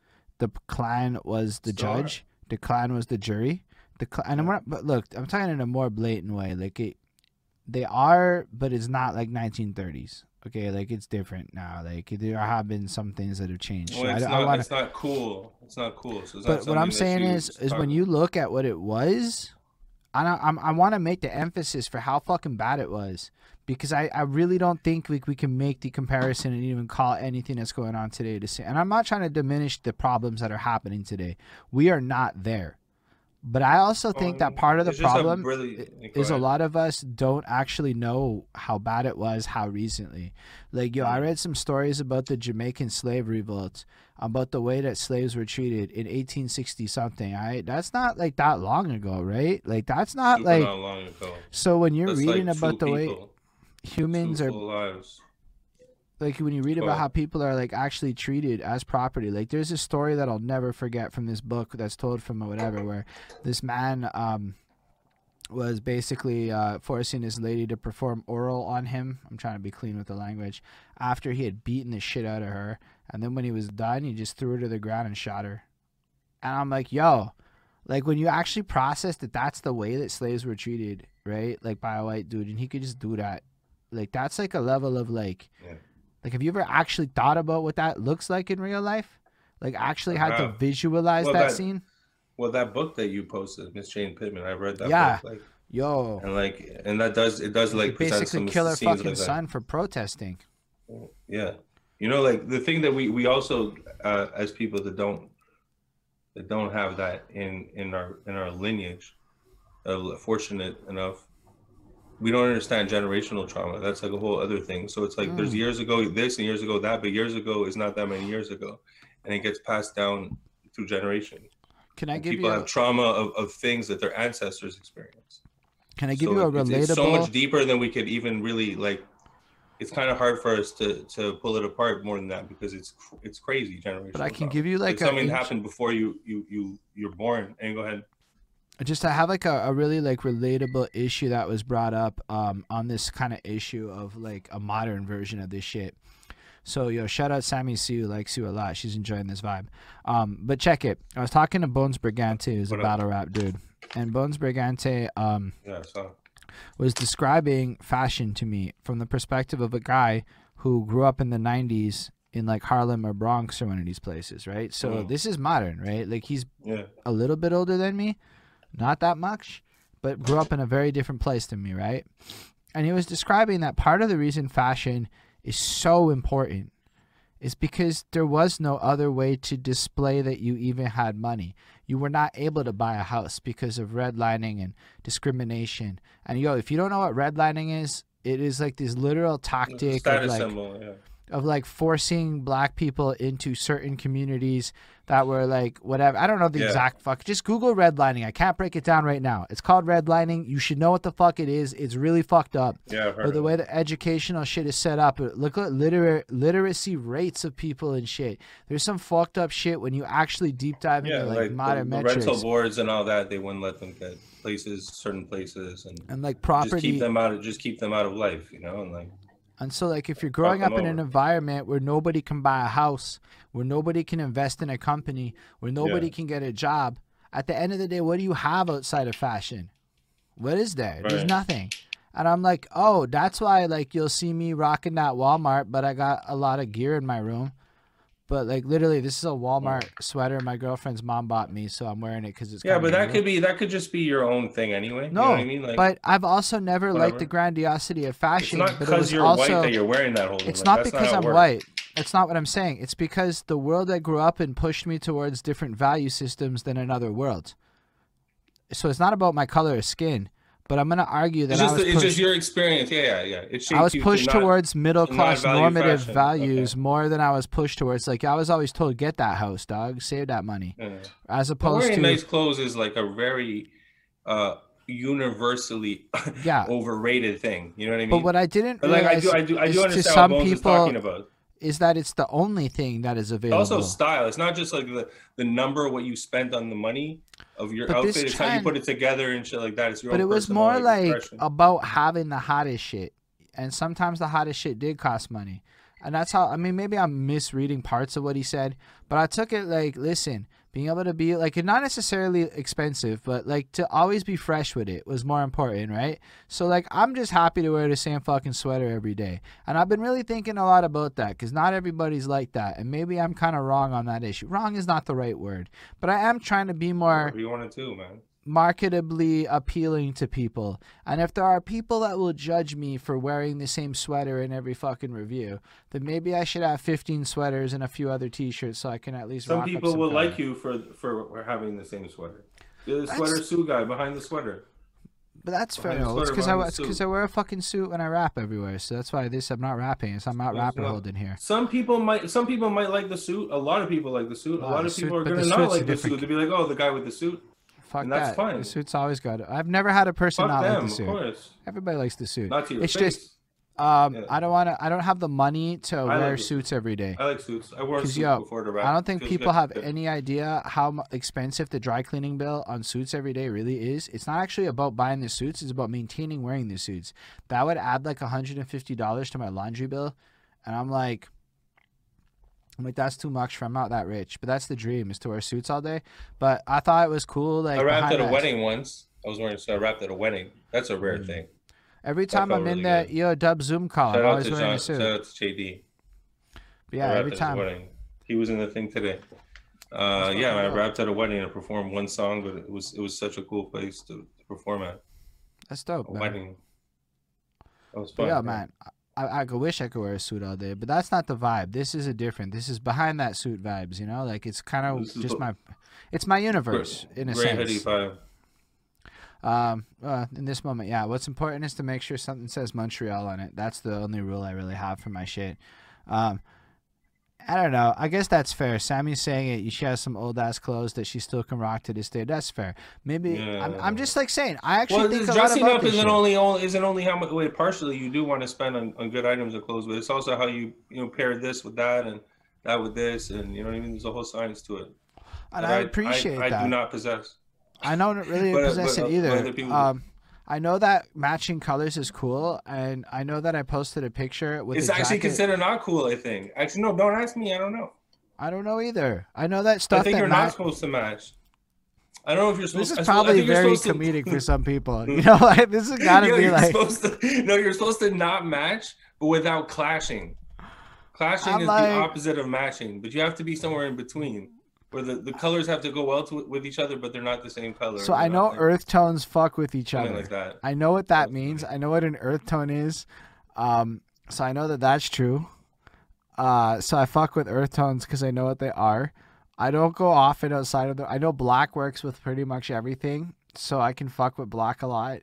the Klan was the Still are. judge, the Klan was the jury, the cl- and I'm not, but look, I'm talking in a more blatant way. Like it, they are, but it's not like 1930s. Okay, like it's different now. Like there have been some things that have changed. Well, it's, I not, wanna- it's not cool. It's not cool. So it's not but what I'm saying is, is when you look at what it was, I don't, I'm, I want to make the emphasis for how fucking bad it was, because I, I really don't think we, we can make the comparison and even call anything that's going on today to say. And I'm not trying to diminish the problems that are happening today. We are not there, but I also think that Um, part of the just a problem really- is a lot of us don't actually know how bad it was how recently like yo i Mm. read some stories about the jamaican slave revolt about the way that slaves were treated in 1860 something right that's not like that long ago right like that's not super like not long ago. so when you're That's reading like about the way people, humans are lives. like when you read about ahead. how people are like actually treated as property like there's a story that i'll never forget from this book that's told from whatever where this man um was basically uh, forcing his lady to perform oral on him i'm trying to be clean with the language after he had beaten the shit out of her and then when he was done he just threw her to the ground and shot her and i'm like yo like when you actually process that that's the way that slaves were treated right like by a white dude and he could just do that like that's like a level of like Yeah. like, have you ever actually thought about what that looks like in real life? Like, actually had to visualize Well, that, that- scene? Well, that book that you posted, Miss Jane Pittman, I read that Yeah. book. Like, Yo, and like, and that does it does like basically kill her fucking like son for protesting. Yeah, you know, like the thing that we we also uh, as people that don't that don't have that in in our in our lineage, uh, fortunate enough, we don't understand generational trauma. That's like a whole other thing. So it's like there's Mm. years ago this and years ago that, but years ago is not that many years ago, and it gets passed down through generation. Can I And give people you? A, have trauma of, of things that their ancestors experienced. can I give So you a it's- relatable? It's so much deeper than we could even really like. It's kind of hard for us to to pull it apart more than that because it's it's crazy generational. but I can trauma. give you like a something happened before you you you you're born. And go ahead. Just to have like a, a really like relatable issue that was brought up um on this kind of issue of like a modern version of this shit. So yo, shout out Sammy Sue, like Sue a lot. She's enjoying this vibe. Um, but check it. I was talking to Bones Brigante, who's a up? battle rap dude, and Bones Brigante um Yeah. So was describing fashion to me from the perspective of a guy who grew up in the 90s in like Harlem or Bronx or one of these places, right? So Mm. this is modern, right? Like he's yeah. a little bit older than me, not that much, but grew up in a very different place than me, right? And he was describing that part of the reason fashion is so important is because there was no other way to display that you even had money. You were not able to buy a house because of redlining and discrimination. And yo, if you don't know what redlining is, it is like this literal tactic of like symbol. Yeah. of like forcing black people into certain communities that were like whatever. I don't know the Yeah. exact fuck. Just Google redlining. I can't break it down right now. It's called redlining. You should know what the fuck it is. It's really fucked up. Yeah. Or the way the educational shit is set up. Look at liter- literacy rates of people and shit. There's some fucked up shit when you actually deep dive Yeah, into like, like, the, modern the metrics rental boards and all that. They wouldn't let them get places, certain places, and and like property. just keep them out of just keep them out of life. You know, and like And so, like, if you're growing up in an environment where nobody can buy a house, where nobody can invest in a company, where nobody Yeah. can get a job, at the end of the day, what do you have outside of fashion? What is there? There's nothing. And I'm like, oh, that's why, like, you'll see me rocking that Walmart, but I got a lot of gear in my room. But like literally, this is a Walmart sweater my girlfriend's mom bought me, so I'm wearing it because it's Yeah, but that could be that could just be your own thing anyway. you know No, what I mean? Like, but I've also never liked the grandiosity of fashion. it's not but it because you're also white that you're wearing that whole. it's like, not that's because it I'm works. white. It's not what I'm saying. It's because the world I grew up in pushed me towards different value systems than another world. So it's not about my color of skin, but I'm gonna argue that It's just it's pushed, just your experience. Yeah, yeah, yeah. It I was to pushed not- towards middle class value normative fashion. values Okay. more than I was pushed towards. Like I was always told, get that house, dog, save that money, Yeah. as opposed wearing to nice clothes is like a very uh universally yeah. (laughs) overrated thing. You know what I mean? But what I didn't But, like I realize do, I do, I do to understand some what Bones people talking about. Is that it's the only thing that is available. Also, style. It's not just like the the number what you spent on the money of your But outfit. It's how you put it together and shit like that. It's your but it was more like about having the hottest shit and sometimes the hottest shit did cost money and that's how i mean maybe i'm misreading parts of what he said but i took it like listen being able to be like not necessarily expensive but like to always be fresh with it was more important right? So like i'm just happy to wear the same fucking sweater every day. And i've been really thinking a lot about that because not everybody's like that. And maybe i'm kind of wrong on that issue. Wrong is not the right word. But i am trying to be more Whatever you want to man. Marketably appealing to people. And if there are people that will judge me for wearing the same sweater in every fucking review, then maybe I should have 15 sweaters and a few other t-shirts so I can at least Some people some will color. like you for for having the same sweater. You're the That's- sweater suit guy behind the sweater. But that's fair. behind the. It's because I, behind the it's 'cause suit. I wear a fucking suit when I rap everywhere. So that's why this, I'm not rapping. It's I'm not Yes, rapper no. holding here. Some people might some people might like the suit. A lot of people like the suit. A lot the of people suit- are gonna not like the different- suit. They'll be like, oh, the guy with the suit. Fuck And that's that. fine. The suit's always good. I've never had a person Fuck not them, like the of suit. course. Everybody likes the suit. Not to your It's face. just um, Yeah. I don't want to. I don't have the money to like wear it. suits every day. I like suits. I wore suits yo, before the. I don't think people good. have any idea how expensive the dry cleaning bill on suits every day really is. It's not actually about buying the suits; it's about maintaining wearing the suits. That would add like hundred and fifty dollars to my laundry bill, and I'm like, I'm like, that's too much for I'm not that rich. But that's the dream is to wear suits all day. But I thought it was cool. Like I rapped behind at a wedding once. I was wearing so I rapped at a wedding. That's a rare Mm. thing. Every That time I'm in really that good. yo dub Zoom call, Shout I'm always wearing John, a suit. shout out to JD. But yeah, every time. He was in the thing today. Uh, yeah, I dope. rapped at a wedding and performed one song, but it was it was such a cool place to, to perform at. That's dope, A man. wedding. That was But fun. yeah, man. I, I wish I could wear a suit all day, but that's not the vibe. This is a different. This is behind that suit vibes, you know. Like it's kind of just my, it's my universe in a Gray hoodie sense. vibe. Um, uh, in this moment, yeah. What's important is to make sure something says Montreal on it. That's the only rule I really have for my shit. Um, I don't know. I guess that's fair. Sammy's saying it. She has some old ass clothes that she still can rock to this day. That's fair. Maybe I'm, I'm just like saying. I actually Well, think a lot dressing about up isn't shit. only, isn't only how much. Wait, partially you do want to spend on, on good items of clothes, but it's also how you you know pair this with that and that with this, and you know what I mean. There's a whole science to it. and I appreciate I, that. I do not possess. I don't really (laughs) But- possess but, it either. other people do. Um, I know that matching colors is cool, and I know that I posted a picture with. It's actually jacket. considered not cool. I think. Actually, no. Don't ask me. I don't know. I don't know either. I know that stuff I think you're not supposed to match. I don't know if you're supposed. This is probably very supposed to- comedic for (laughs) some people. (laughs) You know, like this is got to Yo, be like. supposed to, no, you're supposed to not match, but without clashing. Clashing I'm is like- the opposite of matching, but you have to be somewhere in between, where the, the colors have to go well to, with each other, but they're not the same color. So I know like- earth tones fuck with each other. like that. I know what that means. I know what an earth tone is. Um, so I know that that's true. Uh, so I fuck with earth tones because I know what they are. I don't go off it outside of the. I know black works with pretty much everything, so I can fuck with black a lot.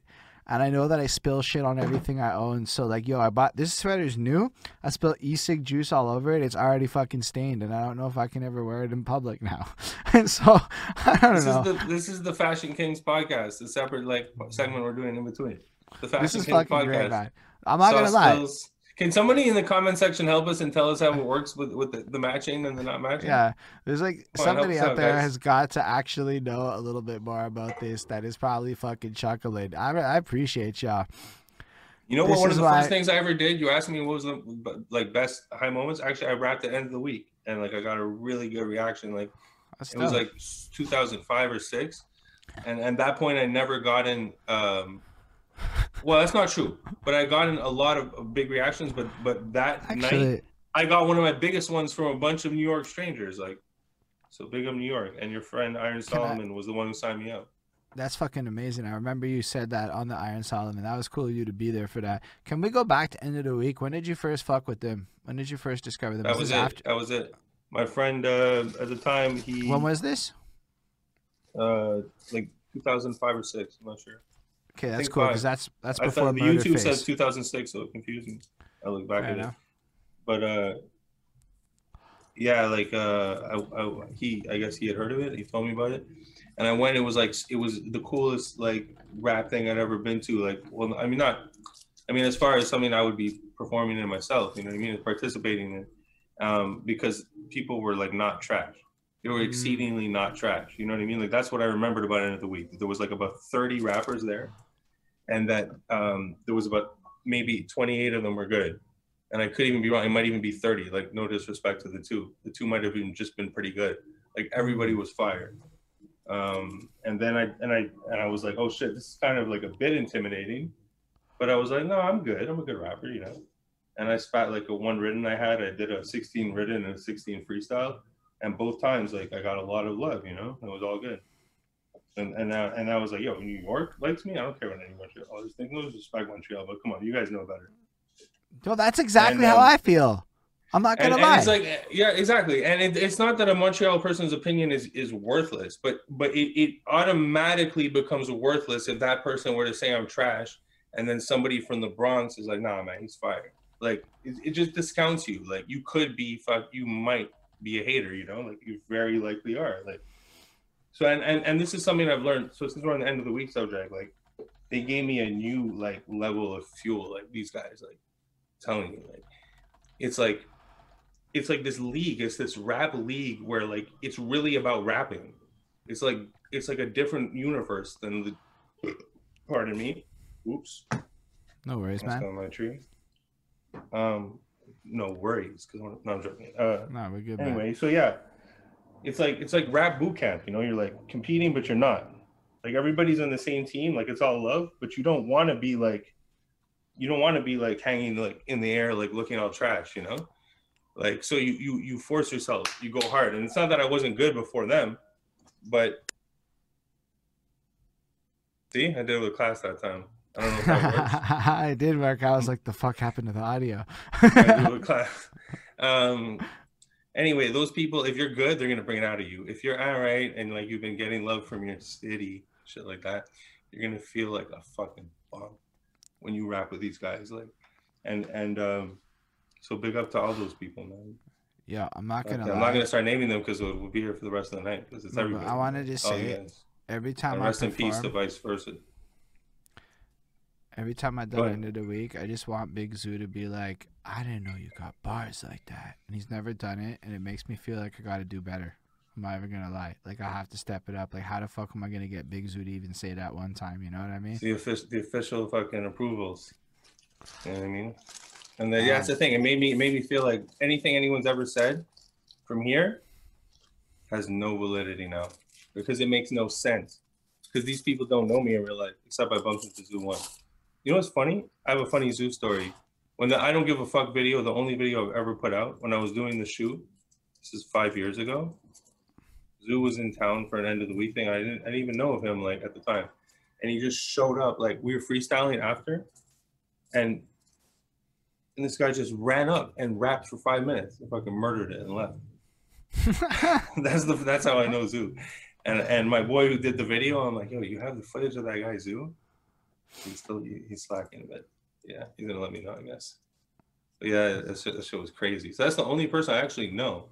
And I know that I spill shit on everything I own. So like, yo, I bought this sweater's new. I spilled e-cig juice all over it. It's already fucking stained, and I don't know if I can ever wear it in public now. and (laughs) so I don't This know. is the this is the Fashion Kings podcast, the separate like segment we're doing in between. The Fashion this is Kings fucking podcast. great, man. I'm not gonna lie. spills. Can somebody in the comment section help us and tell us how it works with with the, the matching and the not matching? Yeah, there's like Come somebody out out, there guys. has got to actually know a little bit more about this. That is probably fucking chuckling. I, I appreciate y'all. You know This what? One of the why- first things I ever did. You asked me what was the like best high moments. Actually, I rapped the End of the Weak, and like I got a really good reaction. Like That's it was like 2005 or six, and at that point I never got in. Um, well, that's not true, but I got in a lot of, big reactions. But but that night I got one of my biggest ones from a bunch of New York strangers. Like, so big up New York. And your friend Iron Can I- Solomon was the one who signed me up. That's fucking amazing. I remember you said that on the Iron Solomon. That was cool of you to be there for that. Can we go back to End of the Weak? When did you first fuck with them? When did you first discover them? That was this it. after- That was it. My friend uh, at the time, he When was this? uh, like 2005 or six. I'm not sure. Okay, that's cool because that's that's I before the YouTube Face. says 2006, so it confused me. I look back at it, but uh, yeah, like uh, I, I, he, I guess he had heard of it. He told me about it, and I went. It was like it was the coolest like rap thing I'd ever been to. Like, well, I mean, not, I mean, as far as something I would be performing in myself, you know what I mean, participating in, um, because people were like not trash. They were Mm. exceedingly not trash. You know what I mean? Like that's what I remembered about End of the Weak. There was like about 30 rappers there, and that um, there was about maybe 28 of them were good. And I could even be wrong. It might even be 30. Like no disrespect to the two. The two might have even just been pretty good. Like everybody was fired. Um, and then I and I and I was like, oh shit, this is kind of like a bit intimidating. But I was like, no, I'm good. I'm a good rapper, you know. And I spat like a one written I had. I did a 16 written and a 16 freestyle. And both times, like I got a lot of love, you know. It was all good. And and I, and I was like, yo, New York likes me. I don't care what anyone should. I was thinking, no disrespect Montreal, but come on, you guys know better. No, that's exactly And, how um, I feel. I'm not gonna and lie. it's like yeah exactly and it, it's not that a montreal person's opinion is is worthless but but it, it automatically becomes worthless if that person were to say i'm trash and then somebody from the bronx is like nah man he's fired like it, it just discounts you like you could be fuck you might be a hater you know like you very likely are like so and and, and this is something i've learned. So since we're on the End of the Weak subject like they gave me a new like level of fuel like these guys like telling you like it's like it's like this league it's this rap league where like it's really about rapping. It's like it's like a different universe than the pardon me. Oops. No worries, that's man. on my tree. Um no worries because no i'm joking. Uh No, we're good, man. anyway so yeah it's like it's like rap boot camp you know you're like competing but you're not like everybody's on the same team like it's all love but you don't want to be like you don't want to be like hanging like in the air like looking all trash you know like so you you you force yourself you go hard and it's not that i wasn't good before them but see i did it with class that time i don't know if that works (laughs) I did work. I was like, the fuck happened to the audio? I a (laughs) class. Um, anyway, those people, if you're good, they're gonna bring it out of you. If you're all right and like you've been getting love from your city, shit like that, you're gonna feel like a fucking bum when you rap with these guys. Like, and and um, so big up to all those people, man. yeah, I'm not gonna I'm lie. not gonna start naming them because we'll, be here for the rest of the night because it's No, everybody. I wanted to say it. Every time And I rest in peace perform, to vice versa. every time I do the End of the Weak, I just want Big Zoo to be like, I didn't know you got bars like that, and he's never done it, and it makes me feel like I got to do better. I'm not even gonna lie. Like I have to step it up. Like how the fuck am I gonna get Big Zoo to even say that one time? You know what I mean? It's the official, the official fucking approvals. You know what I mean? And then, yeah, that's ah. the thing. It made me, it made me feel like anything anyone's ever said from here has no validity now because it makes no sense. Because these people don't know me in real life, except I bumped into Zoo One. You know what's funny? I have a funny Zoo story. When the I don't give a fuck video, the only video I've ever put out, when I was doing the shoot, this is five years ago. Zoo was in town for an End of the Weak thing. I didn't, I didn't even know of him like at the time and he just showed up like we were freestyling after and and this guy just ran up and rapped for five minutes and fucking murdered it and left (laughs) that's the that's how i know zoo and and my boy who did the video i'm like yo you have the footage of that guy zoo he's still he's slacking but yeah he's gonna let me know i guess but yeah that shit, that shit was crazy so that's the only person i actually know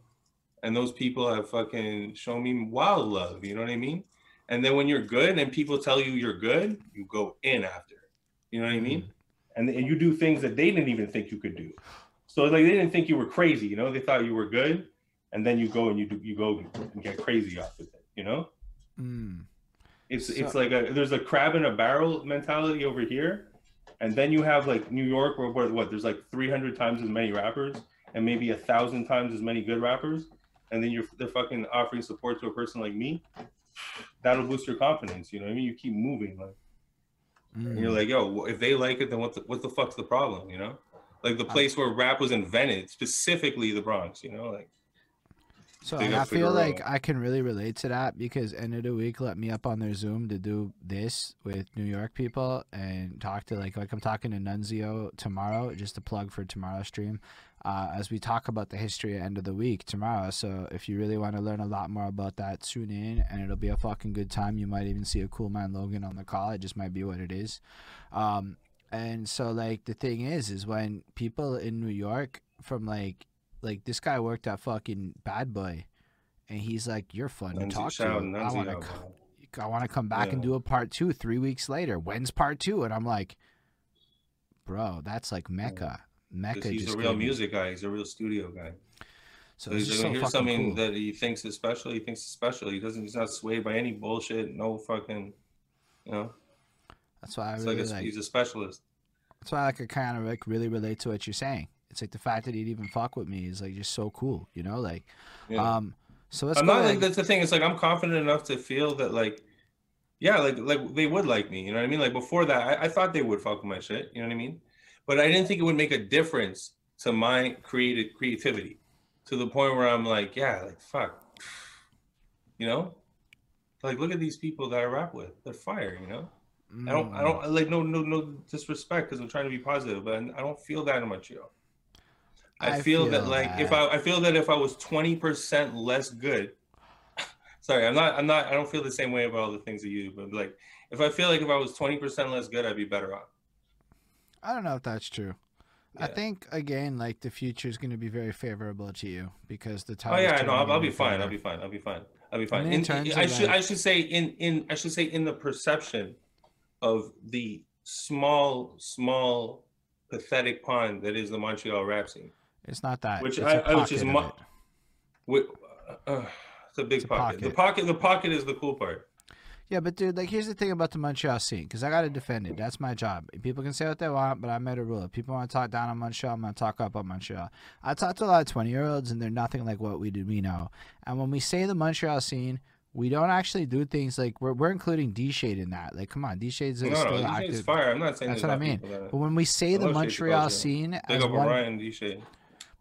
and those people have fucking shown me wild love you know what i mean and then when you're good and people tell you you're good, you go in after. You know what I mean? And, and you do things that they didn't even think you could do. So like they didn't think you were crazy, you know, they thought you were good. And then you go and you do you go and get crazy off of it, you know? Mm. It's So- it's like a there's a crab in a barrel mentality over here. And then you have like New York where, where what there's like 300 times as many rappers and maybe a thousand times as many good rappers. And then you're they're fucking offering support to a person like me. That'll boost your confidence. You know what I mean? You keep moving. Like and you're Mm. like, yo, if they like it, then what the what the fuck's the problem? You know? like the place where rap was invented, specifically the Bronx. You know, like So like, I feel like out- I can really relate to that because End of the Weak let me up on their Zoom to do this with New York people and talk to like like I'm talking to Nunzio tomorrow, just a plug for tomorrow's stream. Uh, as we talk about the history at End of the Weak tomorrow. So if you really want to learn a lot more about that, tune in and it'll be a fucking good time. You might even see a cool man Logan on the call. It just might be what it is. Um, and so like the thing is, is when people in New York from like like this guy worked at fucking Bad Boy, and he's like, "You're fun to talk to. I want to. I want to come back and do a part two three weeks later. When's part two? And I'm like, bro, that's like Mecca. Mecca. he's a real gave me- music guy. He's a real studio guy. So So he's gonna so hear something cool. that he thinks is special. He thinks it's special. He doesn't. He's not swayed by any bullshit. No fucking. You know, That's why I it's really like, a, like. he's a specialist. That's why I could kind of like really relate to what you're saying. It's like the fact that he'd even fuck with me is like just so cool, you know? Like, Yeah. um, so let's I'm not like that's the thing. It's like I'm confident enough to feel that like, yeah, like like they would like me. You know what I mean? Like before that, I, I thought they would fuck with my shit. You know what I mean? But I didn't think it would make a difference to my creative creativity, to the point where I'm like, yeah, like fuck, (sighs) you know, like look at these people that I rap with. They're fire. You know. I don't, I Mm. don't like no, no, no disrespect because I'm trying to be positive, but I don't feel that in Montreal. I, I feel, that feel like if. I, I feel that if I was 20% less good, (laughs) sorry, I'm not, I'm not, I don't feel the same way about all the things that you do, but like, if I feel like if I was 20% less good, I'd be better off. I don't know if that's true. I think again, like the future is going to be very favorable to you because the time. Oh yeah, no, I'll, I'll be fine. I'll be fine. I'll be fine. I'll be fine. In, in I should, I should say in, in, I should say in the perception of the small, small, pathetic pond that is the Montreal rap scene. It's not that. Which I- which is pocket of mo- it. Wi- uh, it's a big It's a pocket. The pocket. the pocket is the cool part. Yeah, but dude, like, here's the thing about the Montreal scene, because I gotta defend it. That's my job. People can say what they want, but I made a rule. If people want to talk down on Montreal, I'm gonna talk up on Montreal. I talk to a lot of 20 year olds, and they're nothing like what we do. We know. And when we say the Montreal scene, we don't actually do things like we're, we're including D Shade in that. Like, come on, D Shade's No, still no, DJ active. is fire. I'm not saying That's what I mean. that- But when we say I the Montreal scene as up one, Orion D Shade.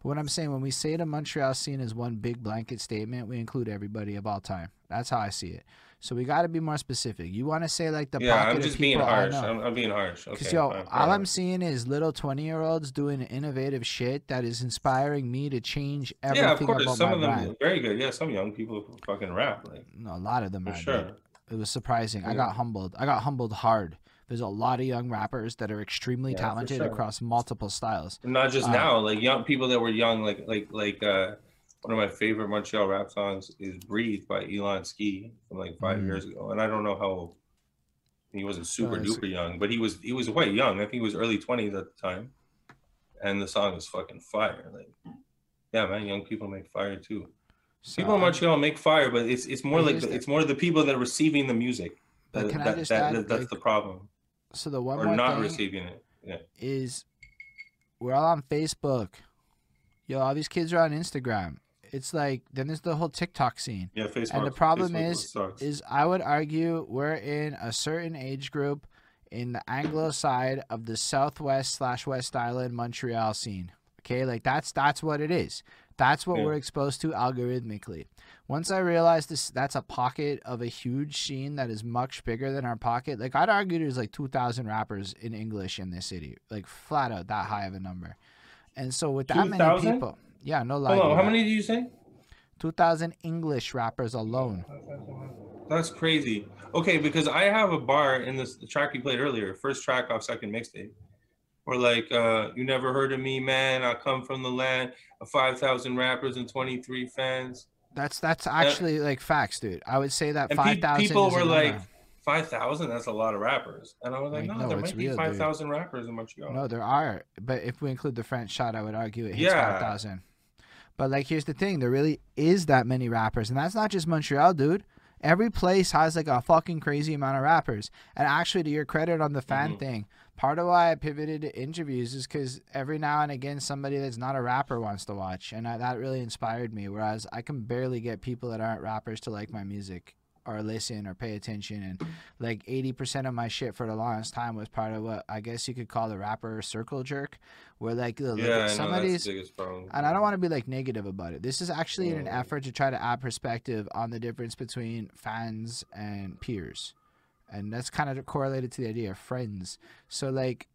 But what I'm saying, when we say the Montreal scene is one big blanket statement, we include everybody of all time. That's how I see it. So we got to be more specific. You want to say like the Yeah, pocket I'm just being people I harsh. I'm, I'm being harsh. Because Okay, yo, fine, all I'm seeing is little twenty year olds doing innovative shit that is inspiring me to change everything yeah, of course. Some of them brand. very good. Yeah, some young people fucking rap like No, a lot of them for are. sure. dude. It was surprising. I got humbled. I got humbled hard. There's a lot of young rappers that are extremely Yeah, talented sure. across multiple styles. And not just Uh, now, like young people that were young, like like like uh one of my favorite Montreal rap songs is "Breathe" by Elon Ski from like five Mm. years ago, and I don't know how. He wasn't super duper young, but he was he was quite young. I think he was early twenties at the time, and the song is fucking fire. Like, yeah, man, young people make fire too. So, People in Montreal make fire, but it's it's more like the, it's more the people that are receiving the music. But That, I that, just that- add, that- that's like, the problem, so the one or more not thing receiving it. Yeah. is we're all on Facebook. Yo, all these kids are on Instagram. It's like then there's the whole TikTok scene. Yeah, Facebook. And the problem Facebook is- sucks. is I would argue we're in a certain age group in the Anglo side of the Southwest slash West Island Montreal scene. Okay, like that's that's what it is. That's what Yeah. we're exposed to algorithmically. Once I realized this, that's a pocket of a huge scene that is much bigger than our pocket. Like I'd argue there's like two thousand rappers in English in this city, like flat out that high of a number. And so with that many 2,000? people, yeah, no lie. Hold on, how many did you say? 2,000 English rappers alone. That's crazy. Okay, because I have a bar in this the track you played earlier, first track off second mixtape, where like uh, you never heard of me, man. I come from the land of five thousand rappers and twenty three fans. That's that's actually like facts, dude. I would say that And five thousand. people were like, five thousand. That's a lot of rappers. And I was like, Like, no, no, there might be real, dude. five thousand rappers in Montreal. no, there are, but if we include the French shot, I would argue it hits Yeah. five thousand. But like, here's the thing: there really is that many rappers, and that's not just Montreal, dude. Every place has like a fucking crazy amount of rappers. And actually, to your credit on the fan Mhm. thing, part of why I pivoted to interviews is because every now and again somebody that's not a rapper wants to watch, and I, that really inspired me. Whereas I can barely get people that aren't rappers to like my music. or listen or pay attention. And like eighty percent of my shit for the longest time was part of what I guess you could call the rapper circle jerk, where like the, Yeah, I some know of that's these the biggest problem. and I don't want to be like negative about it. This is actually in an effort to try to add perspective on the difference between fans and peers. And that's kind of correlated to the idea of friends. So like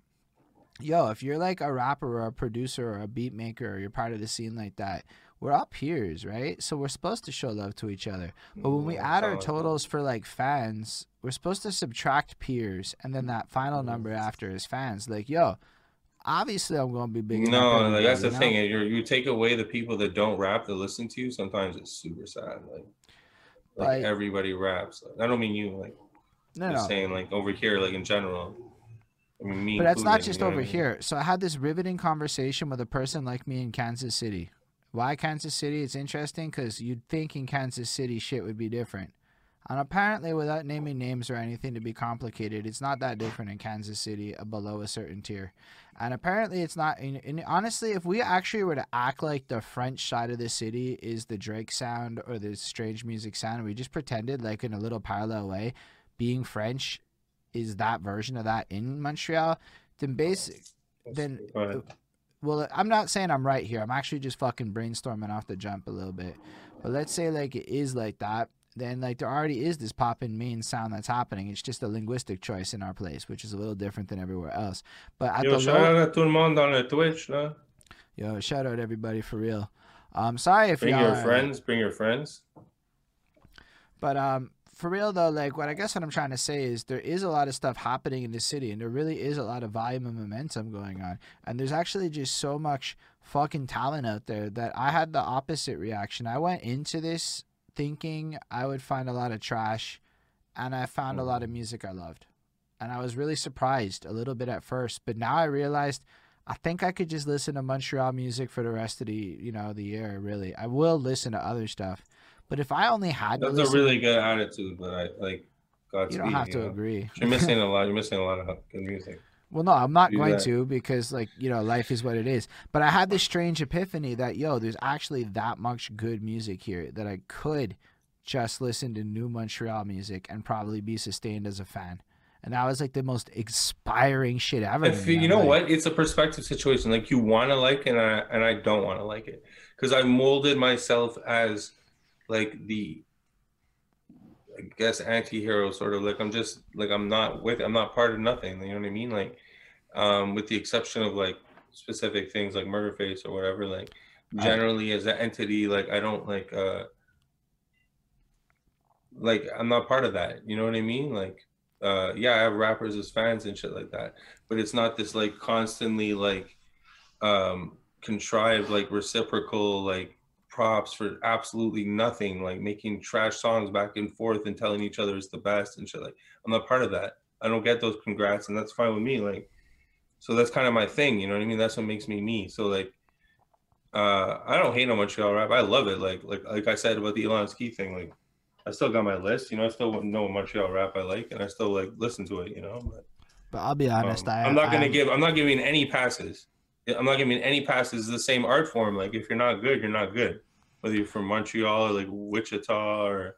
yo, if you're like a rapper or a producer or a beat maker or you're part of the scene like that, we're all peers, right? So we're supposed to show love to each other. But when we add our totals for like fans, we're supposed to subtract peers and then that final Mm. number after is fans. Like, yo, obviously I'm gonna be big. No, like that's the thing. You you take away the people that don't rap that listen to you. Sometimes it's super sad. Like, like Like- everybody raps. I don't mean you. Like, No, I'm no. saying like over here, like in general. I mean, me. But that's not just over I mean? here. So I had this riveting conversation with a person like me in Kansas City. Why Kansas City? It's interesting because you'd think in Kansas City shit would be different. And apparently, without naming names or anything to be complicated, it's not that different in Kansas City uh, below a certain tier. And apparently, it's not. And, and honestly, if we actually were to act like the French side of the city is the Drake sound or the strange music sound, and we just pretended like in a little parallel way, being French is that version of that in Montreal, then basic. Then well, I'm not saying I'm right here. I'm actually just fucking brainstorming off the jump a little bit. But let's say like it is like that, then like there already is this pop in main sound that's happening. It's just a linguistic choice in our place, which is a little different than everywhere else. But at Yo, the shout low, out to tout le monde on the Twitch. No? yo, shout out everybody for real. Um, sorry if Bring your friends. Bring your friends. But um, for real though, like what I guess what I'm trying to say is there is a lot of stuff happening in the city, and there really is a lot of volume and momentum going on, and there's actually just so much fucking talent out there that I had the opposite reaction. I went into this thinking I would find a lot of trash, and I found a lot of mm-hmm. music I loved, and I was really surprised a little bit at first, but now I realized. I think I could just listen to Montreal music for the rest of the you know the year. Really, I will listen to other stuff, but if I only had That's a really good attitude, but I like. Godspeed, you don't have to know? agree. (laughs) You're missing a lot. You're missing a lot of good music. well, no, I'm not Do going that. to because like you know life is what it is. But I had this strange epiphany that yo, there's actually that much good music here that I could just listen to new Montreal music and probably be sustained as a fan. And that was like the most inspiring shit ever. I to me. feel, you know like, what? It's a perspective situation. Like you want to like, and I and I don't want to like it because I molded myself as like the, I guess, anti-hero sort of. Like I'm just like I'm not with. I'm not part of nothing. You know what I mean? Like, um, with the exception of like specific things like Murderface or whatever. Like generally as an entity, like I don't like. uh like I'm not part of that. You know what I mean? Like uh yeah, I have rappers as fans and shit like that. But it's not this like constantly like um contrived like reciprocal like props for absolutely nothing, like making trash songs back and forth and telling each other it's the best and shit like I'm not part of that. I don't get those congrats and that's fine with me. Like so that's kind of my thing, you know what I mean? That's what makes me me. So like uh I don't hate on Montreal rap. I love it. Like like like I said about the Elon Ski thing, like I still got my list, you know. I still know Montreal rap I like, and I still like listen to it, you know. But, But I'll be honest, um, I, I'm not gonna I'm- give. I'm not giving any passes. I'm not giving any passes. The same art form. Like if you're not good, you're not good. Whether you're from Montreal or like Wichita or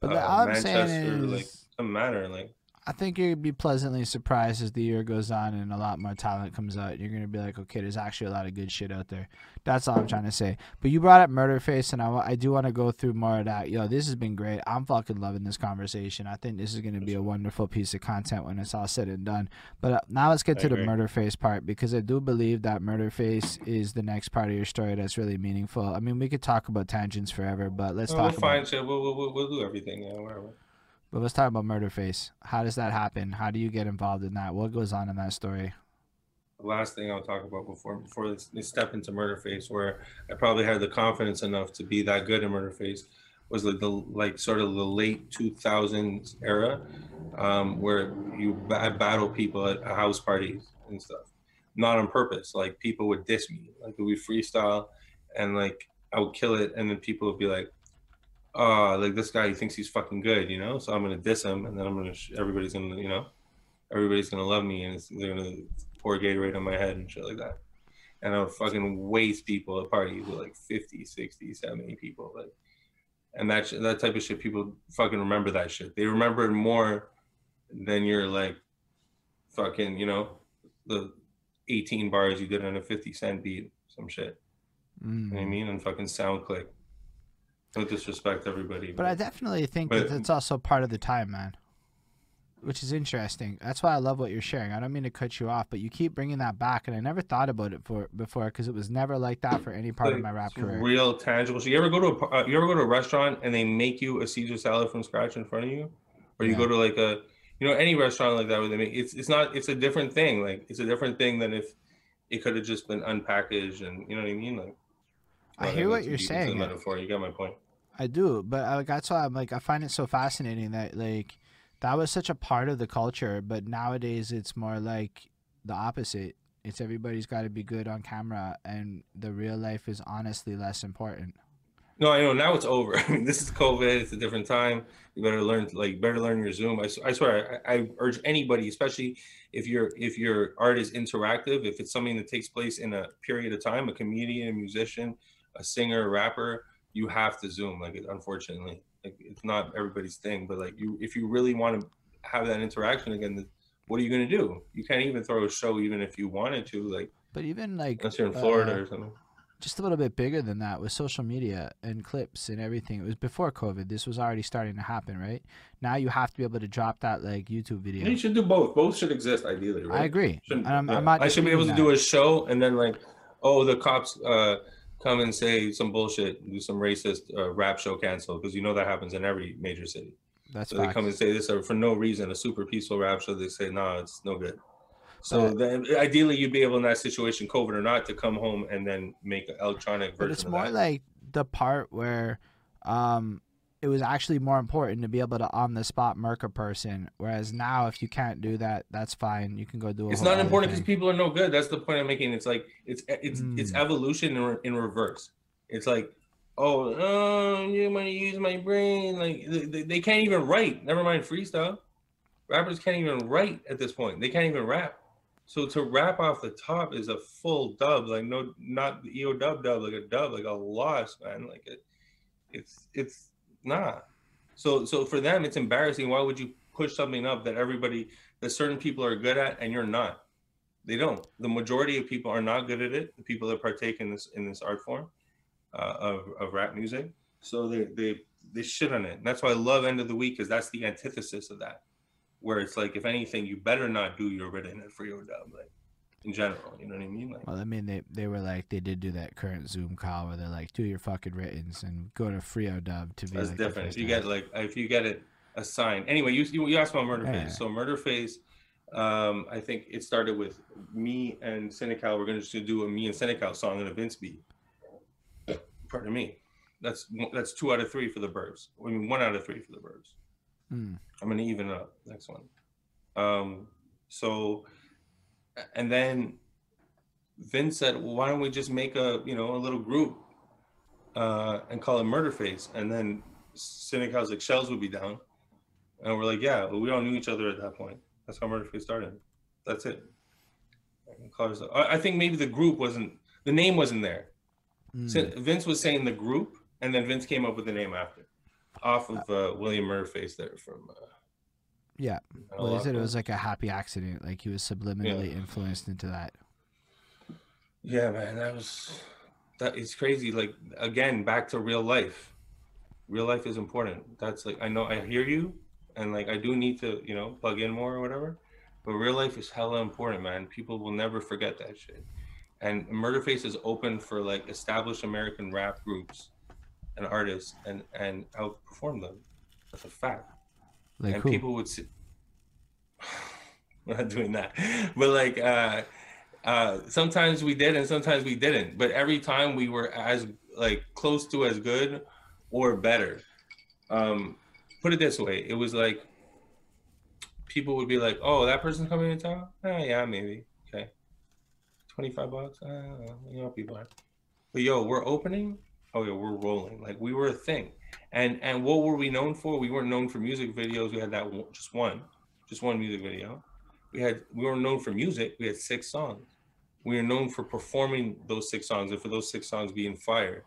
But uh, all I'm saying Manchester, like is, doesn't matter. Like I think you'd be pleasantly surprised as the year goes on and a lot more talent comes out. You're gonna be like, okay, there's actually a lot of good shit out there. That's all I'm trying to say. But you brought up Murderface, and I, I do want to go through more of that. Yo, this has been great. I'm fucking loving this conversation. I think this is gonna be a wonderful piece of content when it's all said and done. But uh, now let's get I to the agree. Murderface part because I do believe that Murderface is the next part of your story that's really meaningful. I mean, we could talk about tangents forever, but let's well, we'll talk about. find shit. We'll, we'll, we'll, we'll do everything. Yeah, whatever. But let's talk about Murderface. How does that happen? How do you get involved in that? What goes on in that story? The last thing I'll talk about before before they step into Murderface, where I probably had the confidence enough to be that good in Murderface, was like the like sort of the late 2000s era, um, where you ba- battle people at house parties and stuff, not on purpose. Like people would diss me, like be freestyle, and like I would kill it, and then people would be like, "Oh, like this guy, he thinks he's fucking good," you know. So I'm gonna diss him, and then I'm gonna sh- everybody's gonna, you know, everybody's gonna love me, and it's, they're gonna pour Gatorade on my head and shit like that. And I would fucking waste people at parties with like 50, 60, 70 people. Like, and that sh- that type of shit. People fucking remember that shit. They remember it more than your like fucking you know the 18 bars you did on a 50 cent beat, some shit. You know what I Mm. mean? And fucking SoundClick. No disrespect everybody. But I definitely think But- that that's also part of the time, man. Which is interesting. That's why I love what you're sharing. I don't mean to cut you off, but you keep bringing that back, and I never thought about it for before because it was never like that for any part of my rap career. Real tangible. So you ever go to a uh, you ever go to a restaurant and they make you a Caesar salad from scratch in front of you, or you Yeah. go to like a you know any restaurant like that where they make it's it's not it's a different thing. Like it's a different thing than if it could have just been unpackaged and you know what I mean. Like I hear what you're deep into the saying. Metaphor. You got my point. I do, but I, that's why I'm like I find it so fascinating that like that was such a part of the culture, but nowadays it's more like the opposite. It's everybody's got to be good on camera, and the real life is honestly less important. No, I know now it's over. (laughs) I mean, this is COVID. It's a different time. You better learn, like, better learn your Zoom. I, I swear, I, I urge anybody, especially if your if your art is interactive, if it's something that takes place in a period of time, a comedian, a musician, a singer, rapper, you have to Zoom. Like, unfortunately, like it's not everybody's thing, but like you, if you really want to have that interaction again, what are you going to do? You can't even throw a show, even if you wanted to, like But even like unless you're in Florida uh, or something. just a little bit bigger than that with social media and clips and everything. It was before COVID. This was already starting to happen, right? Now you have to be able to drop that like YouTube video. You should do both. Both should exist ideally, right? I agree. Shouldn't- I'm, yeah. I'm I should be able to do a show and then like, oh, the cops uh, come and say some bullshit, do some racist uh, rap show cancel because you know that happens in every major city. That's right. So they come and say this uh, for no reason, a super peaceful rap show. They say no, it's no good. So then ideally you'd be able in that situation, COVID or not, to come home and then make an electronic version. But it's more like the part where um it was actually more important to be able to on the spot murk a person. Whereas now if you can't do that, that's fine. You can go do a it's not important because people are no good. That's the point I'm making. It's like it's it's it's Mm. evolution in, re- in reverse. It's like, oh, uh, you want to use my brain? Like they, they- they can't even write. Never mind freestyle. Rappers can't even write at this point. They can't even rap. So to rap off the top is a full dub, like no, not the EO dub dub, like a dub, like a loss, man. Like it, it's it's nah. So so for them, it's embarrassing. Why would you push something up that everybody, that certain people are good at, and you're not? They don't. The majority of people are not good at it. The people that partake in this in this art form uh, of of rap music, so they they they shit on it. And that's why I love End of the Weak because that's the antithesis of that, where it's like if anything, you better not do your written and free dub, like in general. You know what I mean? Like Well, I mean, they they were like they did do that current Zoom call where they're like, do your fucking writtens and go to Frio Dub to be. that's like different. If you get like if you get it assigned. Anyway, you you, you asked about Murder Yeah. Face. So Murder Face. Um, I think it started with me and Senecal. We're gonna just do a me and Senecal song and a Vince beat. Pardon me. That's that's two out of three for the Burbs. I mean, one out of three for the Burbs. Hmm. I'm gonna even up next one. Um, so, and then Vince said, well, "Why don't we just make a you know a little group uh, and call it Murder Face?" And then Senecal's like, "Shells would be down," and we're like, "Yeah, but we all knew each other at that point. That's how Murder Face started. That's it." I think maybe the group wasn't the name wasn't there. Hmm. So Vince was saying the group, and then Vince came up with the name after, off of uh, William Murderface there from. Uh, Yeah. Well, he said it was like a happy accident. Like he was subliminally influenced into that. Yeah, man, that was that is crazy. Like again, back to real life. Real life is important. That's like I know I hear you, and like I do need to you know plug in more or whatever. But real life is hella important, man. People will never forget that shit. And Murderface is open for like established American rap groups and artists, and and outperform them. That's a fact. Like and who? people would see (sighs) we're not doing that. But like uh uh sometimes we did and sometimes we didn't. But every time we were as like close to as good or better. Um put it this way it was like people would be like oh that person's coming in town? Oh yeah maybe. Okay. 25 bucks? Uh, you know people are. But yo we're opening? Oh yeah we're rolling. Like we were a thing and and what were we known for? We weren't known for music videos. We had that one, just one, just one music video. We had we were known for music. We had six songs. We were known for performing those six songs and for those six songs being fire.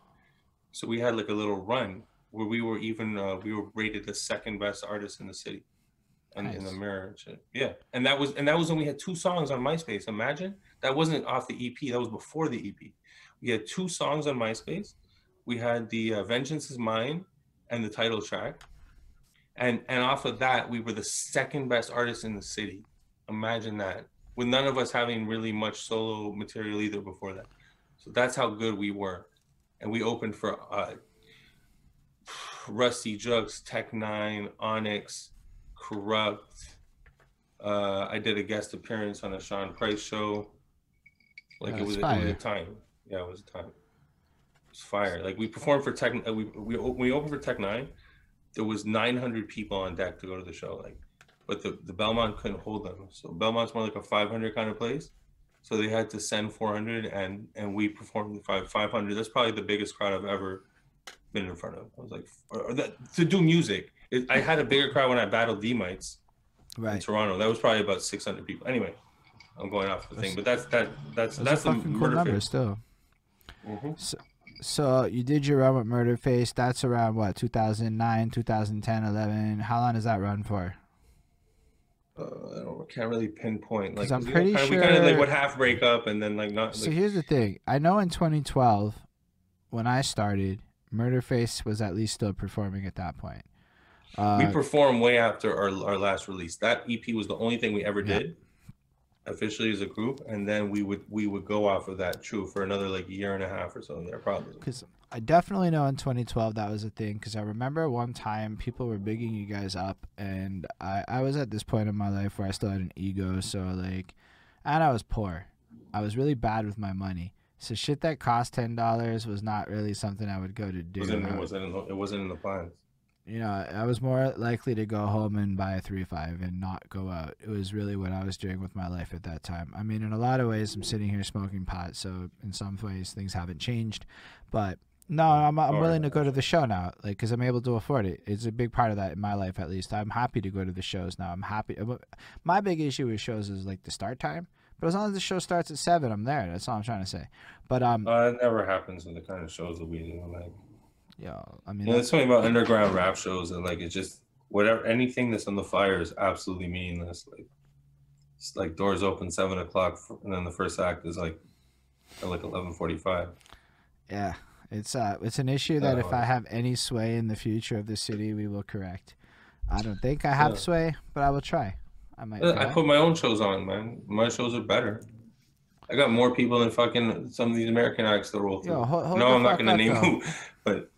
So we had like a little run. where we were even uh, we were rated the second best artist in the city, in, in the Nice. mirror. and shit. Yeah, and that was and that was when we had two songs on MySpace. Imagine that wasn't off the EP. That was before the EP. We had two songs on MySpace. We had the uh, "Vengeance Is Mine" and the title track, and and off of that we were the second best artist in the city. Imagine that, with none of us having really much solo material either before that. So that's how good we were, and we opened for uh, Rusty Juxx, Tech N9ne, Onyx, Corrupt. Uh, I did a guest appearance on a Sean Price show. Like Yeah, it was, it was a time. Yeah, it was a time. Was fire. Like we performed for Tech. uh, We we we opened for Tech N9ne. There was 900 people on deck to go to the show. Like, but the the Belmont couldn't hold them. So Belmont's more like a 500 kind of place. So they had to send 400, and and we performed five 500. That's probably the biggest crowd I've ever been in front of. I was like, or, or that, to do music. It, I had a bigger crowd when I battled D mites in Right. Toronto. That was probably about 600 people. Anyway, I'm going off the thing, but that's that that's that's are the cool face. still. Mhm. So you did your run with Murderface. That's around what 2009, 2010, 11. How long does that run for? Uh, I don't, can't really pinpoint. Like, I'm pretty know, kinda- we kind of like would half break up and then like not. So Like, here's the thing. I know in 2012, when I started, Murderface was at least still performing at that point. Uh, we performed way after our, our last release. That EP was the only thing we ever Yeah. did officially as a group, and then we would we would go off of that true for another like year and a half or so there probably. Because I definitely know in 2012 that was a thing. Because I remember one time people were bigging you guys up, and I, I was at this point in my life where I still had an ego. So, like, and I was poor. I was really bad with my money. So, shit that cost $10 was not really something I would go to do. It wasn't, it wasn't in the, it wasn't in the plans. You know, I was more likely to go home and buy a three five and not go out. It was really what I was doing with my life at that time. I mean, in a lot of ways, I'm sitting here smoking pot, so in some ways things haven't changed. But no, I'm I'm willing to go to the show now, like because I'm able to afford it. It's a big part of that in my life, at least. I'm happy to go to the shows now. I'm happy. My big issue with shows is like the start time. But as long as the show starts at seven, I'm there. That's all I'm trying to say. But um, Uh, it never happens in the kind of shows that we do. Like, yo, I mean, there's something about underground rap shows and like it's just whatever anything that's on the flyer is absolutely meaningless. Like, it's like doors open seven o'clock, and then the first act is like at like eleven forty-five. Yeah, it's uh, it's an issue that if. I have any sway in the future of the city, we will correct. I don't think I have Yeah. sway, but I will try. I might. I put my own shows on, man. My shows are better. I got more people than fucking some of these American acts that roll through. Yo, hold- hold no, I'm not gonna up, name though. who, (laughs) but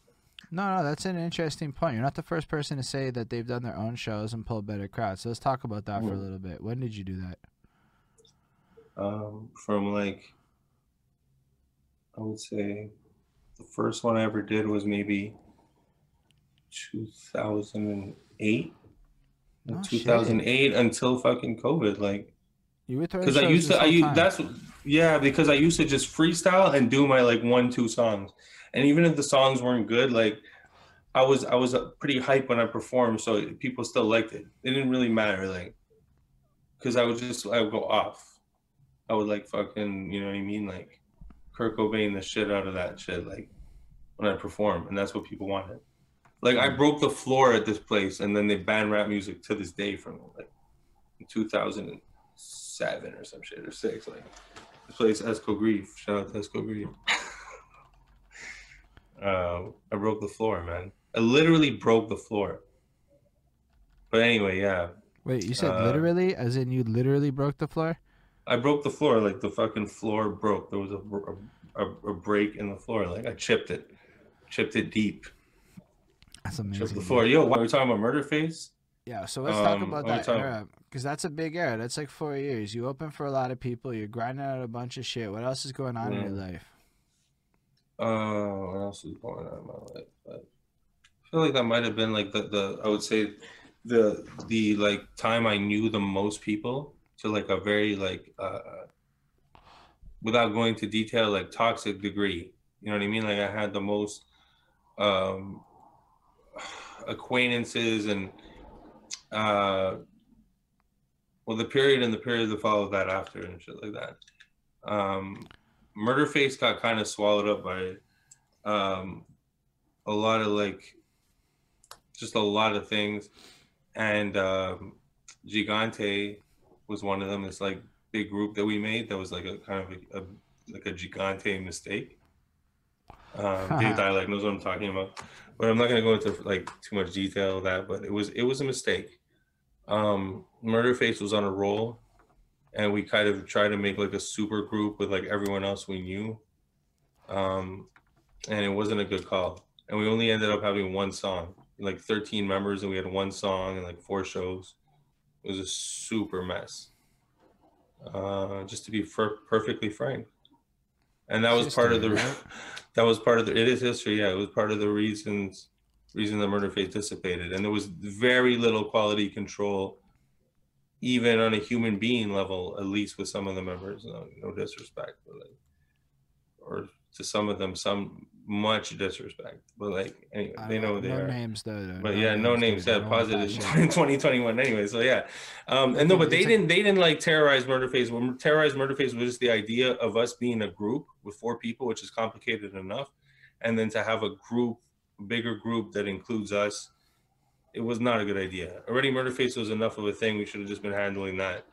No, no, that's an interesting point. You're not the first person to say that they've done their own shows and pulled better crowds. So let's talk about that for a little bit. When did you do that? um, from like I would say the first one I ever did was maybe 2008. No shit. 2008 until fucking COVID, like You were throwing because I used to, I used, that's yeah, because I used to just freestyle and do my like one two songs, and even if the songs weren't good, like I was I was uh, pretty hype when I performed, so people still liked it. It didn't really matter, like because I would just I would go off. I would like fucking you know what I mean, like Kurt Cobain the shit out of that shit, like when I perform, and that's what people wanted. Like I broke the floor at this place, and then they banned rap music to this day from like 2007 or some shit or six. Like this place, Esco Grief. Shout out to Esco Grief. (laughs) uh, I broke the floor, man. I literally broke the floor. But anyway, yeah, Wait, you said uh, literally, as in you literally broke the floor? I broke the floor. Like the fucking floor broke. There was a a, a break in the floor. Like I chipped it, chipped it deep. That's amazing. Chipped amazing. the dude. floor. Yo, why are we talking about murder face? Yeah, so let's talk Um, about that talk- era because that's a big era. That's like four years. You open for a lot of people. You're grinding out a bunch of shit. What else is going on in your life? Uh, what else is going on in my life? I feel like that might have been like the, the I would say the the like time I knew the most people to like a very like uh without going to detail like toxic degree. You know what I mean? Like I had the most um (sighs) acquaintances and uh well the period and the period that followed that after and shit like that. Um Murderface got kind of swallowed up by um, a lot of like just a lot of things. And um, Gigante was one of them. This like big group that we made that was like a kind of a, a like a Gigante mistake. Um, (laughs) Dave Dialect knows what I'm talking about, but I'm not gonna go into like too much detail of that. But it was it was a mistake. Um, Murderface was on a roll, and we kind of tried to make like a super group with like everyone else we knew. Um, and it wasn't a good call. And we only ended up having one song, like 13 members, and we had one song and like four shows. It was a super mess. Uh, just to be perfectly frank, and that was part of the right? (laughs) that was part of the it is history. Yeah, it was part of the reasons reason the Murder Face dissipated, and there was very little quality control, even on a human being level, at least with some of the members. No, no disrespect, but like, or to some of them, some much disrespect. But like, anyway, they know don't- they no are. names though. though. But yeah, no names. Yeah, don't want that positive in (laughs) 2021 anyway. So yeah, um, and no, but they didn't. They didn't like terrorize Murder Face. When terrorize Murder Face was just the idea of us being a group with four people, which is complicated enough, and then to have a group, bigger group that includes us. It was not a good idea. Already, Murderface was enough of a thing. We should have just been handling that.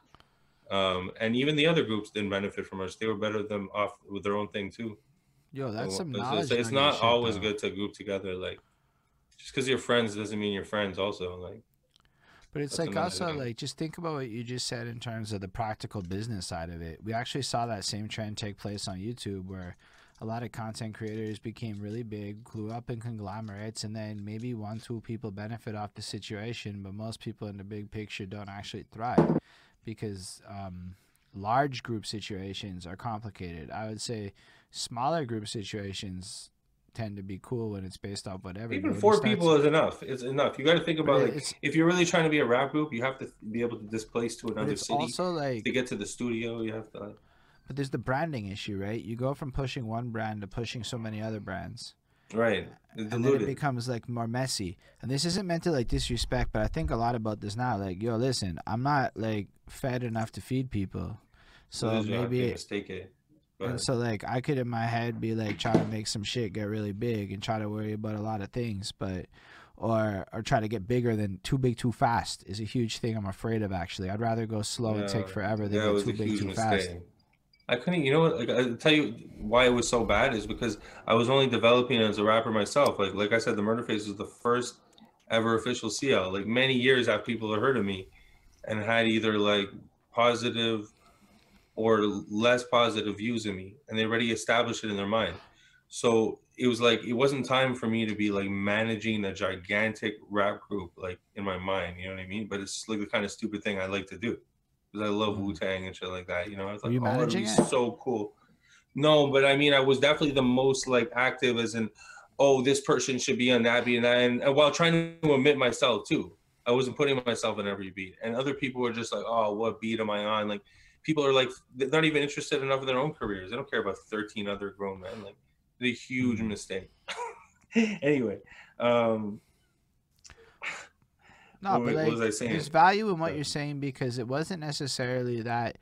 Um, and even the other groups didn't benefit from us. They were better than off with their own thing too. Yo, that's some It's- knowledge. It's, it's not always though. good to group together. Like, just because you're friends doesn't mean you're friends. Also, like, But it's like also like just think about what you just said in terms of the practical business side of it. We actually saw that same trend take place on YouTube where a lot of content creators became really big, grew up in conglomerates, and then maybe one, two people benefit off the situation, but most people in the big picture don't actually thrive because um, large group situations are complicated. I would say smaller group situations tend to be cool when it's based off whatever. even four people is enough. It's enough. You got to think about But like if you're really trying to be a rap group, you have to be able to displace to another city also like to get to the studio. You have to. Like, But there's the branding issue, right? You go from pushing one brand to pushing so many other brands. right. And then it becomes like more messy. And this isn't meant to like disrespect, but I think a lot about this now. Like, yo, listen, I'm not like fed enough to feed people. So This is your maybe mistake it. And so like I could in my head be like trying to make some shit get really big and try to worry about a lot of things, but or or try to get bigger than too big too fast is a huge thing I'm afraid of actually. I'd rather go slow and take forever than Yeah, go too big too mistake. fast. I couldn't, you know what? Like, I tell you why it was so bad is because I was only developing as a rapper myself. Like, like I said, the Murder Face was the first ever official CL. Like many years after people had heard of me, and had either like positive or less positive views of me, and they already established it in their mind. So it was like it wasn't time for me to be like managing a gigantic rap group like in my mind. You know what I mean? But it's like the kind of stupid thing I like to do because I love Mhm. Wu Tang and shit like that. You know, I was like, oh, it'd be it? so cool. No, but I mean, I was definitely the most like active, as in, oh, this person should be on that beat and that, and, and while trying to omit myself too. I wasn't putting myself in every beat, and other people were just like, oh, what beat am I on? Like, people are like, they're not even interested enough in their own careers. They don't care about 13 other grown men. Like, it's a huge Mhm. mistake. (laughs) (laughs) anyway, um, No, What but wa- what was I saying? there's value in what Yeah. you're saying because it wasn't necessarily that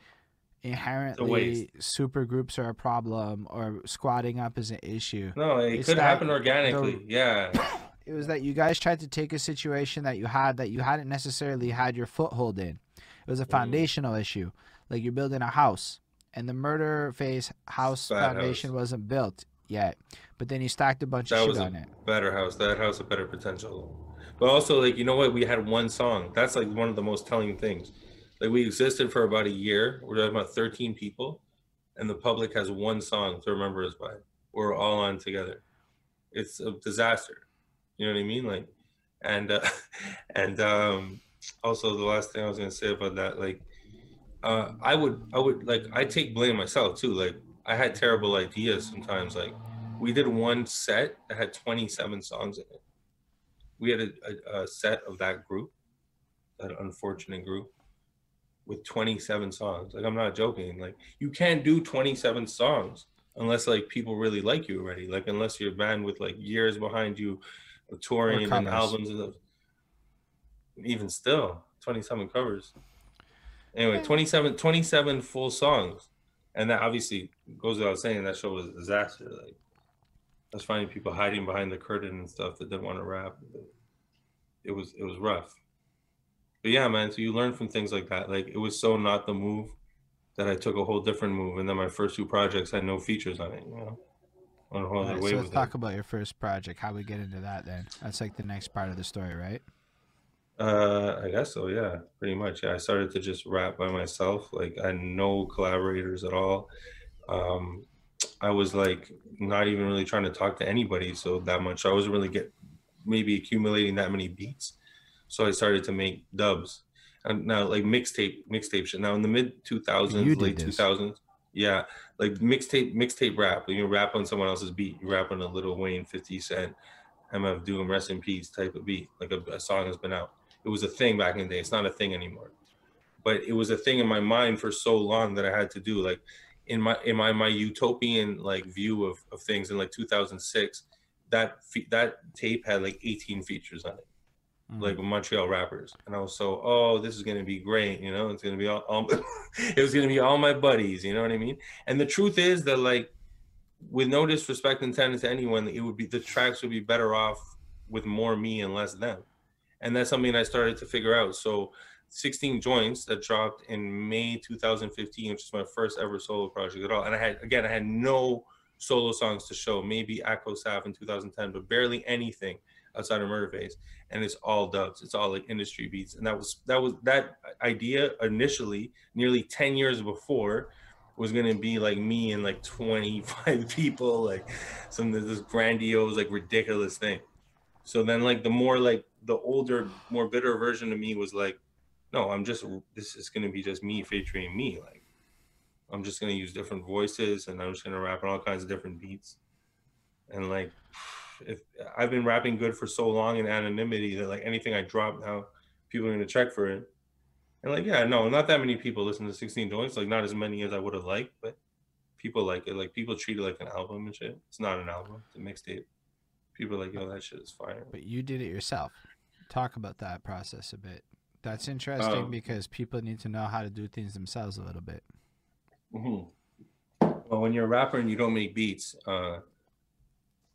inherently super groups are a problem or squatting up is an issue. no, it It's could happen organically. the- yeah. (coughs) It was that you guys tried to take a situation that you had that you hadn't necessarily had your foothold in. It was a Mm. foundational issue. Like you're building a house and the Murder Face house Bad foundation house. wasn't built yet. But then you stacked a bunch That of shit on it. better house. That house had better potential. But also, like, you know what? We had one song. That's like one of the most telling things. Like, we existed for about a year. We're talking about 13 people, and the public has one song to remember us by. We're all on together. It's a disaster. You know what I mean? Like, and uh, (laughs) and um, also the last thing I was gonna say about that, like, uh, I would I would like I take blame myself too. Like, I had terrible ideas sometimes. Like, we did one set that had 27 songs in it. We had a, a, a set of that group, that unfortunate group, with 27 songs. Like I'm not joking. Like you can't do 27 songs unless like people really like you already. Like unless you're a band with like years behind you, of touring and albums and stuff. Even still, 27 covers. Anyway, 27, 27 full songs. And that obviously goes without saying that show was a disaster. Like I was finding people hiding behind the curtain and stuff that didn't want to rap. it was it was rough. But yeah, man. So you learn from things like that. Like it was so not the move that I took a whole different move, and then my first two projects had no features on it. You know, on a whole other Alright, way so let's it. talk about your first project. How we get into that then? That's like the next part of the story, right? Uh, I guess so. Yeah, pretty much. Yeah, I started to just rap by myself. Like I had no collaborators at all. Um, I was like not even really trying to talk to anybody so that much. I wasn't really get maybe accumulating that many beats. So I started to make dubs. And now like mixtape, mixtape shit. Now in the mid two thousands, late two thousands, yeah, like mixtape, mixtape rap. You rap on someone else's beat. You rap on a Lil Wayne, Fifty Cent, MF Doom, Rest in Peace type of beat. Like a, a song has been out. It was a thing back in the day. It's not a thing anymore. But it was a thing in my mind for so long that I had to do. Like in my in my my utopian like view of, of things in like 2006, that that tape had like 18 features on it Mm. like Montreal rappers, and I was so, oh, this is gonna be great, you know, it's gonna be all, all (laughs) it was gonna be all my buddies, you know what I mean? And the truth is that like, with no disrespect intended to anyone, it would be the tracks would be better off with more me and less them, and that's something I started to figure out. So, 16 joints that dropped in May 2015, which is my first ever solo project at all, and I had again, I had no solo songs to show, maybe Echo Sav in 2010, but barely anything outside of Murder Face and it's all dubs. It's all like industry beats. And that was that was that idea initially, nearly 10 years before, was gonna be like me and like 25 (laughs) people, like some this grandiose, like ridiculous thing. So then like the more like the older, more bitter version of me was like, no, I'm just this is gonna be just me featuring me. Like I'm just gonna use different voices and I'm just gonna rap on all kinds of different beats. And like if I've been rapping good for so long in anonymity that like anything I drop now, people are gonna check for it. And like, yeah, no, not that many people listen to 16 joints, like not as many as I would have liked, but people like it. Like people treat it like an album and shit. It's not an album, it's a mixtape. People like, yo, that shit is fire. But you did it yourself. Talk about that process a bit. That's interesting Um, because people need to know how to do things themselves a little bit. hmm Well, when you're a rapper and you don't make beats, uh,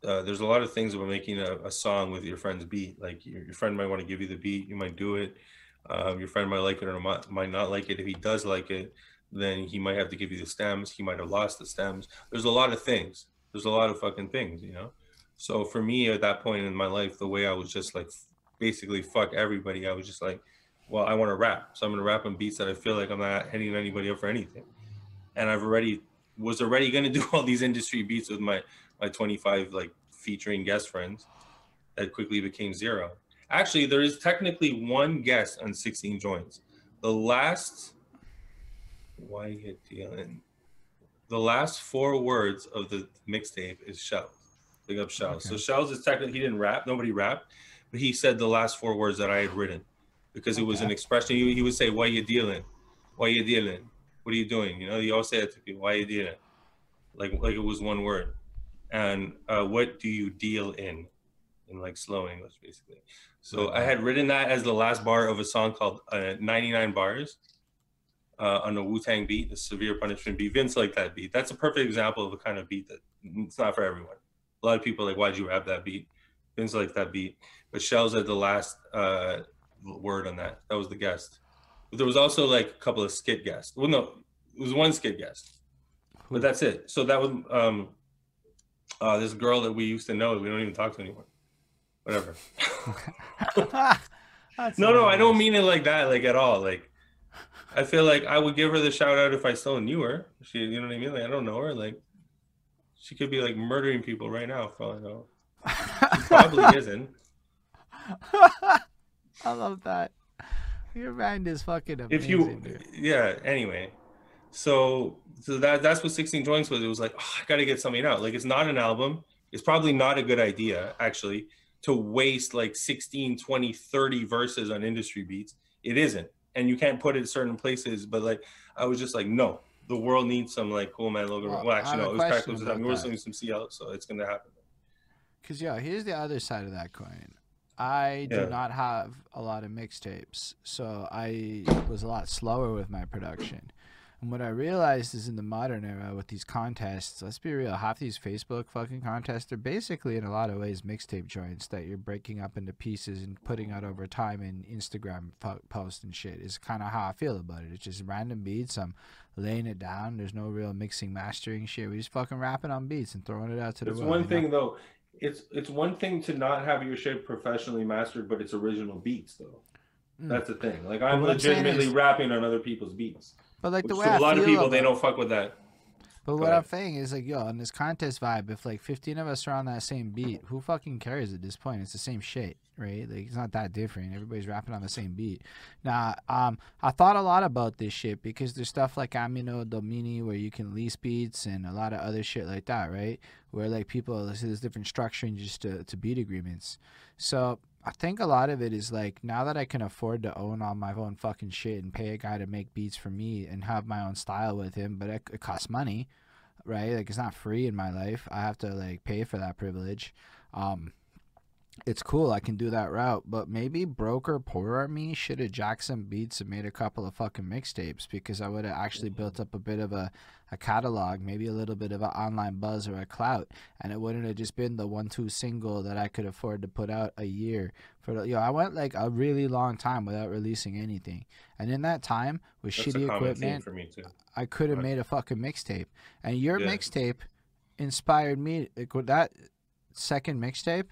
uh, there's a lot of things about making a, a song with your friend's beat. Like your, your friend might want to give you the beat, you might do it. Um, your friend might like it or might, might not like it. If he does like it, then he might have to give you the stems. He might have lost the stems. There's a lot of things. There's a lot of fucking things, you know. So for me at that point in my life, the way I was just like basically fuck everybody. I was just like, well, I want to rap, so I'm gonna rap on beats that I feel like I'm not hitting anybody up for anything. And I've already was already gonna do (laughs) all these industry beats with my my 25 like featuring guest friends that quickly became zero. Actually, there is technically one guest on 16 joints. The last why get dealing? The last four words of the mixtape is Shells. Big up Shells. So Shells is technically he didn't rap, nobody rapped, but he said the last four words that I had written because it was an expression. He, he would say, Why you dealing? Why you dealing? What are you doing? You know, he always say that to people, why you dealing? Like like it was one word. And uh, what do you deal in? In like slow English, basically. So I had written that as the last bar of a song called uh, 99 Bars uh, on a Wu Tang beat, the Severe Punishment beat. Vince liked that beat. That's a perfect example of a kind of beat that it's not for everyone. A lot of people are like, why'd you rap that beat? Vince liked that beat. But Shells had the last uh, word on that. That was the guest. But there was also like a couple of skit guests. Well, no, it was one skit guest. But that's it. So that was um, uh, this girl that we used to know. We don't even talk to anymore. Whatever. (laughs) (laughs) No, no, I don't mean it like that, like at all. Like, I feel like I would give her the shout out if I still knew her. She, you know what I mean? Like, I don't know her. Like, she could be like murdering people right now, for all I know. She probably (laughs) isn't. (laughs) I love that. Your mind is fucking amazing. If you, dude. yeah. Anyway, so so that that's what 16 joints was. It was like, oh, I got to get something out. Like, it's not an album. It's probably not a good idea, actually, to waste like 16, 20, 30 verses on industry beats. It isn't. And you can't put it in certain places. But like, I was just like, no, the world needs some like cool man logo. Well, Well, actually, no, it was about We were that. doing some CL, so it's gonna happen. Because, yo, here's the other side of that coin. I do Yeah. not have a lot of mixtapes, so I was a lot slower with my production. And what I realized is in the modern era with these contests, let's be real, half these Facebook fucking contests are basically in a lot of ways mixtape joints that you're breaking up into pieces and putting out over time in Instagram po- posts and shit. Is kind of how I feel about it. It's just random beats. I'm laying it down. There's no real mixing, mastering shit. We just fucking rapping on beats and throwing it out to the It's world. one you know? thing though. It's it's one thing to not have your shit professionally mastered, but it's original beats though. Mm. That's the thing. Like I'm what I'm legitimately is- rapping on other people's beats. But like Which the way to I a lot feel of people, they don't fuck with that. But Go what I'm saying is like, yo, on this contest vibe, if like 15 of us are on that same beat, who fucking cares at this point? It's the same shit, right? Like it's not that different. Everybody's rapping on the same beat. Now, um, I thought a lot about this shit because there's stuff like Anno Domini where you can lease beats and a lot of other shit like that, right? Where like people there's different structuring just to, to beat agreements. So I think a lot of it is like now that I can afford to own all my own fucking shit and pay a guy to make beats for me and have my own style with him, but it, it costs money, right? Like it's not free in my life. I have to like pay for that privilege. Um, it's cool. I can do that route, but maybe broker poorer me should have jacked some beats and made a couple of fucking mixtapes because I would have actually mm-hmm. built up a bit of a, a catalog, maybe a little bit of an online buzz or a clout, and it wouldn't have just been the one-two single that I could afford to put out a year. For the, yo, I went like a really long time without releasing anything, and in that time with That's shitty equipment, for me too. I could have Right. made a fucking mixtape. And your Yeah. mixtape inspired me. With that second mixtape,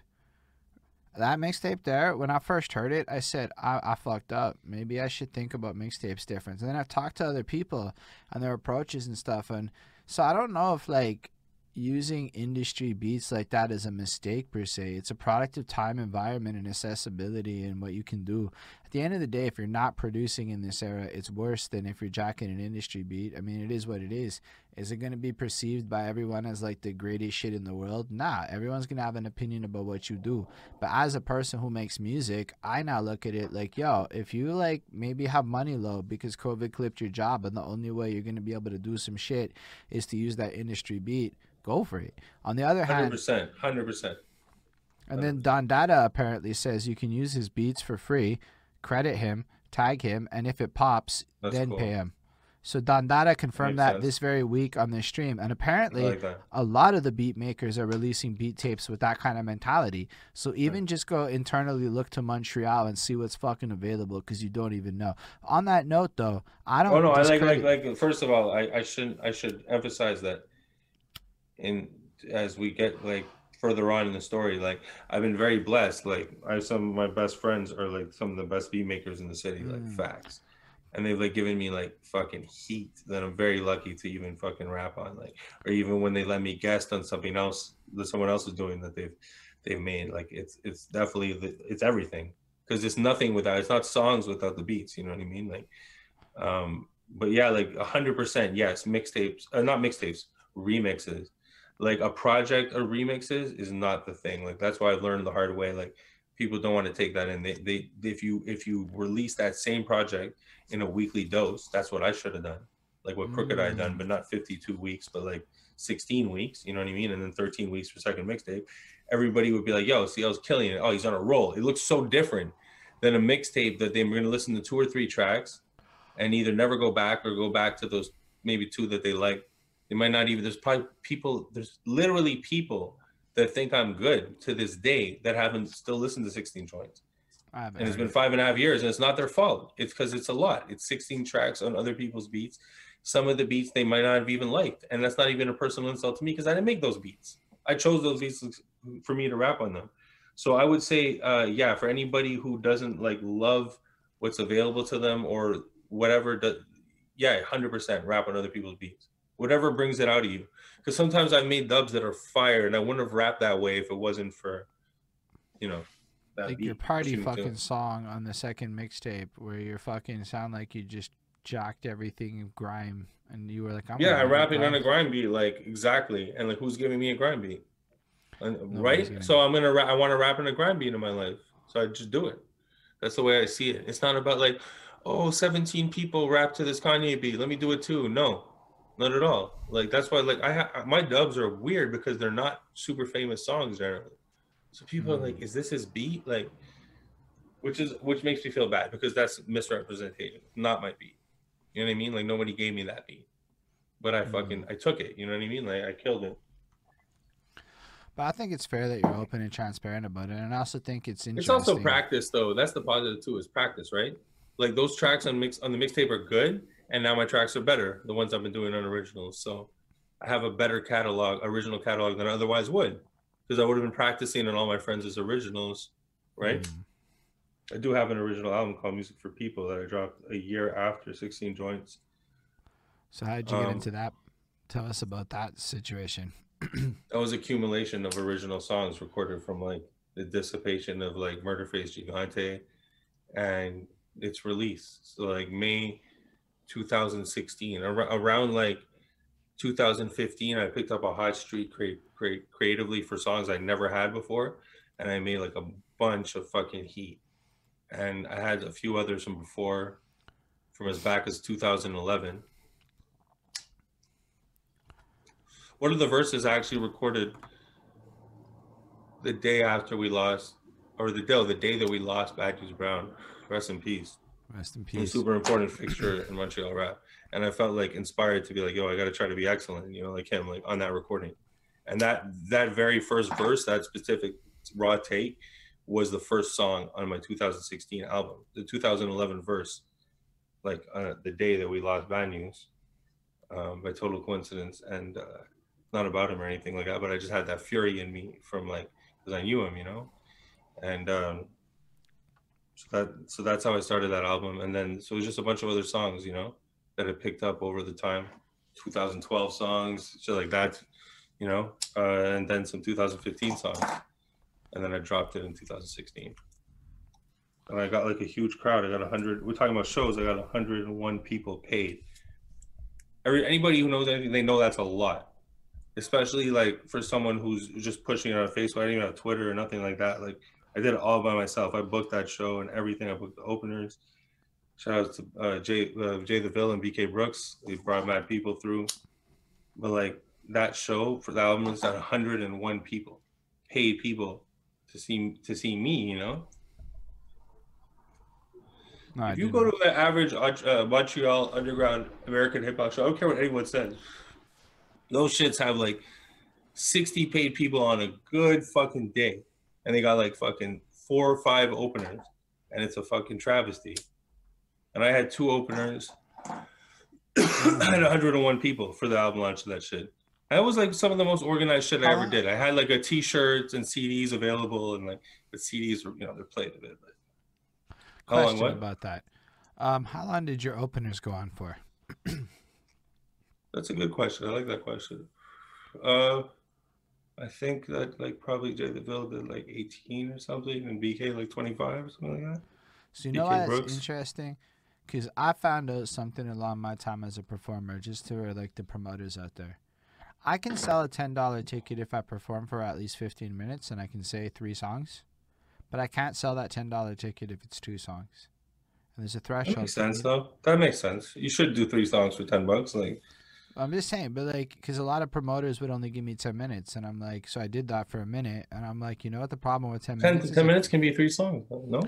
that mixtape there, when I first heard it, I said, I, I fucked up. Maybe I should think about mixtapes different. And then I've talked to other people and their approaches and stuff. And so I don't know if, like, using industry beats like that is a mistake per se. It's a product of time, environment, and accessibility and what you can do. At the end of the day, if you're not producing in this era, it's worse than if you're jacking an industry beat. I mean, it is what it is. Is it going to be perceived by everyone as like the greatest shit in the world? Nah, everyone's going to have an opinion about what you do. But as a person who makes music, I now look at it like, yo, if you like maybe have money low because COVID clipped your job and the only way you're going to be able to do some shit is to use that industry beat, go for it. On the other Hundred hand, percent, hundred percent. and then Don Dada apparently says you can use his beats for free, credit him, tag him, and if it pops, That's then cool. pay him. So Don Dada confirmed that sense. this very week on this stream, and apparently like a lot of the beat makers are releasing beat tapes with that kind of mentality. So even just go internally look to Montreal and see what's fucking available because you don't even know. On that note, though, I don't. Oh no, I like like like. First of all, I I shouldn't I should emphasize that. In as we get like further on in the story, like I've been very blessed. Like I have some of my best friends are like some of the best beat makers in the city, like Mm. facts. And they've like given me like fucking heat that I'm very lucky to even fucking rap on. Like, or even when they let me guest on something else that someone else is doing that they've they've made. Like it's it's definitely the, it's everything because it's nothing without it's not songs without the beats. You know what I mean? Like, um, but yeah, like a hundred percent, yes. Mixtapes, uh, not mixtapes, remixes. Like a project of remixes is not the thing. Like that's why I've learned the hard way. Like people don't want to take that in. They, they if you if you release that same project in a weekly dose, that's what I should have done. Like what Crooked I had done, mm. but not 52 weeks, but like 16 weeks. You know what I mean? And then 13 weeks for second mixtape. Everybody would be like, "Yo, see, I was killing it. Oh, he's on a roll." It looks so different than a mixtape that they're going to listen to two or three tracks and either never go back or go back to those maybe two that they like. They might not even. There's probably people. There's literally people that think I'm good to this day that haven't still listened to 16 joints. And it's been five and a half years, and it's not their fault. It's because it's a lot. It's 16 tracks on other people's beats. Some of the beats they might not have even liked, and that's not even a personal insult to me because I didn't make those beats. I chose those beats for me to rap on them. So I would say, uh, yeah, for anybody who doesn't like love what's available to them or whatever, yeah, hundred percent rap on other people's beats. Whatever brings it out of you. Because sometimes I've made dubs that are fire, and I wouldn't have rapped that way if it wasn't for, you know, that like your party pushing me to it. fucking song on the second mixtape where you fucking sound like you just jacked everything grime and you were like I'm yeah, I'm rapping on a grime beat, like exactly. And like, who's giving me a grime beat? And, right? So I'm gonna, ra- I want to rap in a grime beat in my life. So I just do it. That's the way I see it. It's not about like, oh, 17 people rap to this Kanye beat. Let me do it too. No, not at all. Like that's why, like I, ha- my dubs are weird because they're not super famous songs generally. So people are Mm. like, is this his beat? Like, which is which makes me feel bad because that's misrepresentation, not my beat. You know what I mean? Like nobody gave me that beat, but I Mm. fucking I took it. You know what I mean? Like I killed it. But I think it's fair that you're open and transparent about it, and I also think it's interesting. It's also practice though. That's the positive too. Is practice, right? Like those tracks on mix on the mixtape are good, and now my tracks are better. The ones I've been doing on originals, so I have a better catalog, original catalog than I otherwise would, because I would have been practicing on all my friends' originals, right? Mm. I do have an original album called Music for People that I dropped a year after 16 Joints. So how did you get Um, into that? Tell us about that situation. (clears throat) That was accumulation of original songs recorded from like the dissipation of like Murderface Gigante and its release. So like May 2016, ar- around like 2015, I picked up a hot streak create, creatively for songs I never had before, and I made like a bunch of fucking heat. And I had a few others from before, from as back as 2011. One of the verses I actually recorded the day after we lost, or the day, the day that we lost Bad News Brown. Rest in peace. Rest in A super important fixture in Montreal rap. And I felt like inspired to be like, yo, I got to try to be excellent, you know, like him, like on that recording. And that that very first verse, that specific raw take, was the first song on my 2016 album. The 2011 verse, like uh, the day that we lost Bad News, um, by total coincidence, and uh, not about him or anything like that. But I just had that fury in me from like because I knew him, you know, and um, so that so that's how I started that album. And then so it was just a bunch of other songs, you know, that I picked up over the time, 2012 songs, shit like that, you know, uh, and then some 2015 songs, and then I dropped it in 2016. And I got like a huge crowd. I got 100. We're talking about shows. I got 101 people paid. Every anybody who knows anything, they know that's a lot. Especially like for someone who's just pushing it on Facebook. I didn't even have Twitter or nothing like that. Like I did it all by myself. I booked that show and everything. I booked the openers. Shout out to uh, Jay uh, Jay the Villain, BK Brooks. They brought mad people through. But like that show for the album was at 101 people, paid people to see to see me. You know, No, if you go to the average uh, Montreal underground American hip hop show, I don't care what anyone says. Those shits have like 60 paid people on a good fucking day, and they got like fucking four or five openers, and it's a fucking travesty. And I had two openers. (clears throat) I had 101 people for the album launch of that shit. That was like some of the most organized shit I ever did. I had like a t-shirts and CDs available, and like the CDs were, you know, they're played a bit. But how long? Question What? about that. Um, how long did your openers go on for? (clears throat) That's a good question. I like that question. Uh, I think that like probably Jay the Ville did like 18 or something, and BK like 25 or something like that. So you know BK why that's interesting? Because I found out something along my time as a performer, just to like the promoters out there. I can sell a ten dollar ticket if I perform for at least fifteen minutes and I can say three songs, but I can't sell that ten dollar ticket if it's two songs. And there's a threshold. That makes sense though. That makes sense. You should do three songs for 10 bucks. Like I'm just saying, but like, because a lot of promoters would only give me ten minutes, and I'm like, so I did that for a minute, and I'm like, you know what the problem with ten 10, minutes? 10 is? Like, minutes can be three songs. No.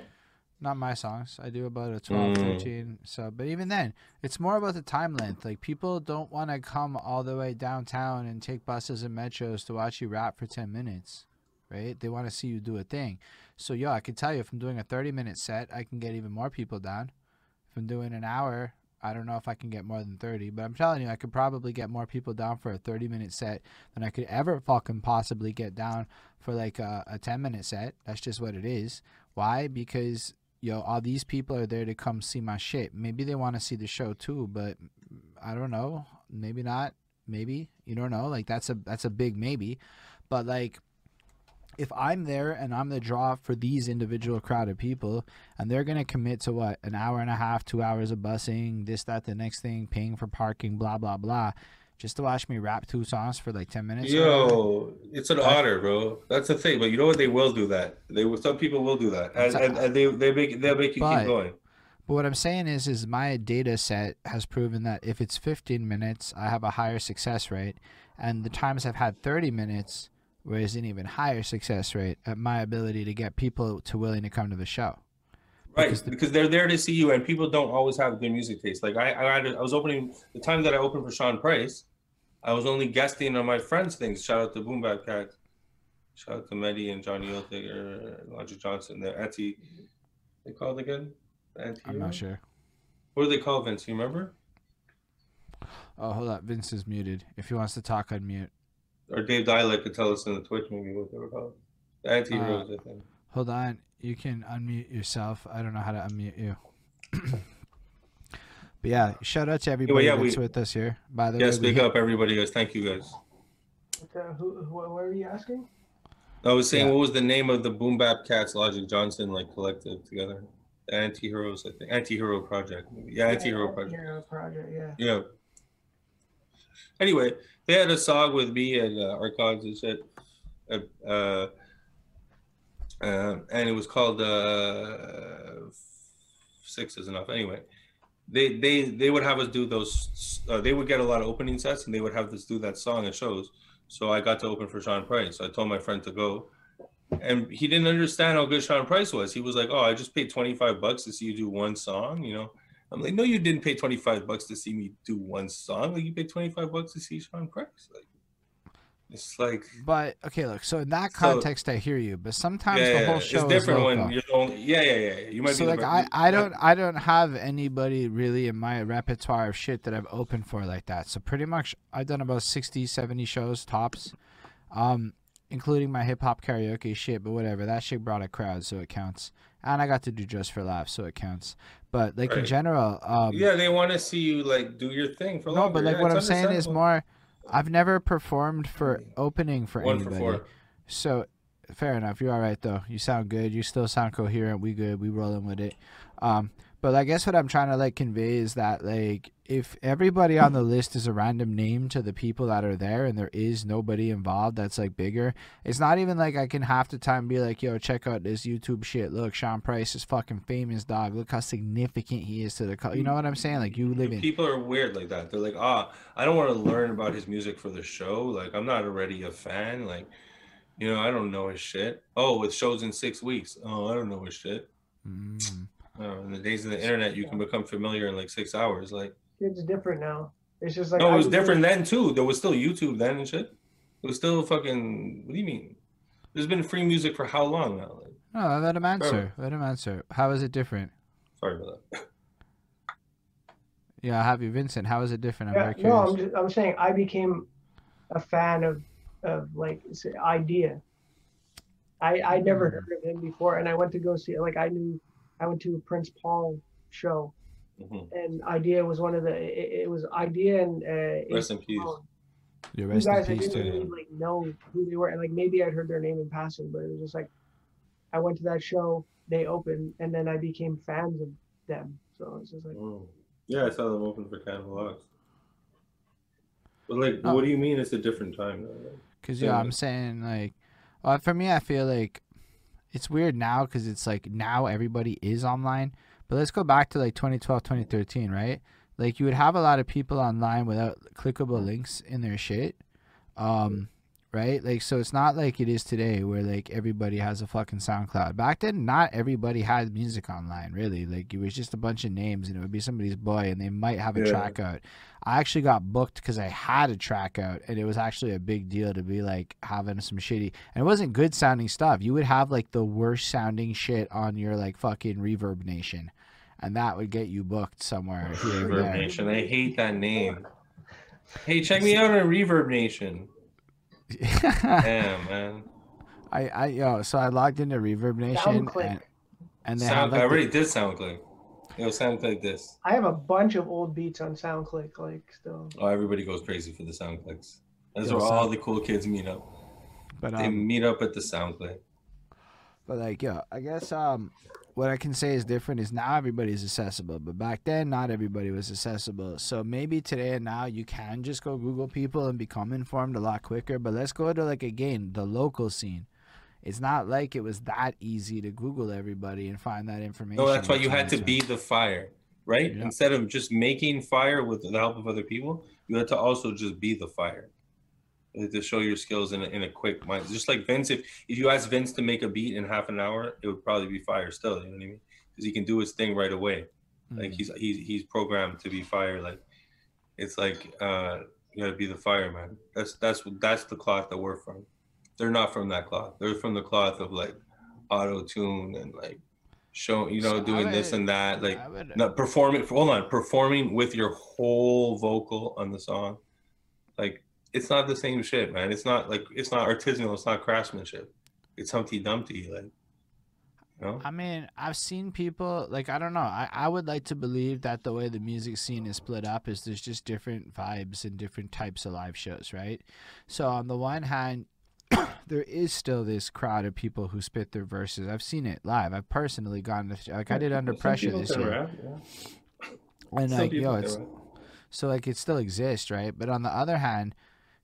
not my songs. I do about a 12, Mm. 13. So, but even then, it's more about the time length. Like people don't want to come all the way downtown and take buses and metros to watch you rap for 10 minutes, right? They want to see you do a thing. So, yo, I can tell you if I'm doing a 30 minute set, I can get even more people down. If I'm doing an hour, I don't know if I can get more than 30, but I'm telling you, I could probably get more people down for a 30 minute set than I could ever fucking possibly get down for like a, a 10 minute set. That's just what it is. Why? Because yo, all these people are there to come see my shit. Maybe they want to see the show too, but I don't know. Maybe not. Maybe you don't know. Like that's a that's a big maybe, but like if I'm there and I'm the draw for these individual crowd of people, and they're gonna commit to what an hour and a half, two hours of busing, this, that, the next thing, paying for parking, blah, blah, blah, just to watch me rap two songs for like ten minutes. Yo, it's an honor, bro. That's the thing. But you know what? They will do that. They will. Some people will do that, and, and, and they they make they'll make you But- keep going. But what I'm saying is, is my data set has proven that if it's 15 minutes, I have a higher success rate, and the times I've had 30 minutes, whereas an even higher success rate at my ability to get people to willing to come to the show. Right, Because the- because they're there to see you, and people don't always have good music taste. Like I, I, had, I was opening the time that I opened for Sean Price, I was only guesting on my friends' things. Shout out to Boom Bap Cat, shout out to Medi and Johnny Hilfiger, Logic Johnson, the anti. They called again? The anti. I'm not sure. What do they call Vince? You remember? Oh, hold up. Vince is muted. If he wants to talk, unmute. Or Dave Dialect could tell us in the Twitch maybe what they were called. The anti heroes, I think. Hold on. You can unmute yourself. I don't know how to unmute you. (coughs) but yeah, shout out to everybody yeah, that's we- with us here. By the Yeah, way, we speak hit- up, everybody, guys. Thank you, guys. Uh, who, who, what were you asking? I was saying, Yeah. what was the name of the Boom Bap Cats Logic Johnson like collective together? The Anti Heroes, I think. Anti Hero Project. Yeah, Anti Hero Project. Hero Project, yeah. Yeah. Anyway, they had a song with me and uh, Archons and shit. Uh, uh, and it was called uh, Six is Enough. Anyway, they they they would have us do those. Uh, they would get a lot of opening sets, and they would have us do that song at shows. So I got to open for Sean Price. So I told my friend to go, and he didn't understand how good Sean Price was. He was like, "Oh, I just paid twenty five bucks to see you do one song," you know. I'm like, no, you didn't pay 25 bucks to see me do one song. Like, you paid 25 bucks to see Sean Price. Like, it's like, But okay, look. So in that So- context, I hear you. But sometimes yeah, the whole it's show is different when you're only, yeah, yeah, yeah. yeah. You might so be like I, I don't I don't have anybody really in my repertoire of shit that I've opened for like that. So pretty much I've done about 60, 70 shows tops. Um including my hip hop karaoke shit, but whatever. That shit brought a crowd, so it counts. And I got to do just for laughs, so it counts. But like in general, um yeah, they want to see you like do your thing for no, longer. but like Yeah, what I'm saying is more I've never performed for opening for one for anybody. four. So fair enough. You're all right though. You sound good. You still sound coherent. We good. We rolling with it. Um, but I guess what I'm trying to like convey is that like if everybody on the list is a random name to the people that are there and there is nobody involved that's like bigger, it's not even like I can half the time be like, yo, check out this YouTube shit. Look, Sean Price is fucking famous, dog. Look how significant he is to the co-. You know what I'm saying? Like you live in People are weird like that. They're like, ah, I don't want to learn about his music for the show. Like, I'm not already a fan. Like, you know, I don't know his shit. Oh, it shows in six weeks. Oh, I don't know his shit. Mm. Uh, in the days of the internet, you can become familiar in like six hours. Like, It's different now. It's just like no, it was different then too. There was still YouTube then and shit. It was still fucking. What do you mean? There's been free music for how long now? Like, No, let him answer. Let him answer. How is it different? sorry about that. (laughs) Yeah, I have you, Vincent. How is it different? I'm Yeah, very curious. no, I'm just, I'm saying I became a fan of of like s- idea. I I never Mm. heard of him before, and I went to go see like I knew I went to a Prince Paul show, Mhm. and Idea was one of the it, it was Idea and uh, Rest in peace. Malone. Yeah, rest in guys I peace didn't really like know who they were, and like maybe I'd heard their name in passing, but it was just like I went to that show, they opened, and then I became fans of them. So it's just like Mm. Yeah, I saw them open for Cannibal Ox. But like, Oh. what do you mean it's a different time? Cause yeah, Yeah. I'm saying like, well, for me, I feel like it's weird now because it's like now everybody is online. But let's go back to like 2012, 2013, right? Like you would have a lot of people online without clickable links in their shit, um, right? Like so, it's not like it is today where like everybody has a fucking SoundCloud. Back then, not everybody had music online, really. Like it was just a bunch of names, and it would be somebody's boy, and they might have a Yeah. track out. I actually got booked because I had a track out, and it was actually a big deal to be like having some shitty, and it wasn't good sounding stuff. You would have like the worst sounding shit on your like fucking Reverb Nation, and that would get you booked somewhere here Reverb there. Nation. I hate that name. Hey, check me out on Reverb Nation. (laughs) Damn, man. I I yo, so I logged into Reverb Nation, and, and they Sound, have I like the- did SoundClick. It'll sound like this. I have a bunch of old beats on SoundClick, like still. Oh, everybody goes crazy for the SoundClicks. That's Yo, where all the cool kids meet up. but They um, meet up at the SoundClick. But like, yeah, I guess um, what I can say is different is now everybody's accessible, but back then not everybody was accessible. So maybe today and now you can just go Google people and become informed a lot quicker. But let's go to like again the local scene. It's not like it was that easy to Google everybody and find that information. No, that's why you had to be the fire, right? Yeah. Instead of just making fire with the help of other people, you had to also just be the fire. To show your skills in a, in a quick mind. Just like Vince, if, if you ask Vince to make a beat in half an hour, it would probably be fire still. You know what I mean? because he can do his thing right away. Like Mm. he's he's he's programmed to be fire. Like it's like uh you gotta be the fireman. That's that's that's the cloth that we're from. They're not from that cloth. They're from the cloth of like auto tune and like showing you know So doing this and that. Like would- not performing hold on performing with your whole vocal on the song like it's not the same shit man it's not like it's not artisanal it's not craftsmanship it's humpty dumpty like you know I mean, I've seen people like I don't know. I, I would like to believe that the way the music scene is split up is there's just different vibes and different types of live shows, right? So on the one hand, (coughs) there is still this crowd of people who spit their verses. I've seen it live. I've personally gone to like I did under Some pressure this year, rap, yeah. and Some like yo, it's rap. so like it still exists, right? But on the other hand,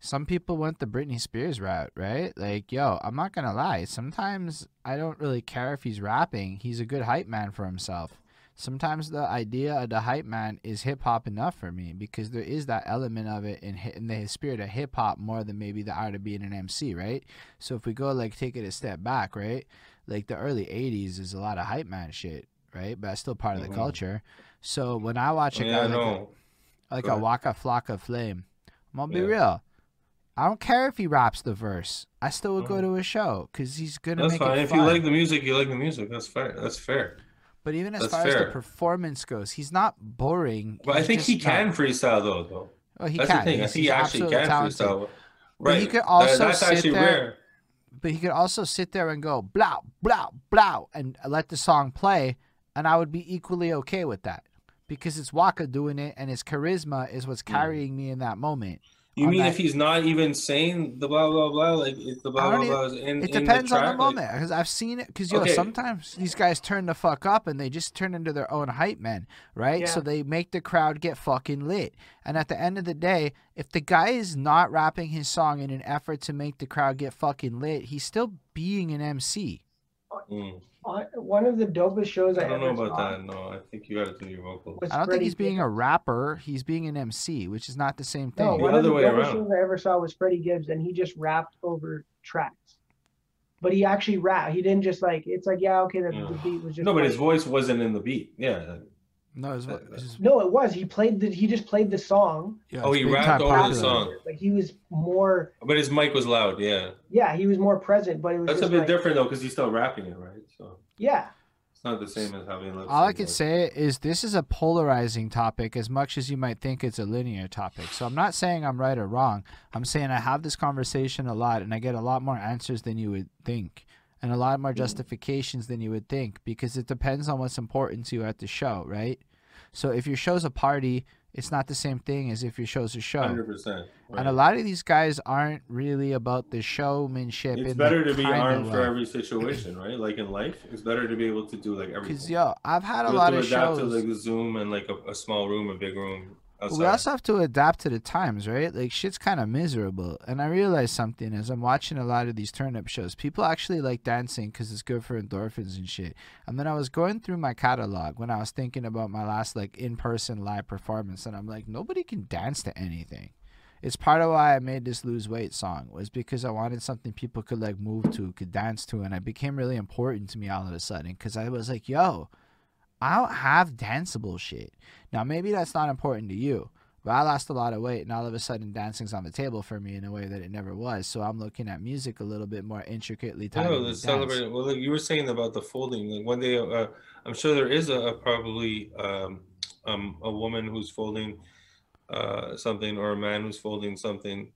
some people went the Britney Spears route, right? Like, yo, I'm not gonna lie. Sometimes I don't really care if he's rapping. He's a good hype man for himself. Sometimes the idea of the hype man is hip hop enough for me because there is that element of it in, in the spirit of hip hop more than maybe the art of being an MC, right? So if we go like take it a step back, right? Like the early '80s is a lot of hype man shit, right? But that's still part of the Mhm. culture. So when I watch a yeah guy like, no like a. Waka Flocka Flame. I'm gonna be Yeah. real. I don't care if he raps the verse. I still would go Mhm. to a show because he's gonna that's make fine it if fun. you like the music you like the music that's fair that's fair but even as that's far as the performance goes, he's not boring. but i think he not- can freestyle though though Oh, he that's can. the thing i He's- think he he's actually can talented. freestyle But right he could also that's sit actually there- rare But he could also sit there and go blah blah blah and let the song play, and I would be equally okay with that because it's Waka doing it, and his charisma is what's Hmm. carrying me in that moment. You mean that- if he's not even saying the blah blah blah, like if the blah don't blah blah is in, It in depends the on the like- moment because I've seen it. Because yo, Okay. sometimes these guys turn the fuck up and they just turn into their own hype men, right? So they make the crowd get fucking lit. And at the end of the day, if the guy is not rapping his song in an effort to make the crowd get fucking lit, he's still being an MC. Mm. I- One of the dopest shows I, I don't know about saw that. No, I think you got to do your vocals. I don't think he's being Gibbs. a rapper. He's being an MC, which is not the same thing. No, The one of the way dopest around. shows I ever saw was Freddie Gibbs, and he just rapped over tracks. But he actually rapped. He didn't just like. It's like yeah, okay, the, Yeah. the beat was just. No, but his voice wasn't in the beat. Yeah. No, it's, Uh, it's, No, it was. He played the. He just played the song. yeah, Oh, he rapped time over the song. Like he was more. But his mic was loud. Yeah. Yeah, he was more present, but it was That's a bit like, different though, because he's still rapping it, right? So Yeah, it's not the same as having All I sync, can like- say is this is a polarizing topic as much as you might think it's a linear topic. So I'm not saying I'm right or wrong. I'm saying I have this conversation a lot and I get a lot more answers than you would think and a lot more mm-hmm. justifications than you would think because it depends on what's important to you at the show, right? So if your show's a party, it's not the same thing as if your show's a show. 100%. And a lot of these guys aren't really about the showmanship. It's better to be armed for every situation, right? Like in life, it's better to be able to do like everything. Because yo, I've had a You have lot to of adapt shows. to like Zoom and like a, a small room, a big room. Outside. we also have to adapt to the times, right? Like shit's kind of miserable. And I realized something as I'm watching a lot of these turn up shows. People actually like dancing because it's good for endorphins and shit. And then I was going through my catalog when I was thinking about my last like in person live performance, and I'm like, nobody can dance to anything. It's part of why I made this lose weight song was because I wanted something people could like move to, could dance to, and it became really important to me all of a sudden because I was like, yo, I don't have danceable shit. Now maybe that's not important to you, but I lost a lot of weight, and all of a sudden dancing's on the table for me in a way that it never was. So I'm looking at music a little bit more intricately tied. No, dance. celebrate. Well, like you were saying about the folding. Like one day, uh, I'm sure there is a, a probably um, um, a woman who's folding uh, something, or a man who's folding something,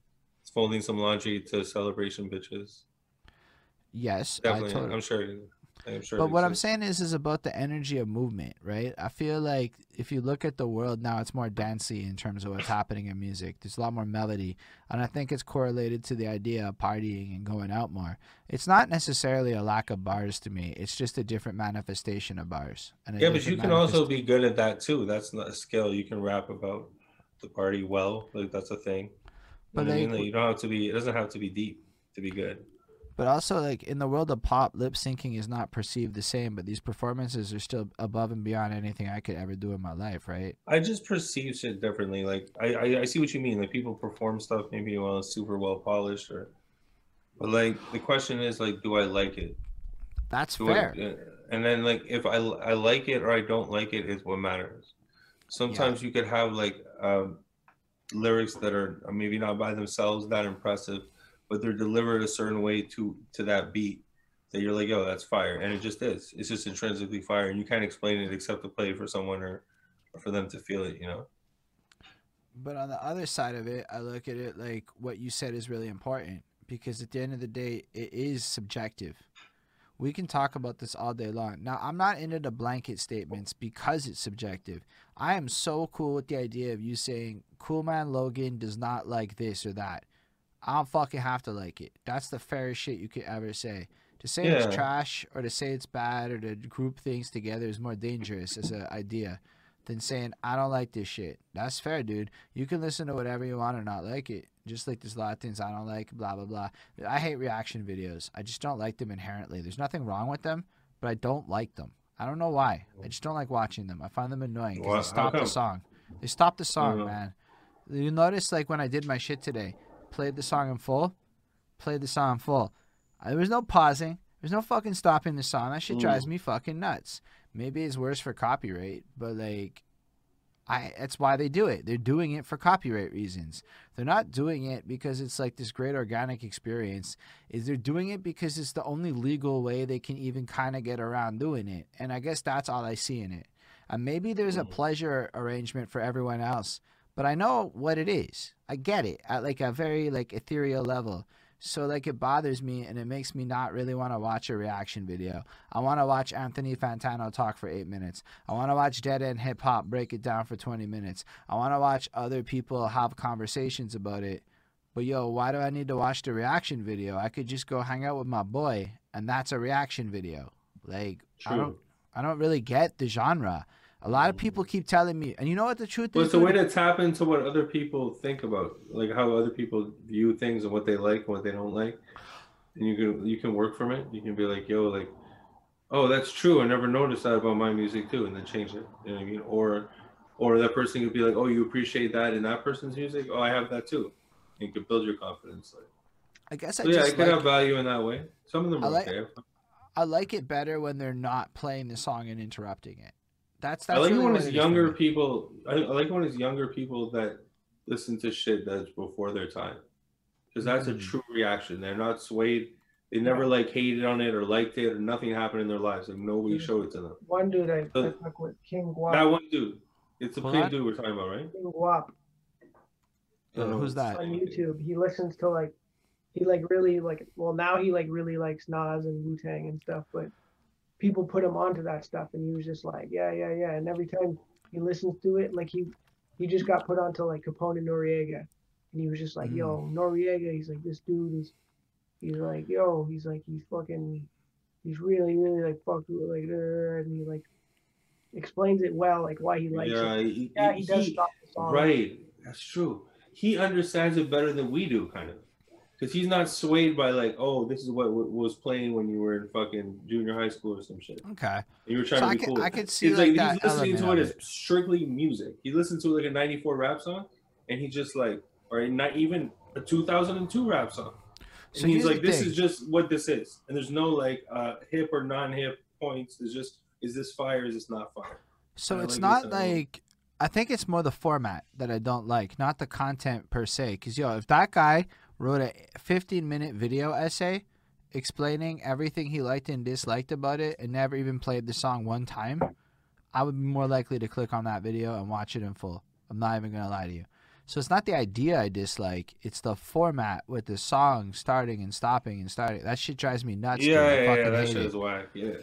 folding some laundry to celebration bitches. Yes, I Definitely, totally. I'm sure. I'm sure. But what I'm saying is, is about the energy of movement, right? I feel like if you look at the world now, it's more dancey in terms of what's happening in music. There's a lot more melody, and I think it's correlated to the idea of partying and going out more. It's not necessarily a lack of bars to me. It's just a different manifestation of bars. And Yeah, but you can also be good at that too. That's not a skill. You can rap about the party well. Like that's a thing. You But know what I mean? Like, you don't have to be. It doesn't have to be deep to be good. But also, like in the world of pop, lip syncing is not perceived the same. But these performances are still above and beyond anything I could ever do in my life, right? I just perceive shit differently. Like I, I, I see what you mean. Like people perform stuff maybe well it's super well polished or but like the question is like do I like it? That's Do fair. uh, and then like if I I like it or I don't like it is what matters. Sometimes you could have like um, lyrics that are maybe not by themselves that impressive, but they're delivered a certain way to to that beat that you're like, yo, that's fire, and it just is. It's just intrinsically fire, and you can't explain it except to play for someone or, or for them to feel it, you know. But on the other side of it, I look at it like what you said is really important because at the end of the day, it is subjective. We can talk about this all day long. Now, I'm not into the blanket statements because it's subjective. I am so cool with the idea of you saying, Cool Man Logan does not like this or that. I don't fucking have to like it. That's the fairest shit you could ever say. To say Yeah. it's trash or to say it's bad or to group things together is more dangerous as an idea than saying, I don't like this shit. That's fair, dude. You can listen to whatever you want or not like it. Just like there's a lot of things I don't like, blah, blah, blah. I hate reaction videos. I just don't like them inherently. There's nothing wrong with them, but I don't like them. I don't know why. I just don't like watching them. I find them annoying because they stop the song. They stop the song, man. You notice, like, when I did my shit today, played the song in full, played the song in full. Uh, There was no pausing. There's no fucking stopping the song. That shit Mm. drives me fucking nuts. Maybe it's worse for copyright, but like, I that's why they do it. They're doing it for copyright reasons. They're not doing it because it's like this great organic experience. Is they're doing it because it's the only legal way they can even kind of get around doing it. And I guess that's all I see in it. And maybe there's a Mm. pleasure arrangement for everyone else, but I know what it is. I get it at like a very like ethereal level. So like it bothers me and it makes me not really want to watch a reaction video. I want to watch Anthony Fantano talk for 8 minutes. I want to watch Dead End Hip Hop break it down for 20 minutes. I want to watch other people have conversations about it. But yo, why do I need to watch the reaction video? I could just go hang out with my boy and that's a reaction video. Like I don't I don't really get the genre. A lot of people keep telling me, and you know what the truth But is? it's a way to tap into what other people think about, like how other people view things and what they like and what they don't like. And you can you can work from it. You can be like, yo, like, oh, that's true. I never noticed that about my music too, and then change it. You know what I mean? Or or that person could be like, oh, you appreciate that in that person's music. Oh, I have that too. And you can build your confidence. Like, I guess I so yeah, just could like, have value in that way. Some of them I are like- okay. I like it better when they're not playing the song and interrupting it. That's I like really it when it's it is for younger me. people. I, I like it when it's younger people that listen to shit that's before their time, because that's a Mm. true reaction. They're not swayed. They never like hated on it or liked it or nothing happened in their lives. Like nobody Mm. showed it to them. One dude I, I So- fuck with, King Guap. That one dude. It's the Hold same dude we're talking about, right? King Guap Uh, who's that? on YouTube. He listens to like, he like really like. Well, now he like really likes Nas and Wu Tang and stuff. But people put him onto that stuff, and he was just like, yeah, yeah, yeah. And every time he listens to it, like he he just got put onto like Capone and Noreaga, and he was just like, yo, mm. Noreaga. He's like, this dude is. He's like, yo. He's like, he's fucking. He's really, really like fucked with like, and he like explains it well, like why he likes yeah, it. he, Yeah, he does he- stop the song. right. That's true. He understands it better than we do, kind of, because he's not swayed by like, oh, this is what w- was playing when you were in fucking junior high school or some shit. Okay. And you were trying So to I be could- cool. I could see, It's like, he's listening to it as strictly music. He listens to like a '94 rap song, and he just like, or not even a 2002 rap song. And So he's like, this thing. is just what this is, and there's no like uh, hip or non-hip points. There's just, is this fire? Is this not fire? So it's like not like I think it's more the format that I don't like, not the content per se. Because yo, if that guy wrote a 15 minute video essay explaining everything he liked and disliked about it, and never even played the song one time, I would be more likely to click on that video and watch it in full. I'm not even gonna lie to you. So it's not the idea I dislike; it's the format with the song starting and stopping and starting. That shit drives me nuts. dude. I fucking that shit it. is whack. Yeah.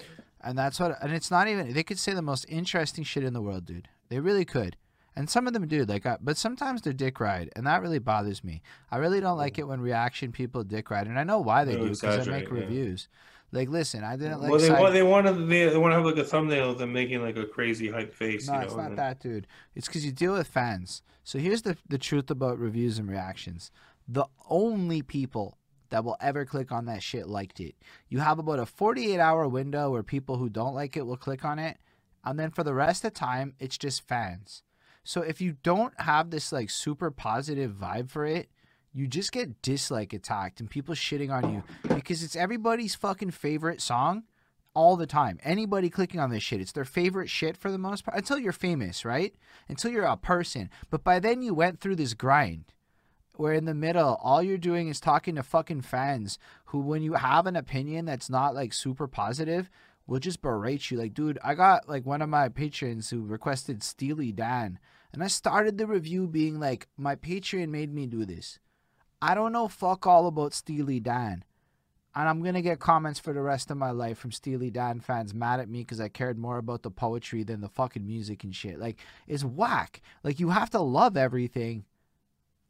And that's what, and it's not even, they could say the most interesting shit in the world, dude. They really could. And some of them do, like, I, but sometimes they're dick ride, and that really bothers me. I really don't like it when reaction people dick ride, and I know why they do because I exaggerate, make yeah. reviews. Like, listen, I didn't like. well, they, side- want they want to they, they want to have like a thumbnail of them making like a crazy hype face. no, you know, it's not then- that, dude. It's because you deal with fans. So here's the the truth about reviews and reactions. The only people that will ever click on that shit liked it. You have about a 48 hour window where people who don't like it will click on it, and then for the rest of the time, it's just fans. So if you don't have this like super positive vibe for it, you just get dislike attacked and people shitting on you because it's everybody's fucking favorite song. all the time. Anybody clicking on this shit, it's their favorite shit for the most part until you're famous, right? Until you're a person. But by then you went through this grind where in the middle all you're doing is talking to fucking fans who when you have an opinion that's not like super positive will just berate you like dude i got like one of my patrons who requested steely dan and i started the review being like my patreon made me do this. I don't know fuck all about steely dan and i'm gonna get comments for the rest of my life from steely dan fans mad at me because i cared more about the poetry than the fucking music and shit. Like it's whack. Like you have to love everything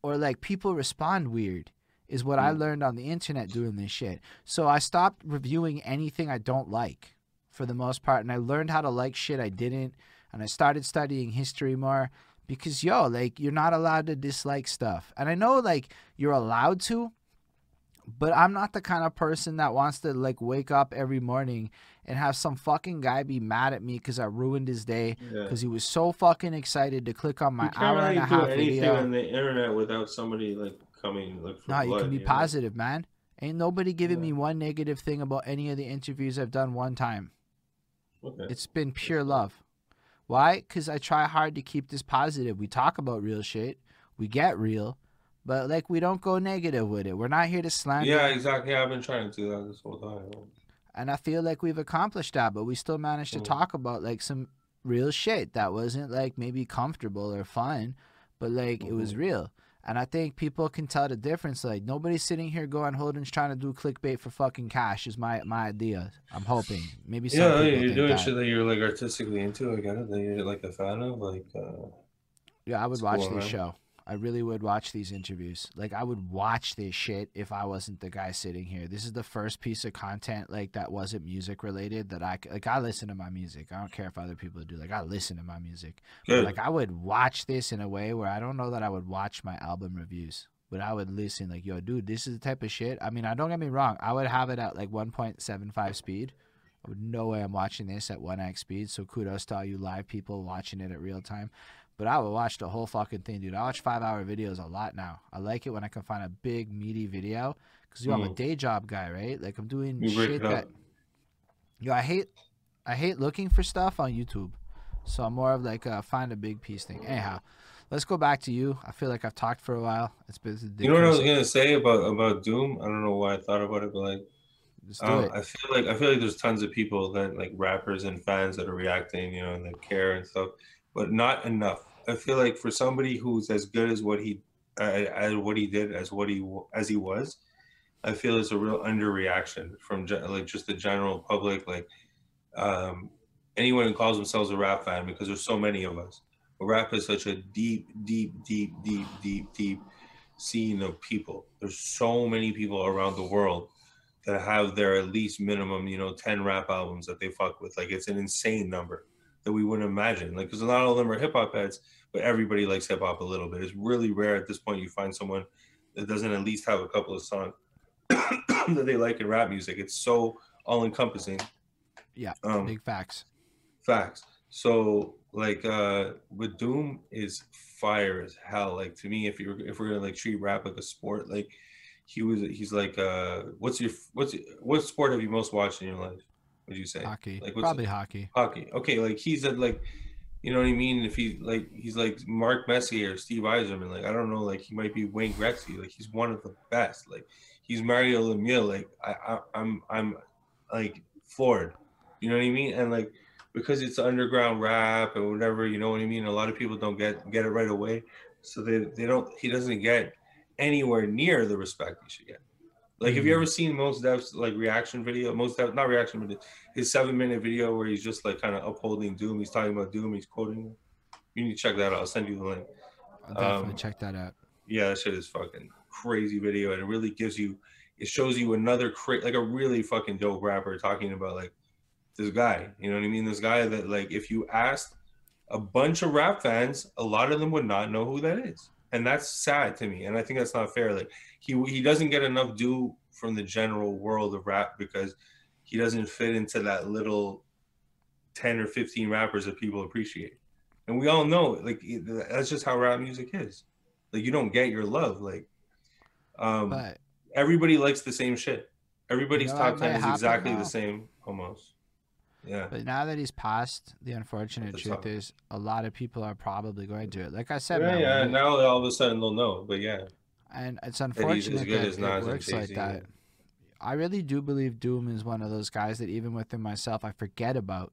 or like people respond weird is what I hmm. learned on the internet doing this shit. So I stopped reviewing anything I don't like for the most part and I learned how to like shit I didn't and I started studying history more because yo, like you're not allowed to dislike stuff. And I know like you're allowed to, but I'm not the kind of person that wants to like wake up every morning and have some fucking guy be mad at me because I ruined his day Yeah. because he was so fucking excited to click on my You hour really and a do half anything video. on the internet without somebody like coming like. For No, you can be know? positive, man. Ain't nobody giving Yeah. me one negative thing about any of the interviews I've done one time. Okay. It's been pure love. Why? Because I try hard to keep this positive. We talk about real shit, we get real, but like we don't go negative with it. We're not here to slander. Yeah, exactly. I've been trying to do that this whole time. And I feel like we've accomplished that, but we still managed to Mhm. talk about like some real shit that wasn't like maybe comfortable or fun, but like it was Mhm. real. And I think people can tell the difference. Like nobody's sitting here going, Holden's trying to do clickbait for fucking cash. Is my my idea. I'm hoping maybe some Yeah, you're doing that. shit that you're like artistically into. I get it. That you're like a fan of. Like, uh, Yeah, I would watch cool, this show. I really would watch these interviews. Like I would watch this shit if I wasn't the guy sitting here. This is the first piece of content like that wasn't music related that I like. I listen to my music. I don't care if other people do. Like I listen to my music. But, like I would watch this in a way where I don't know that I would watch my album reviews, but I would listen. Like yo, dude, this is the type of shit. I mean, I don't get me wrong. I would have it at like 1.75 speed. I would no way I'm watching this at 1x speed. So kudos to all you live people watching it at real time. But I would watch the whole fucking thing, dude. I watch five hour videos a lot now. I like it when I can find a big meaty video because I'm a Mm. day job guy, right? Like I'm doing You shit that. Yo, I hate, I hate looking for stuff on YouTube. So I'm more of like a find a big piece thing. Anyhow, let's go back to you. I feel like I've talked for a while. It's been You know what I was gonna say about about Doom? I don't know why I thought about it, but like, um, it. I feel like I feel like there's tons of people that like rappers and fans that are reacting, you know, and that care and stuff, but not enough. I feel like for somebody who's as good as what he, uh, as what he did, as what he as he was, I feel it's a real underreaction from like just the general public, like um, anyone who calls themselves a rap fan, because there's so many of us. But rap is such a deep, deep, deep, deep, deep, deep scene of people. There's so many people around the world that have their at least minimum, you know, 10 rap albums that they fuck with. Like it's an insane number that we wouldn't imagine. Like, because not all of them are hip hop heads, but everybody likes hip hop a little bit. It's really rare at this point you find someone that doesn't at least have a couple of songs (coughs) that they like in rap music. It's so all encompassing. Yeah, Um, Big facts. Facts. So like uh with Doom is fire as hell. Like to me, if you're if we're gonna like treat rap like a sport, like he was he's like uh what's your what's your, what sport have you most watched in your life? Would you say? Hockey. Like what's Probably hockey. hockey. Okay, like he's at like you know what I mean? If he like he's like Mark Messier or Steve Yzerman, like I don't know, like he might be Wayne Gretzky. Like he's one of the best. Like he's Mario Lemieux. Like I, I I'm I'm like floored. You know what I mean? And like because it's underground rap and whatever, you know what I mean? A lot of people don't get get it right away. So they they don't he doesn't get anywhere near the respect he should get. Like have you Mhm. ever seen Mos Def's like reaction video? Mos Def not reaction video, his seven minute video where he's just like kind of upholding Doom. He's talking about Doom, he's quoting him. You need to check that out. I'll send you the link. I'll definitely um, check that out. Yeah, that shit is fucking crazy video, and it really gives you, it shows you another cra- like a really fucking dope rapper talking about like this guy. You know what I mean? This guy that like if you asked a bunch of rap fans, a lot of them would not know who that is, and that's sad to me. And I think that's not fair. Like he he doesn't get enough due from the general world of rap because he doesn't fit into that little ten or fifteen rappers that people appreciate. And we all know, like that's just how rap music is. Like you don't get your love. Like um But everybody likes the same shit. Everybody's You know top ten is exactly now? the same almost. Yeah. But now that he's passed, the unfortunate That's truth tough. is a lot of people are probably going to it. Like I said, Yeah, man, yeah. Now all of a sudden they'll know. But yeah. And it's unfortunate that it Nas works like that. I really do believe Doom is one of those guys that even within myself I forget about.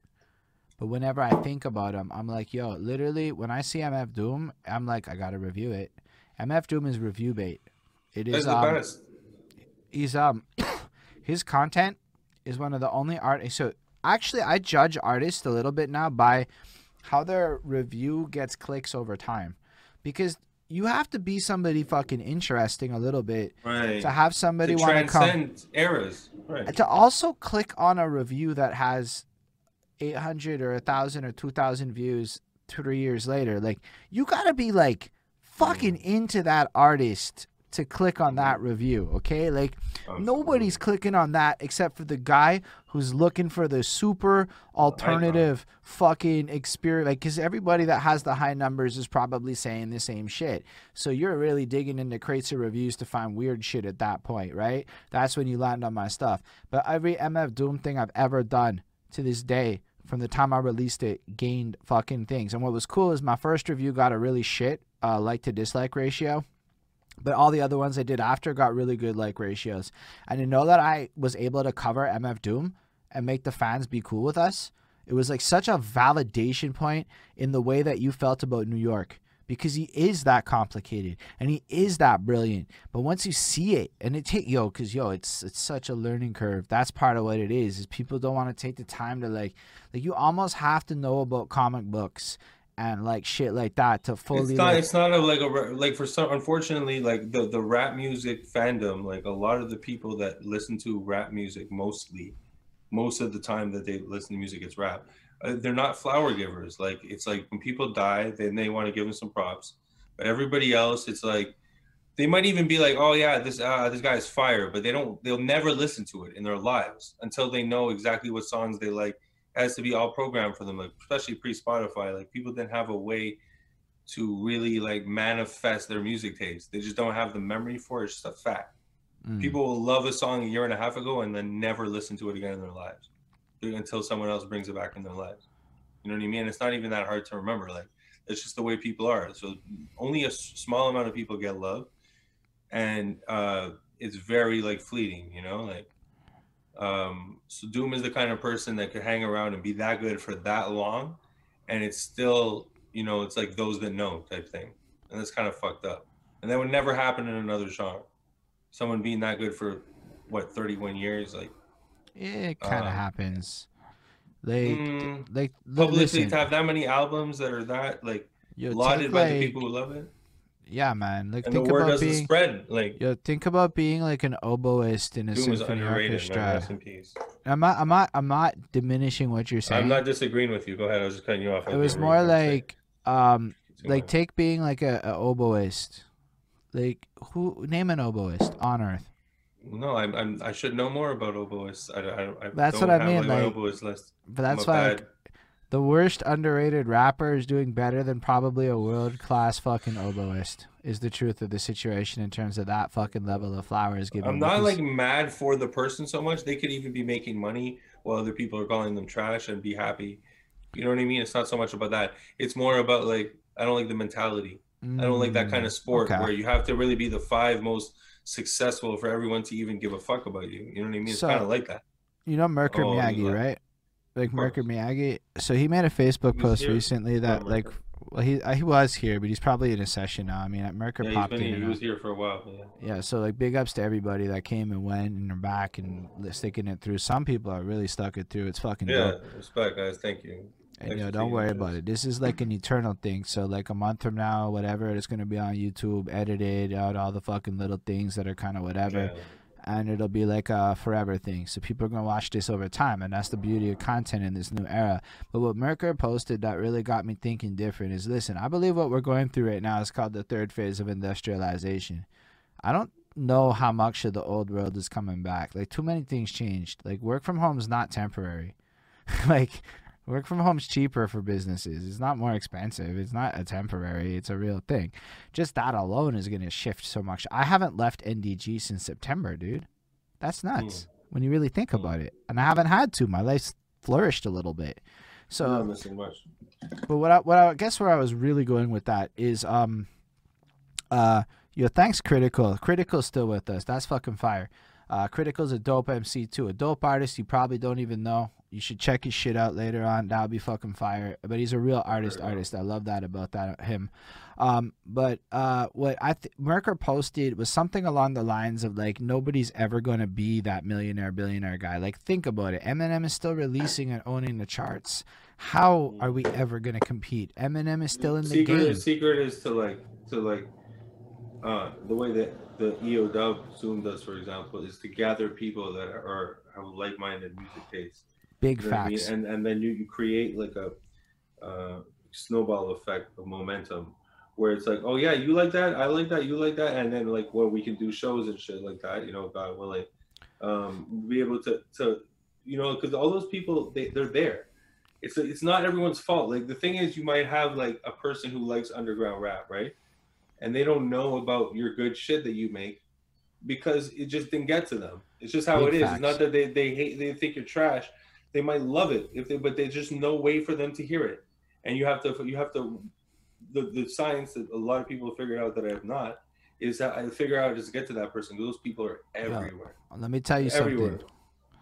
But whenever I think about him, I'm like, yo, literally, when I see MF Doom, I'm like, I gotta review it. MF Doom is review bait. It is. The um, best. he's um (coughs) his content is one of the only art so actually I judge artists a little bit now by how their review gets clicks over time. Because you have to be somebody fucking interesting a little bit Right. to have somebody want to come transcend eras. Right. to also click on a review that has 800 or 1000 or 2000 views 3 years later like you got to be like fucking mm. into that artist to click on that review okay? Like nobody's clicking on that except for the guy who's looking for the super alternative fucking experience like cuz everybody that has the high numbers is probably saying the same shit. So you're really digging into crates of reviews to find weird shit at that point right? That's when you land on my stuff. But every mf doom thing i've ever done to this day from the time I released it gained fucking things. And what was cool is my first review got a really shit uh, like to dislike ratio. But all the other ones I did after got really good like ratios. And to know that I was able to cover MF Doom and make the fans be cool with us, it was like such a validation point in the way that you felt about New York. Because he is that complicated and he is that brilliant. But once you see it and it take yo, cause yo, it's it's such a learning curve. That's part of what it is. Is people don't want to take the time to like like you almost have to know about comic books and like shit like that to fully It's not. like, It's not a like a like for some. Unfortunately, like the the rap music fandom, like a lot of the people that listen to rap music, mostly, most of the time that they listen to music, it's rap. Uh, they're not flower givers. Like it's like when people die, then they want to give them some props. But everybody else, it's like they might even be like, "Oh yeah, this uh, this guy's fire," but they don't. They'll never listen to it in their lives until they know exactly what songs they like. Has to be all programmed for them, like especially pre Spotify. Like people didn't have a way to really like manifest their music taste. They just don't have the memory for it. It's just a fact. mm. People will love a song a year and a half ago and then never listen to it again in their lives until someone else brings it back in their lives. You know what I mean? It's not even that hard to remember. Like it's just the way people are. So only a small amount of people get love, and uh, it's very like fleeting. You know, like um, so Doom is the kind of person that could hang around and be that good for that long, and it's still you know it's like those that know type thing, and that's kind of fucked up. And that would never happen in another genre. Someone being that good for what 31 years, like it kind of uh, happens. They mm, like publicly listen, to have that many albums that are that like yo, lauded by like, the people who love it, Yeah, man. Like and the think word about doesn't being spread. Like yo, think about being like an oboist in a Doom symphony orchestra. Rest in peace. I'm not, I'm not, I'm not diminishing what you're saying. I'm not disagreeing with you. Go ahead. I was just cutting you off. it was more like, um, like take. being like a, a oboist. Like who name an oboist on earth? No, I'm, I'm. I should know more about oboists. I, I, I That's don't what I have, mean, Like, like, my oboist list. But I'm that's a why bad- like, the worst underrated rapper is doing better than probably a world class fucking oboist. Is the truth of the situation in terms of that fucking level of flowers given. I'm not like mad for the person so much. They could even be making money while other people are calling them trash and be happy. You know what I mean? It's not so much about that. It's more about like I don't like the mentality. I don't like that kind of Mm, sport okay. where you have to really be the five most successful for everyone to even give a fuck about you. You know what I mean? It's So- kind of like that. You know Merkur Oh, Miyagi, right? Like. Merkur Miyagi. So he made a Facebook He post here. recently that like, well, he uh, he was here, but he's probably in a session now. I mean, at Merkur Yeah, popped in. here, he was here for a while. Yeah. Yeah, so like big ups to everybody that came and went and are back and sticking it through. Some people are really stuck it through. It's fucking Yeah, dope. respect, guys. Thank you. And Thanks yo, don't worry about it. This is like an eternal thing. So like a month from now, whatever, it's gonna be on YouTube, edited out all the fucking little things that are kind of whatever, Yeah. And it'll be like a forever thing. So people are gonna watch this over time, and that's the beauty of content in this new era. But what Merker posted that really got me thinking different is, listen, I believe what we're going through right now is called the third phase of industrialization. I don't know how much of the old world is coming back. Like too many things changed. Like work from home is not temporary. (laughs) like work from home's cheaper for businesses. It's not more expensive. It's not a temporary. It's a real thing. Just that alone is going to shift so much. I haven't left NDG since September, dude. That's nuts when you really think Hmm. about it. And I haven't had to. My life's flourished a little bit. So not missing much. but what I what I guess where I was really going with that is um uh yo thanks critical critical's still with us that's fucking fire uh critical's a dope MC too a dope artist you probably don't even know you should check his shit out later on. That would be fucking fire. But he's a real artist artist. I love that about that him. Um but uh what I th- Merker posted was something along the lines of like nobody's ever gonna be that millionaire billionaire guy. Like think about it. Eminem is still releasing and owning the charts. How are we ever gonna compete? Eminem is still in the secret, game. secret is to like to like uh the way that the EO dub Zoom does, for example, is to gather people that are have like-minded music tastes. Big You know what I mean? facts. And and then you, you create like a uh, snowball effect of momentum where it's like, oh yeah, you like that, I like that, you like that, and then like where we can do shows and shit like that, you know, God willing, um, be able to to you know, because all those people they they're there. It's it's not everyone's fault. Like the thing is, you might have like a person who likes underground rap, right? And they don't know about your good shit that you make because it just didn't get to them. It's just how Big it is. facts. It's not that they, they hate they think you're trash. They might love it if they but there's just no way for them to hear it. And you have to you have to the, the science that a lot of people have figured out that I have not is that I figure out just get to that person. Those people are everywhere. Let me tell you something. Everywhere.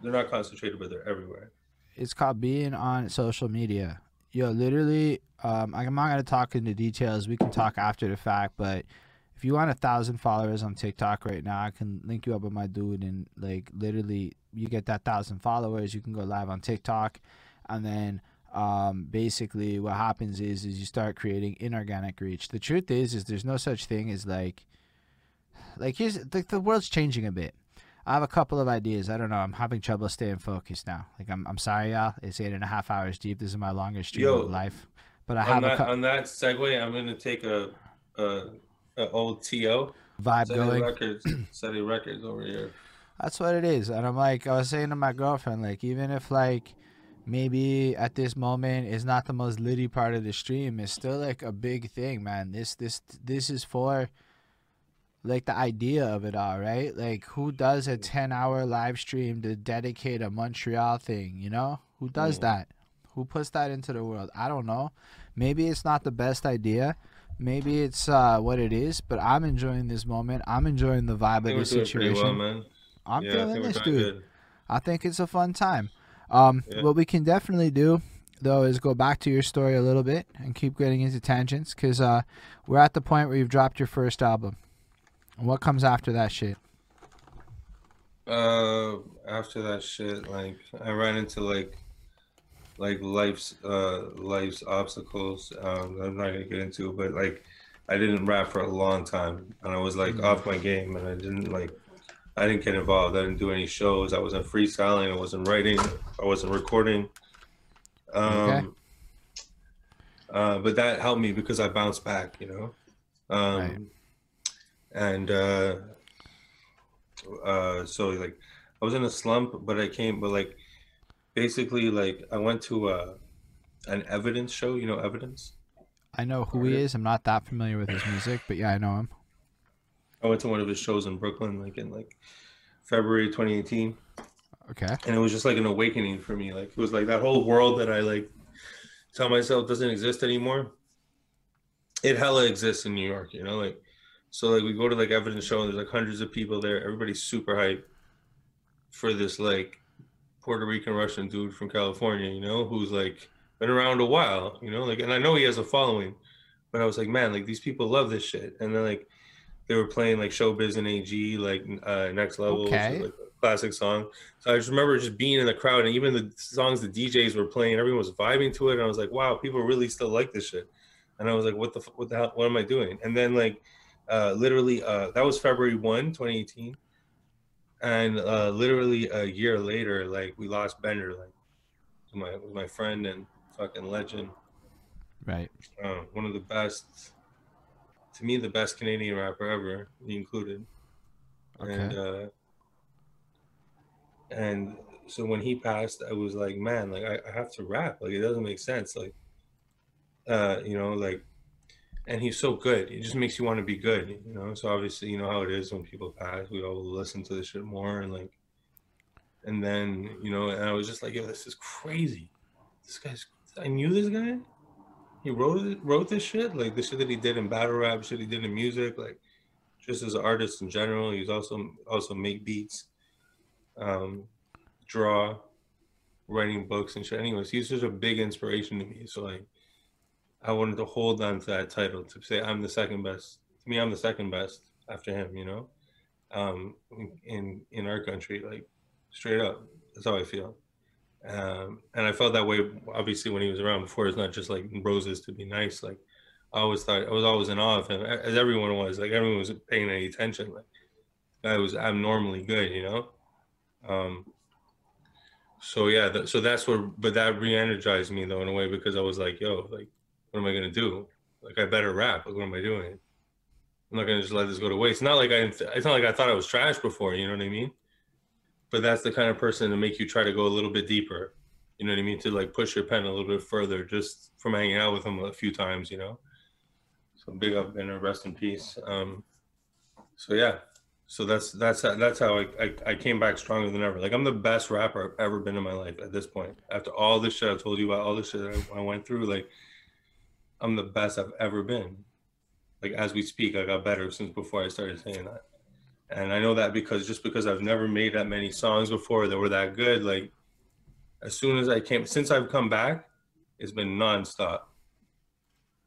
They're not concentrated, but they're everywhere. It's called being on social media. Yo, literally, um, I'm not gonna talk into details. We can talk after the fact, but if you want a thousand followers on TikTok right now, I can link you up with my dude, and like literally, you get that thousand followers, you can go live on TikTok, and then um, basically what happens is is you start creating inorganic reach. The truth is, is there's no such thing as like, like here's the, the world's changing a bit. I have a couple of ideas. I don't know. I'm having trouble staying focused now. Like I'm, I'm sorry, y'all. It's eight and a half hours deep. This is my longest stream Yo, of life. But I on have a that cou- on that segue, I'm gonna take a a, a old To vibe Seti going. Records Seti Records over here. That's what it is. And I'm like, I was saying to my girlfriend, like, even if like maybe at this moment it's not the most litty part of the stream, it's still like a big thing, man. This this this is for like the idea of it all, right? Like who does a ten hour live stream to dedicate a Montreal thing, you know? Who does Mhm. that? Who puts that into the world? I don't know. Maybe it's not the best idea. Maybe it's uh, what it is, but I'm enjoying this moment. I'm enjoying the vibe of the situation. well. I'm yeah, feeling this, dude. good. I think it's a fun time. Um, Yeah. What we can definitely do, though, is go back to your story a little bit and keep getting into tangents because uh, we're at the point where you've dropped your first album. And what comes after that shit? Uh, after that shit, like I ran into like like life's uh life's obstacles. Um, I'm not gonna get into, it, but like I didn't rap for a long time, and I was like Mhm. off my game, and I didn't like I didn't get involved. I didn't do any shows. I wasn't freestyling. I wasn't writing. I wasn't recording. Um, Okay. uh, but that helped me because I bounced back, you know. Um, Right. And uh, uh, so like I was in a slump, but I came, but like basically like I went to a an evidence show. You know, evidence. I know who he is. I'm not that familiar with his music, but yeah, I know him. I went to one of his shows in Brooklyn, like in like February 2018. Okay. and it was just like an awakening for me like it was like that whole world that i like tell myself doesn't exist anymore it hella exists in new york you know like so like we go to like evidence show and there's like hundreds of people there everybody's super hyped for this like puerto rican russian dude from california you know who's like been around a while you know like and i know he has a following but i was like man like these people love this shit and then like they were playing like showbiz and ag like uh next level is, like a classic song so I just remember just being in the crowd and even the songs the DJs were playing, everyone was vibing to it. And I was like, wow, people really still like this shit. And I was like, what the, what the hell, what am I doing? And then like, uh, literally, uh, that was February 1, 2018. And uh, literally a year later, like we lost Bender, like my, my friend and fucking legend. Right. Uh, one of the best, to me, the best Canadian rapper ever, me included. And uh, and so when he passed, I was like, man, like I, I have to rap. Like it doesn't make sense. Like, uh, you know, like, and he's so good. It just makes you want to be good. You know. So obviously, you know how it is when people pass. We all listen to this shit more and like, and then you know, and I was just like, yo, this is crazy. This guy's. I knew this guy. He wrote wrote this shit, like the shit that he did in battle rap, shit he did in music, like just as an artist in general. He's also also make beats, um, draw, writing books and shit. Anyways, he's just a big inspiration to me. So like, I wanted to hold on to that title to say I'm the second best. To me, I'm the second best after him. You know, um, in in our country, like straight up, that's how I feel. Um, and I felt that way obviously when he was around before. It's not just like roses to be nice. Like I always thought I was always in awe of him, as everyone was. Like everyone was paying any attention. Like I was abnormally good, you know. Um, so yeah, th- so that's what. But that re-energized me though in a way because I was like, yo, like, what am I gonna do? Like I better rap. Like what am I doing? I'm not gonna just let this go to waste. Not like I. It's not like I thought I was trash before. You know what I mean? But that's the kind of person to make you try to go a little bit deeper. You know what I mean? To like push your pen a little bit further just from hanging out with him a few times, you know? So big up and rest in peace. Um, so yeah, so that's that's that's how I, I, I came back stronger than ever. Like I'm the best rapper I've ever been in my life at this point. After all this shit I told you about, all this shit I, I went through, like I'm the best I've ever been. Like as we speak, I got better since before I started saying that and I know that because just because I've never made that many songs before that were that good, like as soon as I came, since I've come back, it's been nonstop,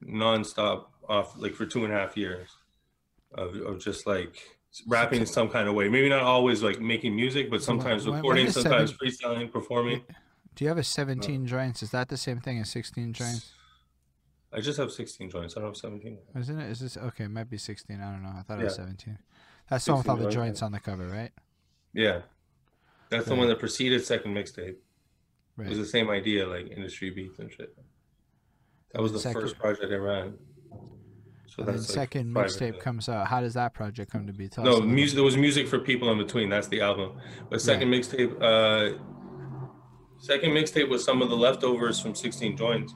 nonstop off like for two and a half years of, of just like rapping in some kind of way. Maybe not always like making music, but sometimes when, recording, when sometimes seven, freestyling, performing. Do you have a 17 uh, joints? Is that the same thing as 16 joints? I just have 16 joints. I don't have 17. Isn't it? Is this okay? It might be 16. I don't know. I thought yeah. it was 17. That's the one with all the joints on the cover, right? Yeah, that's the one that preceded second mixtape. Right. It was the same idea, like industry beats and shit. That was the second, first project I ran. So that's like second mixtape comes out. How does that project come to be? Tell no, music. There was music for people in between. That's the album. But second right. mixtape, uh, second mixtape was some of the leftovers from 16 joints.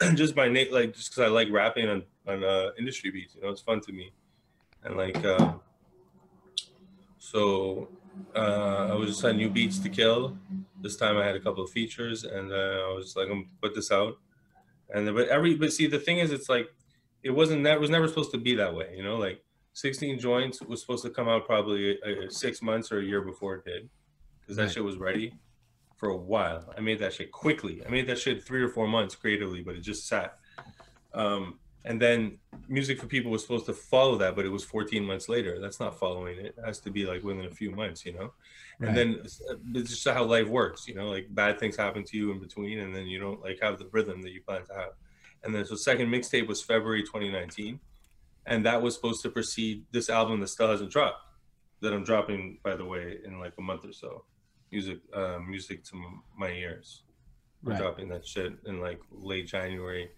And (coughs) just by Nate, like just because I like rapping on on uh, industry beats. You know, it's fun to me and like uh, so uh, I was just on new beats to kill. This time I had a couple of features, and uh, I was like, I'm gonna put this out. And but every but see the thing is, it's like it wasn't that was never supposed to be that way. You know, like 16 joints was supposed to come out probably a, a six months or a year before it did, because that right. shit was ready for a while. I made that shit quickly. I made that shit three or four months creatively, but it just sat. Um, and then music for people was supposed to follow that but it was 14 months later. That's not following. It. it has to be like within a few months you know? Right. and then it's just how life works you know? Like bad things happen to you in between and then you don't like have the rhythm that you plan to have. And then so second mixtape was february 2019 and that was supposed to precede this album that still hasn't dropped that i'm dropping by the way in like a month or so. Music uh, music to my ears. We're right. dropping that shit in like late january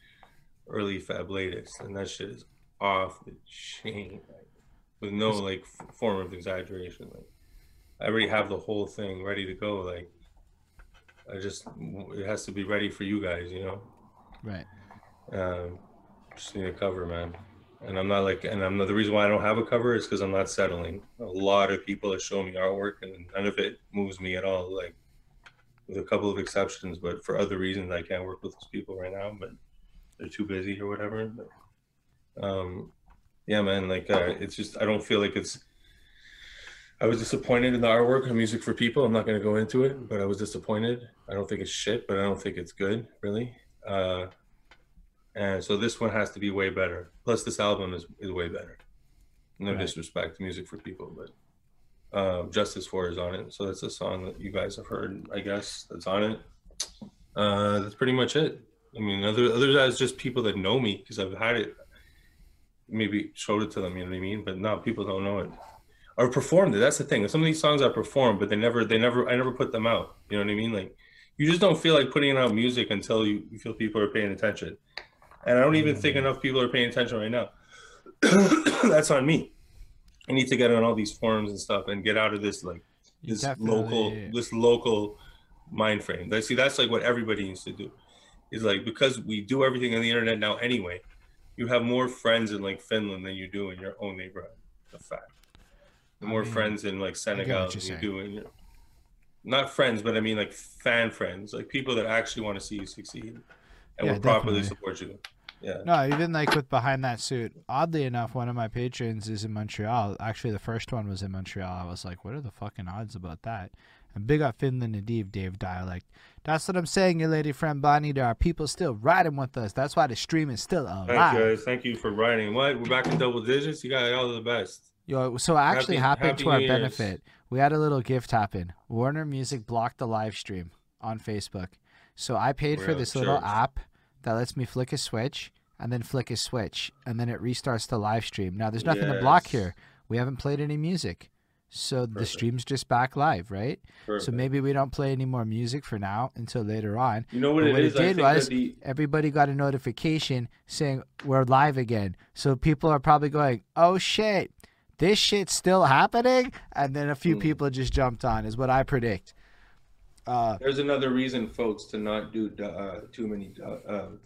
early Fab latest, and that shit is off the chain, like, with no like form of exaggeration. Like I already have the whole thing ready to go. Like I just it has to be ready for you guys, you know. Right. Um, just need a cover, man. And I'm not like, and I'm not the reason why I don't have a cover is because I'm not settling. A lot of people have shown me artwork, and none of it moves me at all. Like, with a couple of exceptions, but for other reasons, I can't work with those people right now. But they're too busy or whatever. Um, yeah, man, like uh, it's just I don't feel like it's. I was disappointed in the artwork and music for people. I'm not going to go into it, but I was disappointed. I don't think it's shit, but I don't think it's good, really. Uh, and so this one has to be way better. Plus, this album is, is way better. No right. disrespect to music for people, but uh, Justice for is on it. So that's a song that you guys have heard, I guess, that's on it. Uh, that's pretty much it. I mean, other other guys just people that know me because I've had it, maybe showed it to them. You know what I mean? But now people don't know it or performed it. That's the thing. Some of these songs I perform, but they never, they never, I never put them out. You know what I mean? Like, you just don't feel like putting out music until you, you feel people are paying attention. And I don't even think mm. enough people are paying attention right now. (coughs) That's on me. I need to get on all these forums and stuff and get out of this like this local, this local mind frame. I see that's like what everybody needs to do is like because we do everything on the internet now anyway, you have more friends in like Finland than you do in your own neighborhood. The fact. The more mean, friends in like Senegal than you do in your not friends, but I mean like fan friends, like people that actually want to see you succeed and Yeah, will properly support you. Yeah. No, even like with behind that suit. Oddly enough, one of my patrons is in Montreal. Actually, the first one was in Montreal. I was like, what are the fucking odds about that? And big up Finland Nadiv, Dave Dialect. That's what I'm saying, your lady friend Bonnie. There are people still riding with us. That's why the stream is still Thank you alive. guys. Thank you for riding. What? We're back in double digits. You got all the best. Yo, so it actually Happy- happened happy to our Year's. benefit. We had a little gift happen. Warner Music blocked the live stream on Facebook. So I paid for Real this little app that lets me flick a switch and then flick a switch and then it restarts the live stream. Now there's nothing to block here. We haven't played any music. So the stream's just back live, right? So maybe we don't play any more music for now until later on. you know what it what it did was- the Everybody got a notification saying we're live again. So people are probably going, "Oh shit, this shit's still happening," and then a few Hmm. people just jumped on. Is what I predict. Uh, There's another reason, folks, to not do uh, too many uh, um,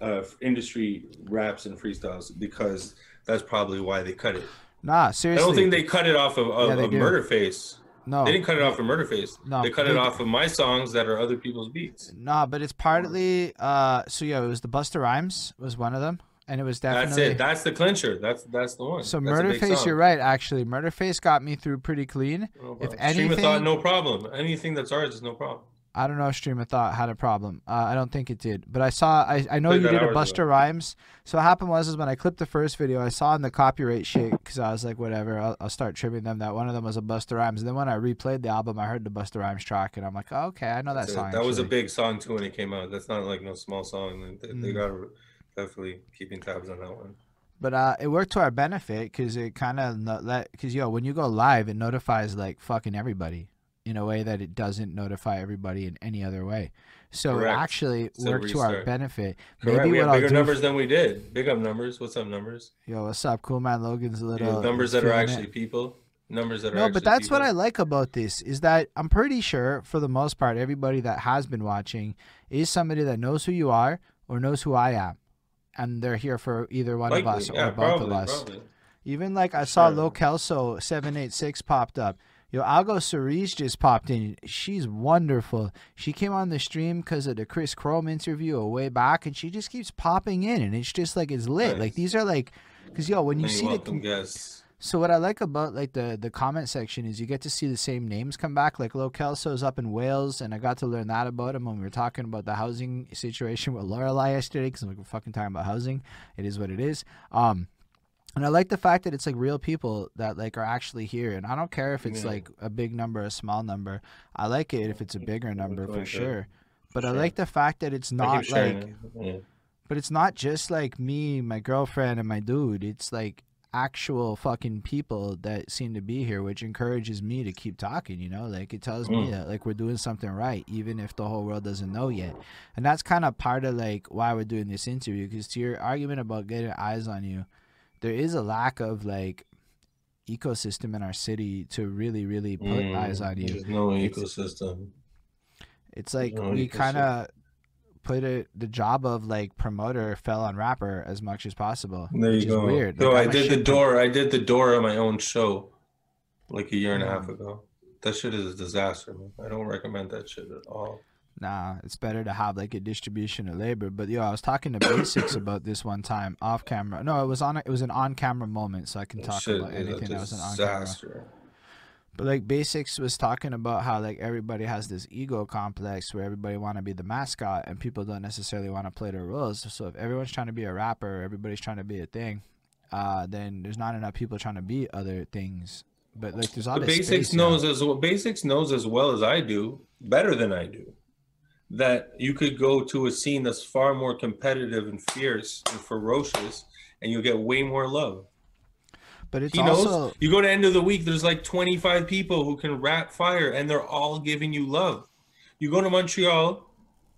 uh, industry raps and freestyles because that's probably why they cut it. Nah, seriously. I don't think they cut it off of, of, Yeah, they of do. Murder Face. no, They didn't cut it off of Murder Face. No, they cut they- it off of my songs that are other people's beats. Nah, but it's partly. Uh, so yeah, it was the Busta Rhymes was one of them, and it was definitely. That's it. That's the clincher. That's that's the one. so That's Murder Face, song. you're right. Actually, Murder Face got me through pretty clean. No If problem. Stream of thought, anything- no problem. Anything that's ours is no problem. I don't know if Stream of Thought had a problem. Uh, I don't think it did, but I saw. I, I know you did a Busta ago. Rhymes. So what happened was is when I clipped the first video, I saw in the copyright shit because I was like, whatever, I'll, I'll start trimming them. That one of them was a Busta Rhymes. And then when I replayed the album, I heard the Busta Rhymes track, and I'm like, oh, okay, I know that That's it. song. That was a big song too when it came out. That's not like no small song. They, they Mm. got definitely keeping tabs on that one. But uh, it worked to our benefit because it kind of let because yo, when you go live, it notifies like fucking everybody in a way that it doesn't notify everybody in any other way. So Correct. it actually worked to our benefit. Correct. Maybe we what have I'll bigger numbers than we did. Big up numbers. What's up, numbers? Yo, what's up, cool man? Logan's little numbers that are feeling it. actually people. Numbers that are No, but actually that's what I like about this is that I'm pretty sure, for the most part, everybody that has been watching is somebody that knows who you are or knows who I am, and they're here for either one Likely. of us yeah, or both probably, of us. Probably. Even like I saw Sure. Lo Kelso seven eight six popped up. Yo, Algo Cerise just popped in. She's wonderful. She came on the stream because of the Chris Chrome interview a way back, and she just keeps popping in, and it's just like it's lit. Nice. Like these are like, because yo, when you Many see the welcome guests. so what I like about like the the comment section is you get to see the same names come back. Like Lo Kelso's up in Wales, and I got to learn that about him when we were talking about the housing situation with Lorelai yesterday. Because we're fucking talking about housing. It is what it is. Um, and I like the fact that it's like real people that like are actually here, and I don't care if it's Yeah. like a big number, a small number. I like it if it's a bigger number for sure. But I like the fact that it's not like. Yeah. but it's not just like me, my girlfriend, and my dude. It's like actual fucking people that seem to be here, which encourages me to keep talking. You know, like it tells me Mm. that like we're doing something right, even if the whole world doesn't know yet. And that's kind of part of like why we're doing this interview. Because to your argument about getting eyes on you, there is a lack of like ecosystem in our city to really, really put Mm, eyes on you. There's no It's- ecosystem. It's like No, we kind of put it the job of like promoter fell on rapper as much as possible. There you go. Weird. So Like, I did the door. I did the door of my own show, like a year and a half Mm. ago. That shit is a disaster, man. I don't recommend that shit at all. Nah, it's better to have like a distribution of labor. But yo, I was talking to Basics (coughs) about this one time off camera. No, it was on. It was an on camera moment, so I can talk shit about anything that was an on camera. But like Basics was talking about how like everybody has this ego complex where everybody want to be the mascot and people don't necessarily want to play their roles. So if everyone's trying to be a rapper, everybody's trying to be a thing, uh, then there's not enough people trying to be other things. But like there's all The basics space, you know? knows as well. Basics knows as well as I do, better than I do, that you could go to a scene that's far more competitive and fierce and ferocious, and you'll get way more love. But it's he knows. also You go to End of the Weak, there's like 25 people who can rap fire, and they're all giving you love. You go to Montreal,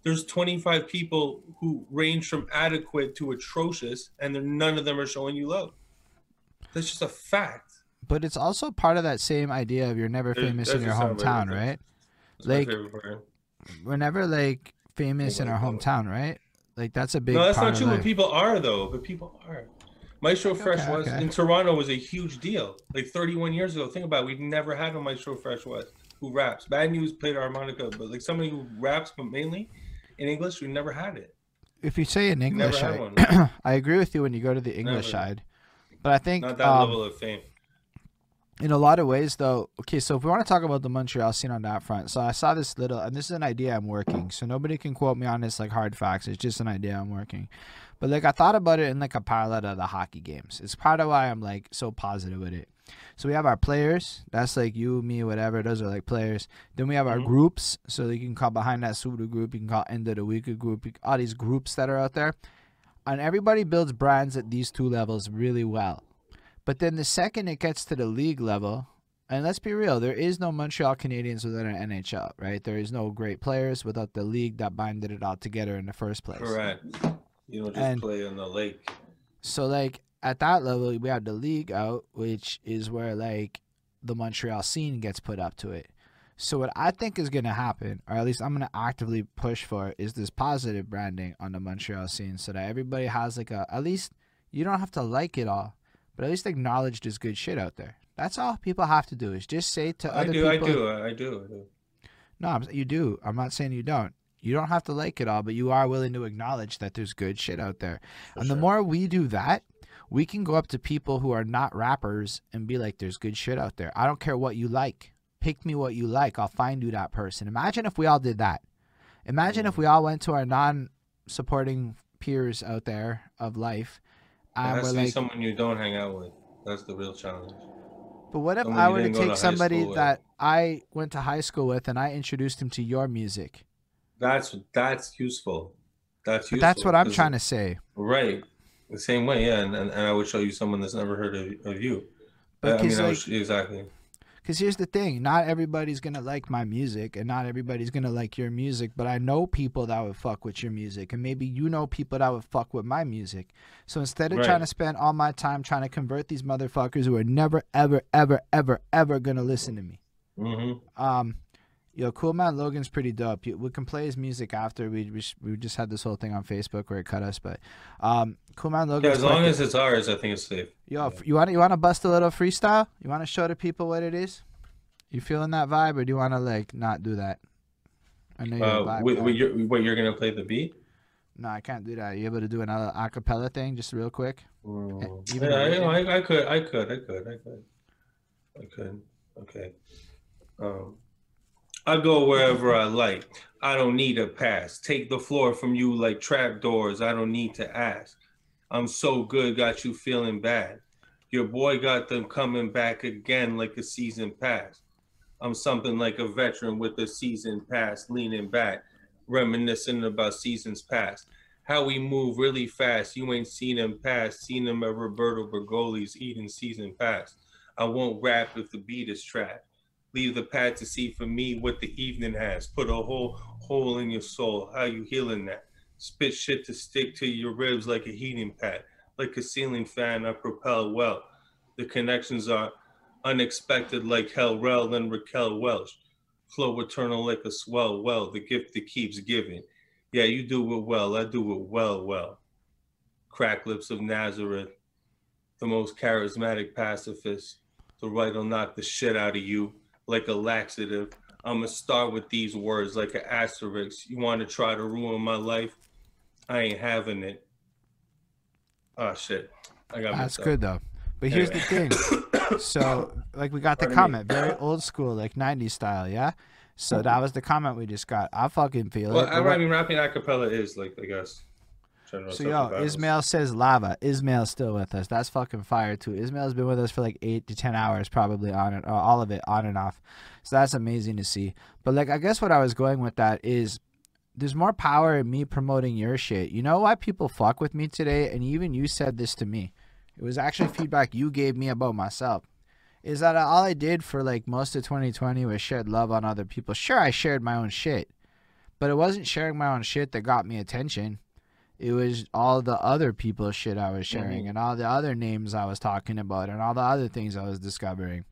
there's 25 people who range from adequate to atrocious, and none of them are showing you love. That's just a fact. but it's also part of that same idea of you're never famous in your just not very hometown, right? That's Like. We're never like famous in our hometown, right? Like that's a big No, that's not true. But people are though. But people are. Maestro Fresh Okay, was okay. in Toronto was a huge deal. Like 31 years ago. Think about it. We've never had a Maestro Fresh Wes who raps. Bad News played harmonica, but like somebody who raps, but mainly in English, we never had it. If you say in English, I. (clears throat) I agree with you when you go to the English Never. side. But I think Not that um, level of fame. In a lot of ways though okay so if we want to talk about the montreal scene on that front so i saw this little and this is an idea i'm working so nobody can quote me on this like hard facts it's just an idea i'm working. But like i thought about it in like a parallel to the hockey games. It's part of why i'm like so positive with it. So we have our players that's like you me whatever those are like players. Then we have our Mhm. groups so you can call behind that pseudo group you can call End of the Weak group all these groups that are out there. And everybody builds brands at these two levels really well but then the second it gets to the league level, and let's be real, there is no Montreal Canadiens without an NHL, right? There is no great players without the league that binded it all together in the first place. Correct. You don't just And- play on the lake. So like at that level, we have the league out, which is where like the Montreal scene gets put up to it. So what I think is gonna happen, or at least I'm gonna actively push for, is this positive branding on the Montreal scene, so that everybody has like a at least you don't have to like it all, but at least acknowledge there's good shit out there. That's all people have to do is just say to I other do, I do, I do, I do. No, I'm, you do. I'm not saying you don't. You don't have to like it all, but you are willing to acknowledge that there's good shit out there. For and the more we do that, we can go up to people who are not rappers and be like, there's good shit out there. I don't care what you like. Pick me what you like. I'll find you that person. Imagine if we all did that. Imagine if mm. we all went to our non supporting peers out there of life It and has we're be like, someone you don't hang out with. That's the real challenge. But what if Someone I were to didn't to take somebody school with. that I went to high school with and I introduced him to your music? That's that's useful. That's But useful. that's what I'm trying to say. Right. The same way, yeah, and, and, and I would show you someone that's never heard of, of you. But I mean, 'cause, I would like- sh- exactly. Because here's the thing not everybody's going to like my music, and not everybody's going to like your music, but I know people that would fuck with your music, and maybe you know people that would fuck with my music. So instead of Right. trying to spend all my time trying to convert these motherfuckers who are never, ever, ever, ever, ever going to listen to me, hmm um, yo, Cool Man Logan's pretty dope. You- We can play his music after. We we, we just had this whole thing on Facebook where it cut us, but um, Cool Man Yeah, as long as it's ours, I think it's safe. Yo, f- you want you want to bust a little freestyle? You want to show the people what it is? You feeling that vibe, or do you want to like not do that? I know you're Uh, wait, wait, you're, what you're gonna play the beat? No, I can't do that. Are You able to do another acapella thing, just real quick? Mm. Yeah, I. I, I could, I could, I could, I could, I could. Okay. Um, I go wherever I like. I don't need a pass. Take the floor from you like trap doors. I don't need to ask. I'm so good, got you feeling bad. Your boy got them coming back again like a season pass. I'm something like a veteran with a season pass, leaning back, reminiscing about seasons past. How we move really fast. You ain't seen them pass. Seen them at Roberto Bergoli's eating season pass. I won't rap if the beat is trapped. Leave the pad to see for me what the evening has. Put a whole hole in your soul. How you healing that? Spit shit to stick to your ribs like a heating pad. Like a ceiling fan, I propel well. The connections are unexpected like Hell Rell and Raquel Welch. Flow eternal like a swell well, the gift that keeps giving. Yeah, you do it well. I do it well, well. Crack lips of Nazareth, the most charismatic pacifist. The right will knock the shit out of you like a laxative. I'm gonna start with these words like an asterisk. You want to try to ruin my life? I ain't having it. Oh shit, I got That's good though. But here's the thing. (coughs) So, like, we got the comment, very old school, like '90s style, yeah. So that was the comment we just got. I fucking feel Well, it. But I mean, rapping a cappella is like, I guess. So yo. Ismail says lava. Ismail's still with us. That's fucking fire too. Ismail's been with us for like eight to ten hours, probably on and all of it on and off. So that's amazing to see. But like, I guess what I was going with that is, there's more power in me promoting your shit. You know why people fuck with me today? And even you said this to me. It was actually feedback you gave me about myself. Is that all I did for like most of 2020 was shed love on other people. Sure, I shared my own shit, but it wasn't sharing my own shit that got me attention it was all the other people's shit I was sharing Mhm. and all the other names I was talking about and all the other things I was discovering.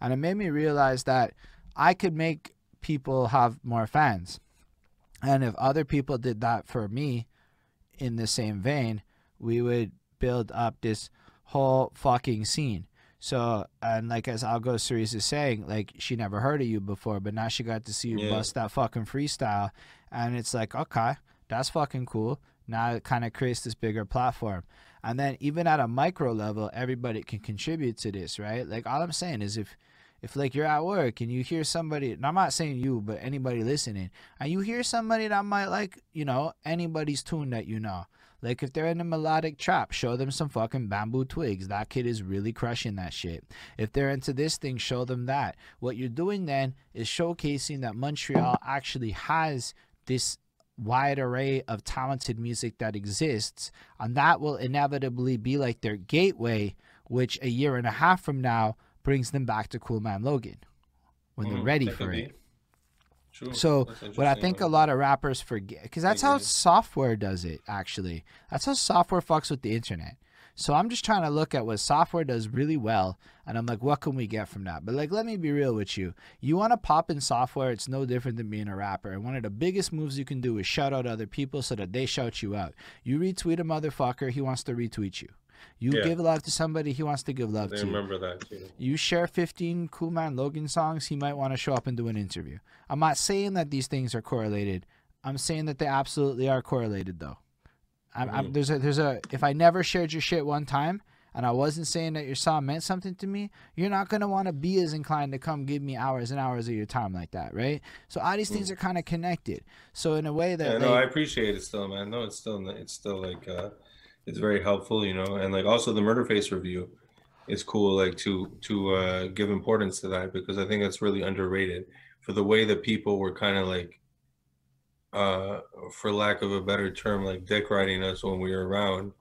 And it made me realize that I could make people have more fans. And if other people did that for me in the same vein, we would build up this whole fucking scene. So and like as Algo Cerise is saying, like she never heard of you before, but now she got to see you Yeah. bust that fucking freestyle, and it's like okay, that's fucking cool. Now it kind of creates this bigger platform, and then even at a micro level, everybody can contribute to this, right? Like all I'm saying is if if like you're at work and you hear somebody and I'm not saying you, but anybody listening, and you hear somebody that might like, you know, anybody's tune that you know. Like if they're in a melodic trap, show them some fucking bamboo twigs. That kid is really crushing that shit. If they're into this thing, show them that. What you're doing then is showcasing that Montreal actually has this wide array of talented music that exists, and that will inevitably be like their gateway, which a year and a half from now brings them back to Cool Man Logan when they're Mhm, ready for it. True. So what I think a lot of rappers forget, because that's how software does it. Actually, that's how software fucks with the internet. So I'm just trying to look at what software does really well, and I'm like, what can we get from that? But like, let me be real with you. You want to pop in software, it's no different than being a rapper. And one of the biggest moves you can do is shout out other people so that they shout you out. You retweet a motherfucker, he wants to retweet you. You Yeah. give love to somebody, he wants to give love I to you remember that too. you share 15 Cool Man Logan songs, he might want to show up and do an interview. I'm not saying that these things are correlated. I'm saying that they absolutely are correlated, though. I'm, I'm, Mhm. there's a there's a if I never shared your shit one time and I wasn't saying that your song meant something to me, you're not gonna want to be as inclined to come give me hours and hours of your time like that, right? So all these things are kind of connected. So in a way that Yeah, no, I appreciate it still, man. No, it's still it's still like uh it's very helpful, you know, and like also the murder face review is cool, like to to uh give importance to that because I think it's really underrated for the way that people were kind of like uh for lack of a better term, like dick riding us when we were around.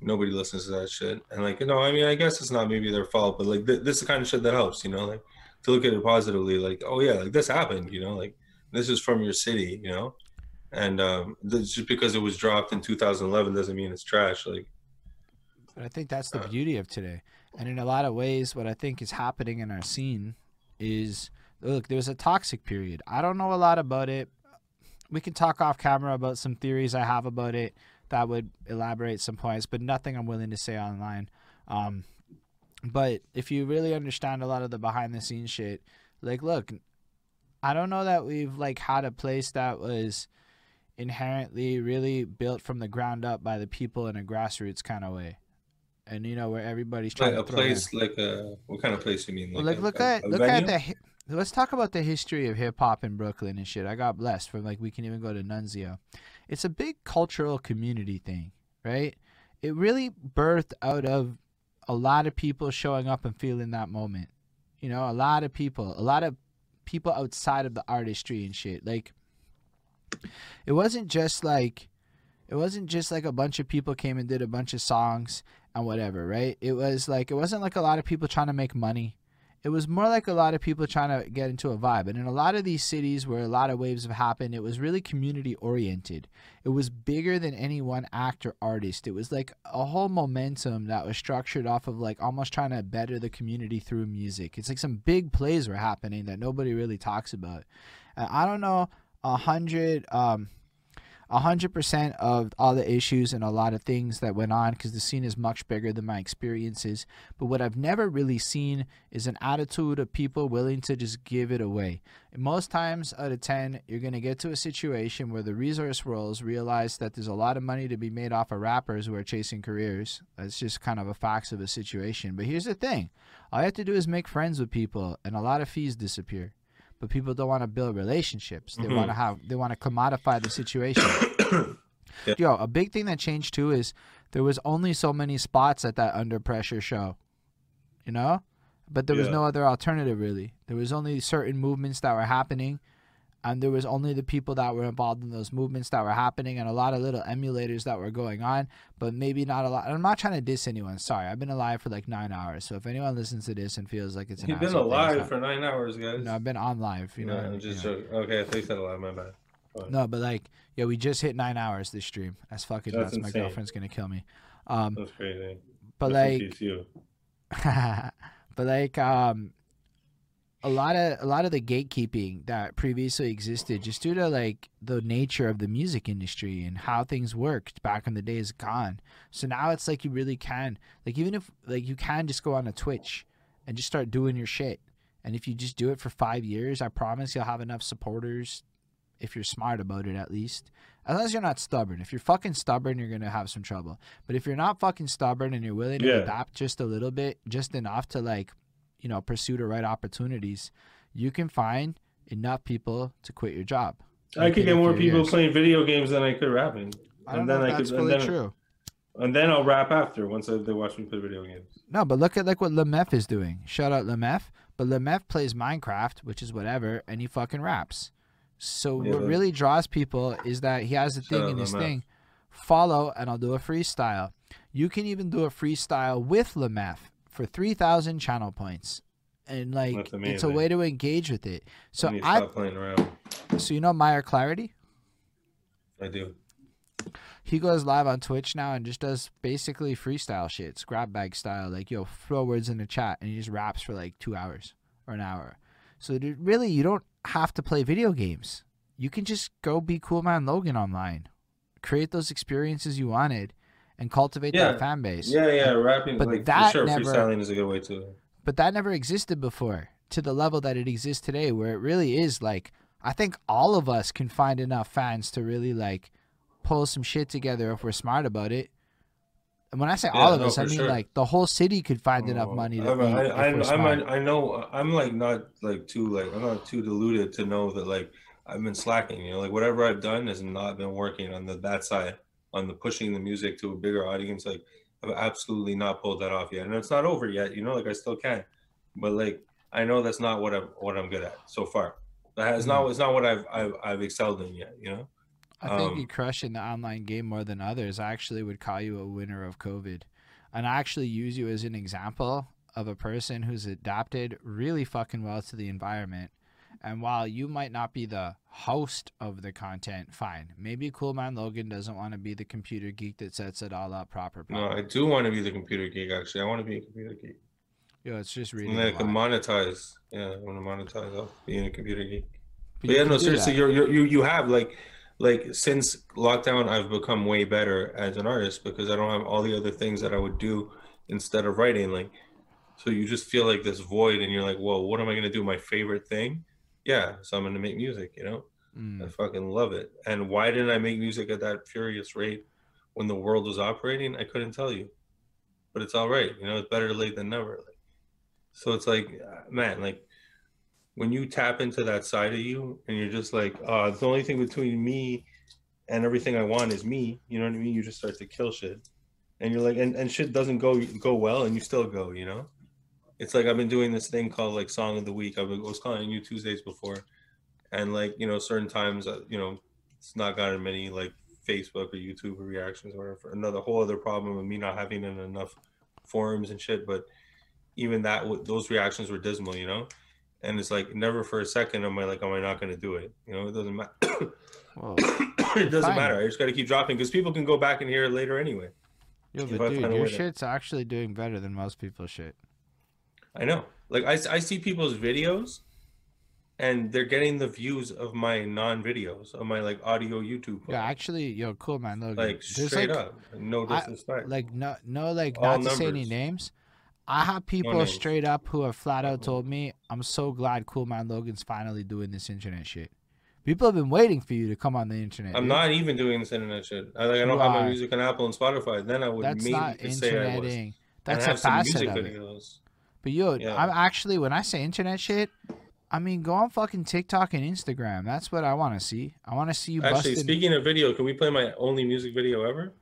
Nobody listens to that shit. And like, you know, I mean, I guess it's not maybe their fault, but like th- this is the kind of shit that helps, you know, like to look at it positively, like, oh yeah, like this happened, you know, like this is from your city, you know and um, th- just because it was dropped in 2011 doesn't mean it's trash. Like, But I think that's the Uh, beauty of today. And in a lot of ways, what I think is happening in our scene is look, there's a toxic period. I don't know a lot about it. We can talk off camera about some theories I have about it that would elaborate some points, but nothing I'm willing to say online. Um, but if you really understand a lot of the behind the scenes shit, like, look, I don't know that we've like had a place that was inherently really built from the ground up by the people in a grassroots kind of way and you know where everybody's trying like to a throw in. place, like a what kind of place you mean? Like a- look at a look at venue? the hi- let's talk about the history of hip hop in Brooklyn and shit. I got blessed from like we can even go to Nunzio. It's a big cultural community thing, right? It really birthed out of a lot of people showing up and feeling that moment. You know, a lot of people, a lot of people outside of the artistry and shit. Like it wasn't just like it wasn't just like a bunch of people came and did a bunch of songs and whatever, right? It was like it wasn't like a lot of people trying to make money. It was more like a lot of people trying to get into a vibe. And in a lot of these cities where a lot of waves have happened, it was really community oriented. It was bigger than any one act or artist. It was like a whole momentum that was structured off of like almost trying to better the community through music. It's like some big plays were happening that nobody really talks about. And I don't know a hundred um a hundred percent of all the issues and a lot of things that went on because the scene is much bigger than my experiences. But what I've never really seen is an attitude of people willing to just give it away. Most times out of ten, you're gonna get to a situation where the resource roles realize that there's a lot of money to be made off of rappers who are chasing careers. That's just kind of a facts of a situation. But here's the thing: all you have to do is make friends with people, and a lot of fees disappear but people don't want to build relationships. They Mhm. want to have they want to commodify the situation. (coughs) Yeah. Yo, a big thing that changed too is there was only so many spots at that under pressure show. You know? But there was no other alternative really. There was only certain movements that were happening and there was only the people that were involved in those movements that were happening and a lot of little emulators that were going on, but maybe not a lot. I'm not trying to diss anyone. Sorry, I've been alive for like nine hours. So if anyone listens to this and feels like it's an You've been thing, alive not- for nine hours, guys. no, I've been on live. You know, No, I I'm just You know. joking. Okay, I think said alive. My bad. No, but like, yeah, we just hit nine hours this stream. That's fucking That's nuts. My girlfriend's gonna kill me. Um, That's crazy. but in like, (laughs) but like, um, a lot of a lot of the gatekeeping that previously existed, just due to like the nature of the music industry and how things worked back in the day, is gone. So now it's like you really can, like, even if like you can just go on a Twitch. and just start doing your shit. And if you just do it for five years, I promise you'll have enough supporters if you're smart about it at least. As long as you're not stubborn. If you're fucking stubborn, you're gonna have some trouble. But if you're not fucking stubborn and you're willing to Yeah. adapt just a little bit, just enough to like, you know, pursue the right opportunities, you can find enough people to quit your job. I could get more people years. playing video games than I could rapping. And then I that's could, and really then, true. and then I'll rap after once they watch me play video games. No, but look at like what Lemef is doing. Shout out Lemef. But Lemef plays Minecraft, which is whatever, and he fucking raps. So Yeah, what really draws people is that he has a thing in his Lemef. thing. Follow and I'll do a freestyle. You can even do a freestyle with Lemef for three thousand channel points. And like it's a way to engage with it. So I stop playing around. so you know Meyer Clarity? I do. he goes live on Twitch now and just does basically freestyle shit, scrap bag style. Like, yo, throw words in the chat, and he just raps for like two hours or an hour. So really, you don't have to play video games. You can just go be Cool Man Logan online, create those experiences you wanted, and cultivate Yeah. that fan base. Yeah, yeah, rapping. But like, that sure, never- freestyling is a good way to. But that never existed before to the level that it exists today, where it really is like I think all of us can find enough fans to really like pull some shit together if we're smart about it. And when I say all of no, us, I mean sure. like the whole city could find enough Oh, money to I'm, eat I, I. I know I'm like not like too like I'm not too deluded to know that like I've been slacking. You know, like whatever I've done has not been working on the that side on the pushing the music to a bigger audience. Like I've absolutely not pulled that off yet, and it's not over yet. You know, like I still can, but like I know that's not what I'm what I'm good at so far. That Mm. not it's not what I've I've I've excelled in yet. You know. I think um, you crush in the online game more than others. I actually would call you a winner of COVID. And I actually use you as an example of a person who's adapted really fucking well to the environment. And while you might not be the host of the content, fine. Maybe Cool Man Logan doesn't want to be the computer geek that sets it all up proper. No. I do want to be the computer geek. Actually, I want to be a computer geek. Yeah, it's just really. And then I can monetize. Yeah, I want to monetize off being a computer geek. But you yeah, no, seriously, you're, you're you you have like like since lockdown, I've become way better as an artist because I don't have all the other things that I would do instead of writing. Like, so you just feel like this void, and you're like, whoa, what am I gonna do? My favorite thing? Yeah, so I'm gonna make music. You know, I Mm. fucking love it. And why didn't I make music at that furious rate when the world was operating? I couldn't tell you, but it's all right. You know, it's better late than never. Like, so it's like, uh, man, like when you tap into that side of you and you're just like, uh, the only thing between me and everything I want is me. You know what I mean? You just start to kill shit, and you're like, and, and shit doesn't go go well, and you still go. You know, it's like I've been doing this thing called like Song of the Week. I was calling you Tuesdays before, and like you know, certain times, uh, you know, it's not gotten many like Facebook or YouTube reactions or whatever. Another whole other problem of me not having enough forums and shit. But even that, those reactions were dismal. You know. And it's like never for a second am I like, am I not going to do it? You know, it doesn't matter. (coughs) It doesn't Fine. matter. I just got to keep dropping because people can go back and hear it later anyway. Yo, but dude, your shit's actually doing better than most people's shit. I know. Like I, I see people's videos, and they're getting the views of my non-videos of my like audio YouTube. Yeah, actually, yo, cool man. Logan. like straight like, up, no I- disrespect. like no no like All not to say any names i have people names. straight up who have flat out told me i'm so glad cool man logan's finally doing this internet shit people have been waiting for you to come on the internet I'm dude. not even doing this internet shit. I like I don't You have my music on Apple and Spotify. Then I would that's maybe not say I was. interneting And that's I a facet music of it videos. But yo Yeah. i'm actually when i say internet shit i mean go on fucking tiktok and instagram that's what i want to see i want to see you Actually, busting speaking of video, can we play my only music video ever?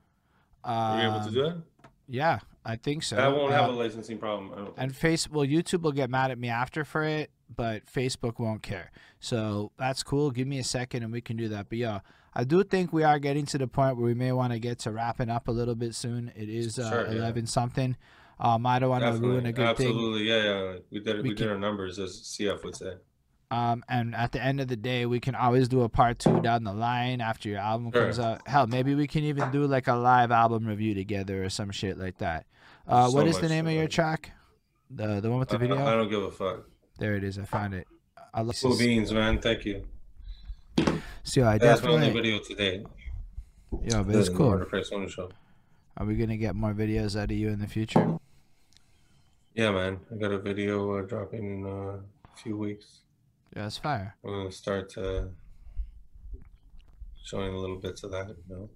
Are you able to um, do that? yeah i think so I won't Uh, have a licensing problem. I don't and face well youtube will get mad at me after for it but facebook won't care so that's cool give me a second and we can do that but yeah i do think we are getting to the point where we may want to get to wrapping up a little bit soon it is uh, Sure, yeah. 11 something um i don't want to ruin a Definitely. good thing Absolutely. Yeah, yeah. We did We we, did can- our numbers as CF would say. um and at the end of the day we can always do a part two down the line after your album Sure. comes out hell maybe we can even do like a live album review together or some shit like that uh So what is the name of your track the the one with the I, video I, I don't give a fuck. there it is i found it i love Cool beans, man. Thank you. so i That's my only definitely video today. yeah but it's cool Murder Face One show. Are we gonna get more videos out of you in the future? Yeah, man. I got a video uh, dropping in uh, a few weeks. Yeah, it's fire. I'm gonna start uh, showing a little bits of that. You know.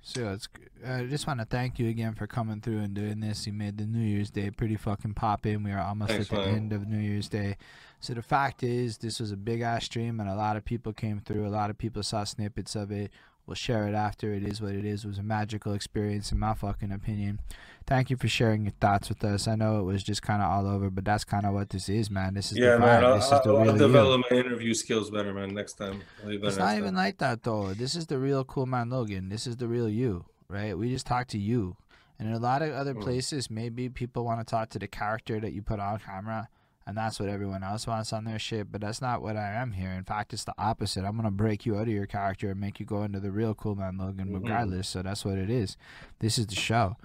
So it's. I just want to thank you again for coming through and doing this. You made the New Year's Day pretty fucking poppin'. We are almost Thanks, at the man. end of New Year's Day. So the fact is, this was a big ass stream, and a lot of people came through. A lot of people saw snippets of it. We'll share it after. It is what it is. It was a magical experience, in my fucking opinion. Thank you for sharing your thoughts with us. I know it was just kind of all over, but that's kind of what this is, man. This is Yeah, the man. I'll, This is the I'll, I'll real you. develop my interview skills better, man. Next time. I'll It's not even time. like that though. This is the real cool man Logan. This is the real you, right? We just talk to you. And in a lot of other Mm. places, maybe people want to talk to the character that you put on camera, and that's what everyone else wants on their shit. But that's not what I am here. In fact, it's the opposite. I'm gonna break you out of your character and make you go into the real cool man Logan, Mhm. regardless. So that's what it is. This is the show.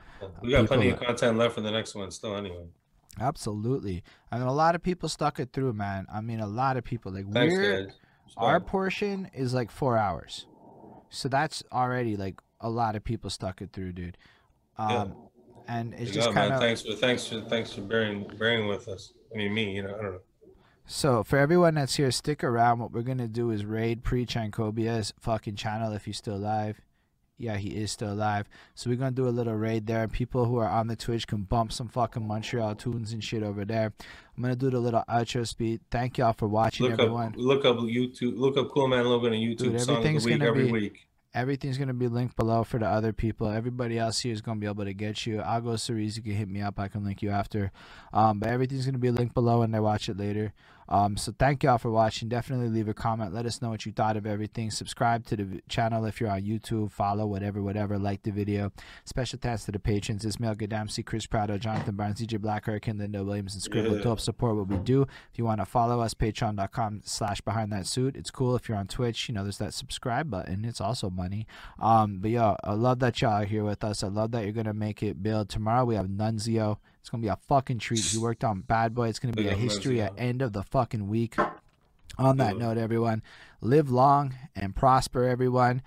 We got plenty of content left for the next one, still. Anyway. Absolutely. I mean, a lot of people stuck it through, man. I mean, a lot of people like Thanks, we're our portion is like four hours so that's already like a lot of people stuck it through dude um Yeah. and it's Good just kind of Thanks for thanks for thanks for bearing bearing with us. I mean, me. You know, I don't know. so for everyone that's here stick around what we're gonna do is raid pre-chankobia's fucking channel if he's still alive yeah he is still alive so we're gonna do a little raid there people who are on the twitch can bump some fucking montreal tunes and shit over there i'm gonna do the little outro speed thank y'all for watching Look everyone up look up YouTube. Look up Cool Man Logan on YouTube. Dude, Song of the week every be- week. Everything's gonna be linked below for the other people. Everybody else here is gonna be able to get you. I'll go Cerise, you can hit me up. I can link you after. Um, but everything's gonna be linked below and they watch it later. Um, so thank y'all for watching. Definitely leave a comment. Let us know what you thought of everything. Subscribe to the channel if you're on YouTube. Follow whatever, whatever. Like the video. Special thanks to the patrons: Ismail Gadamsi, Chris Prado, Jonathan Barnes, DJ Black Hurricane, Linda Williams, and Scribble Yeah. to help support what we do. If you want to follow us, patreon.com slash behind that suit. It's cool if you're on Twitch. You know, there's that subscribe button. It's also money. Um, but yeah, I love that y'all are here with us. I love that you're gonna make it build. Tomorrow we have Nunzio. It's gonna be a fucking treat. He worked on Bad Boy. It's gonna be a history at end of the fucking week. On that note, everyone, live long and prosper, everyone.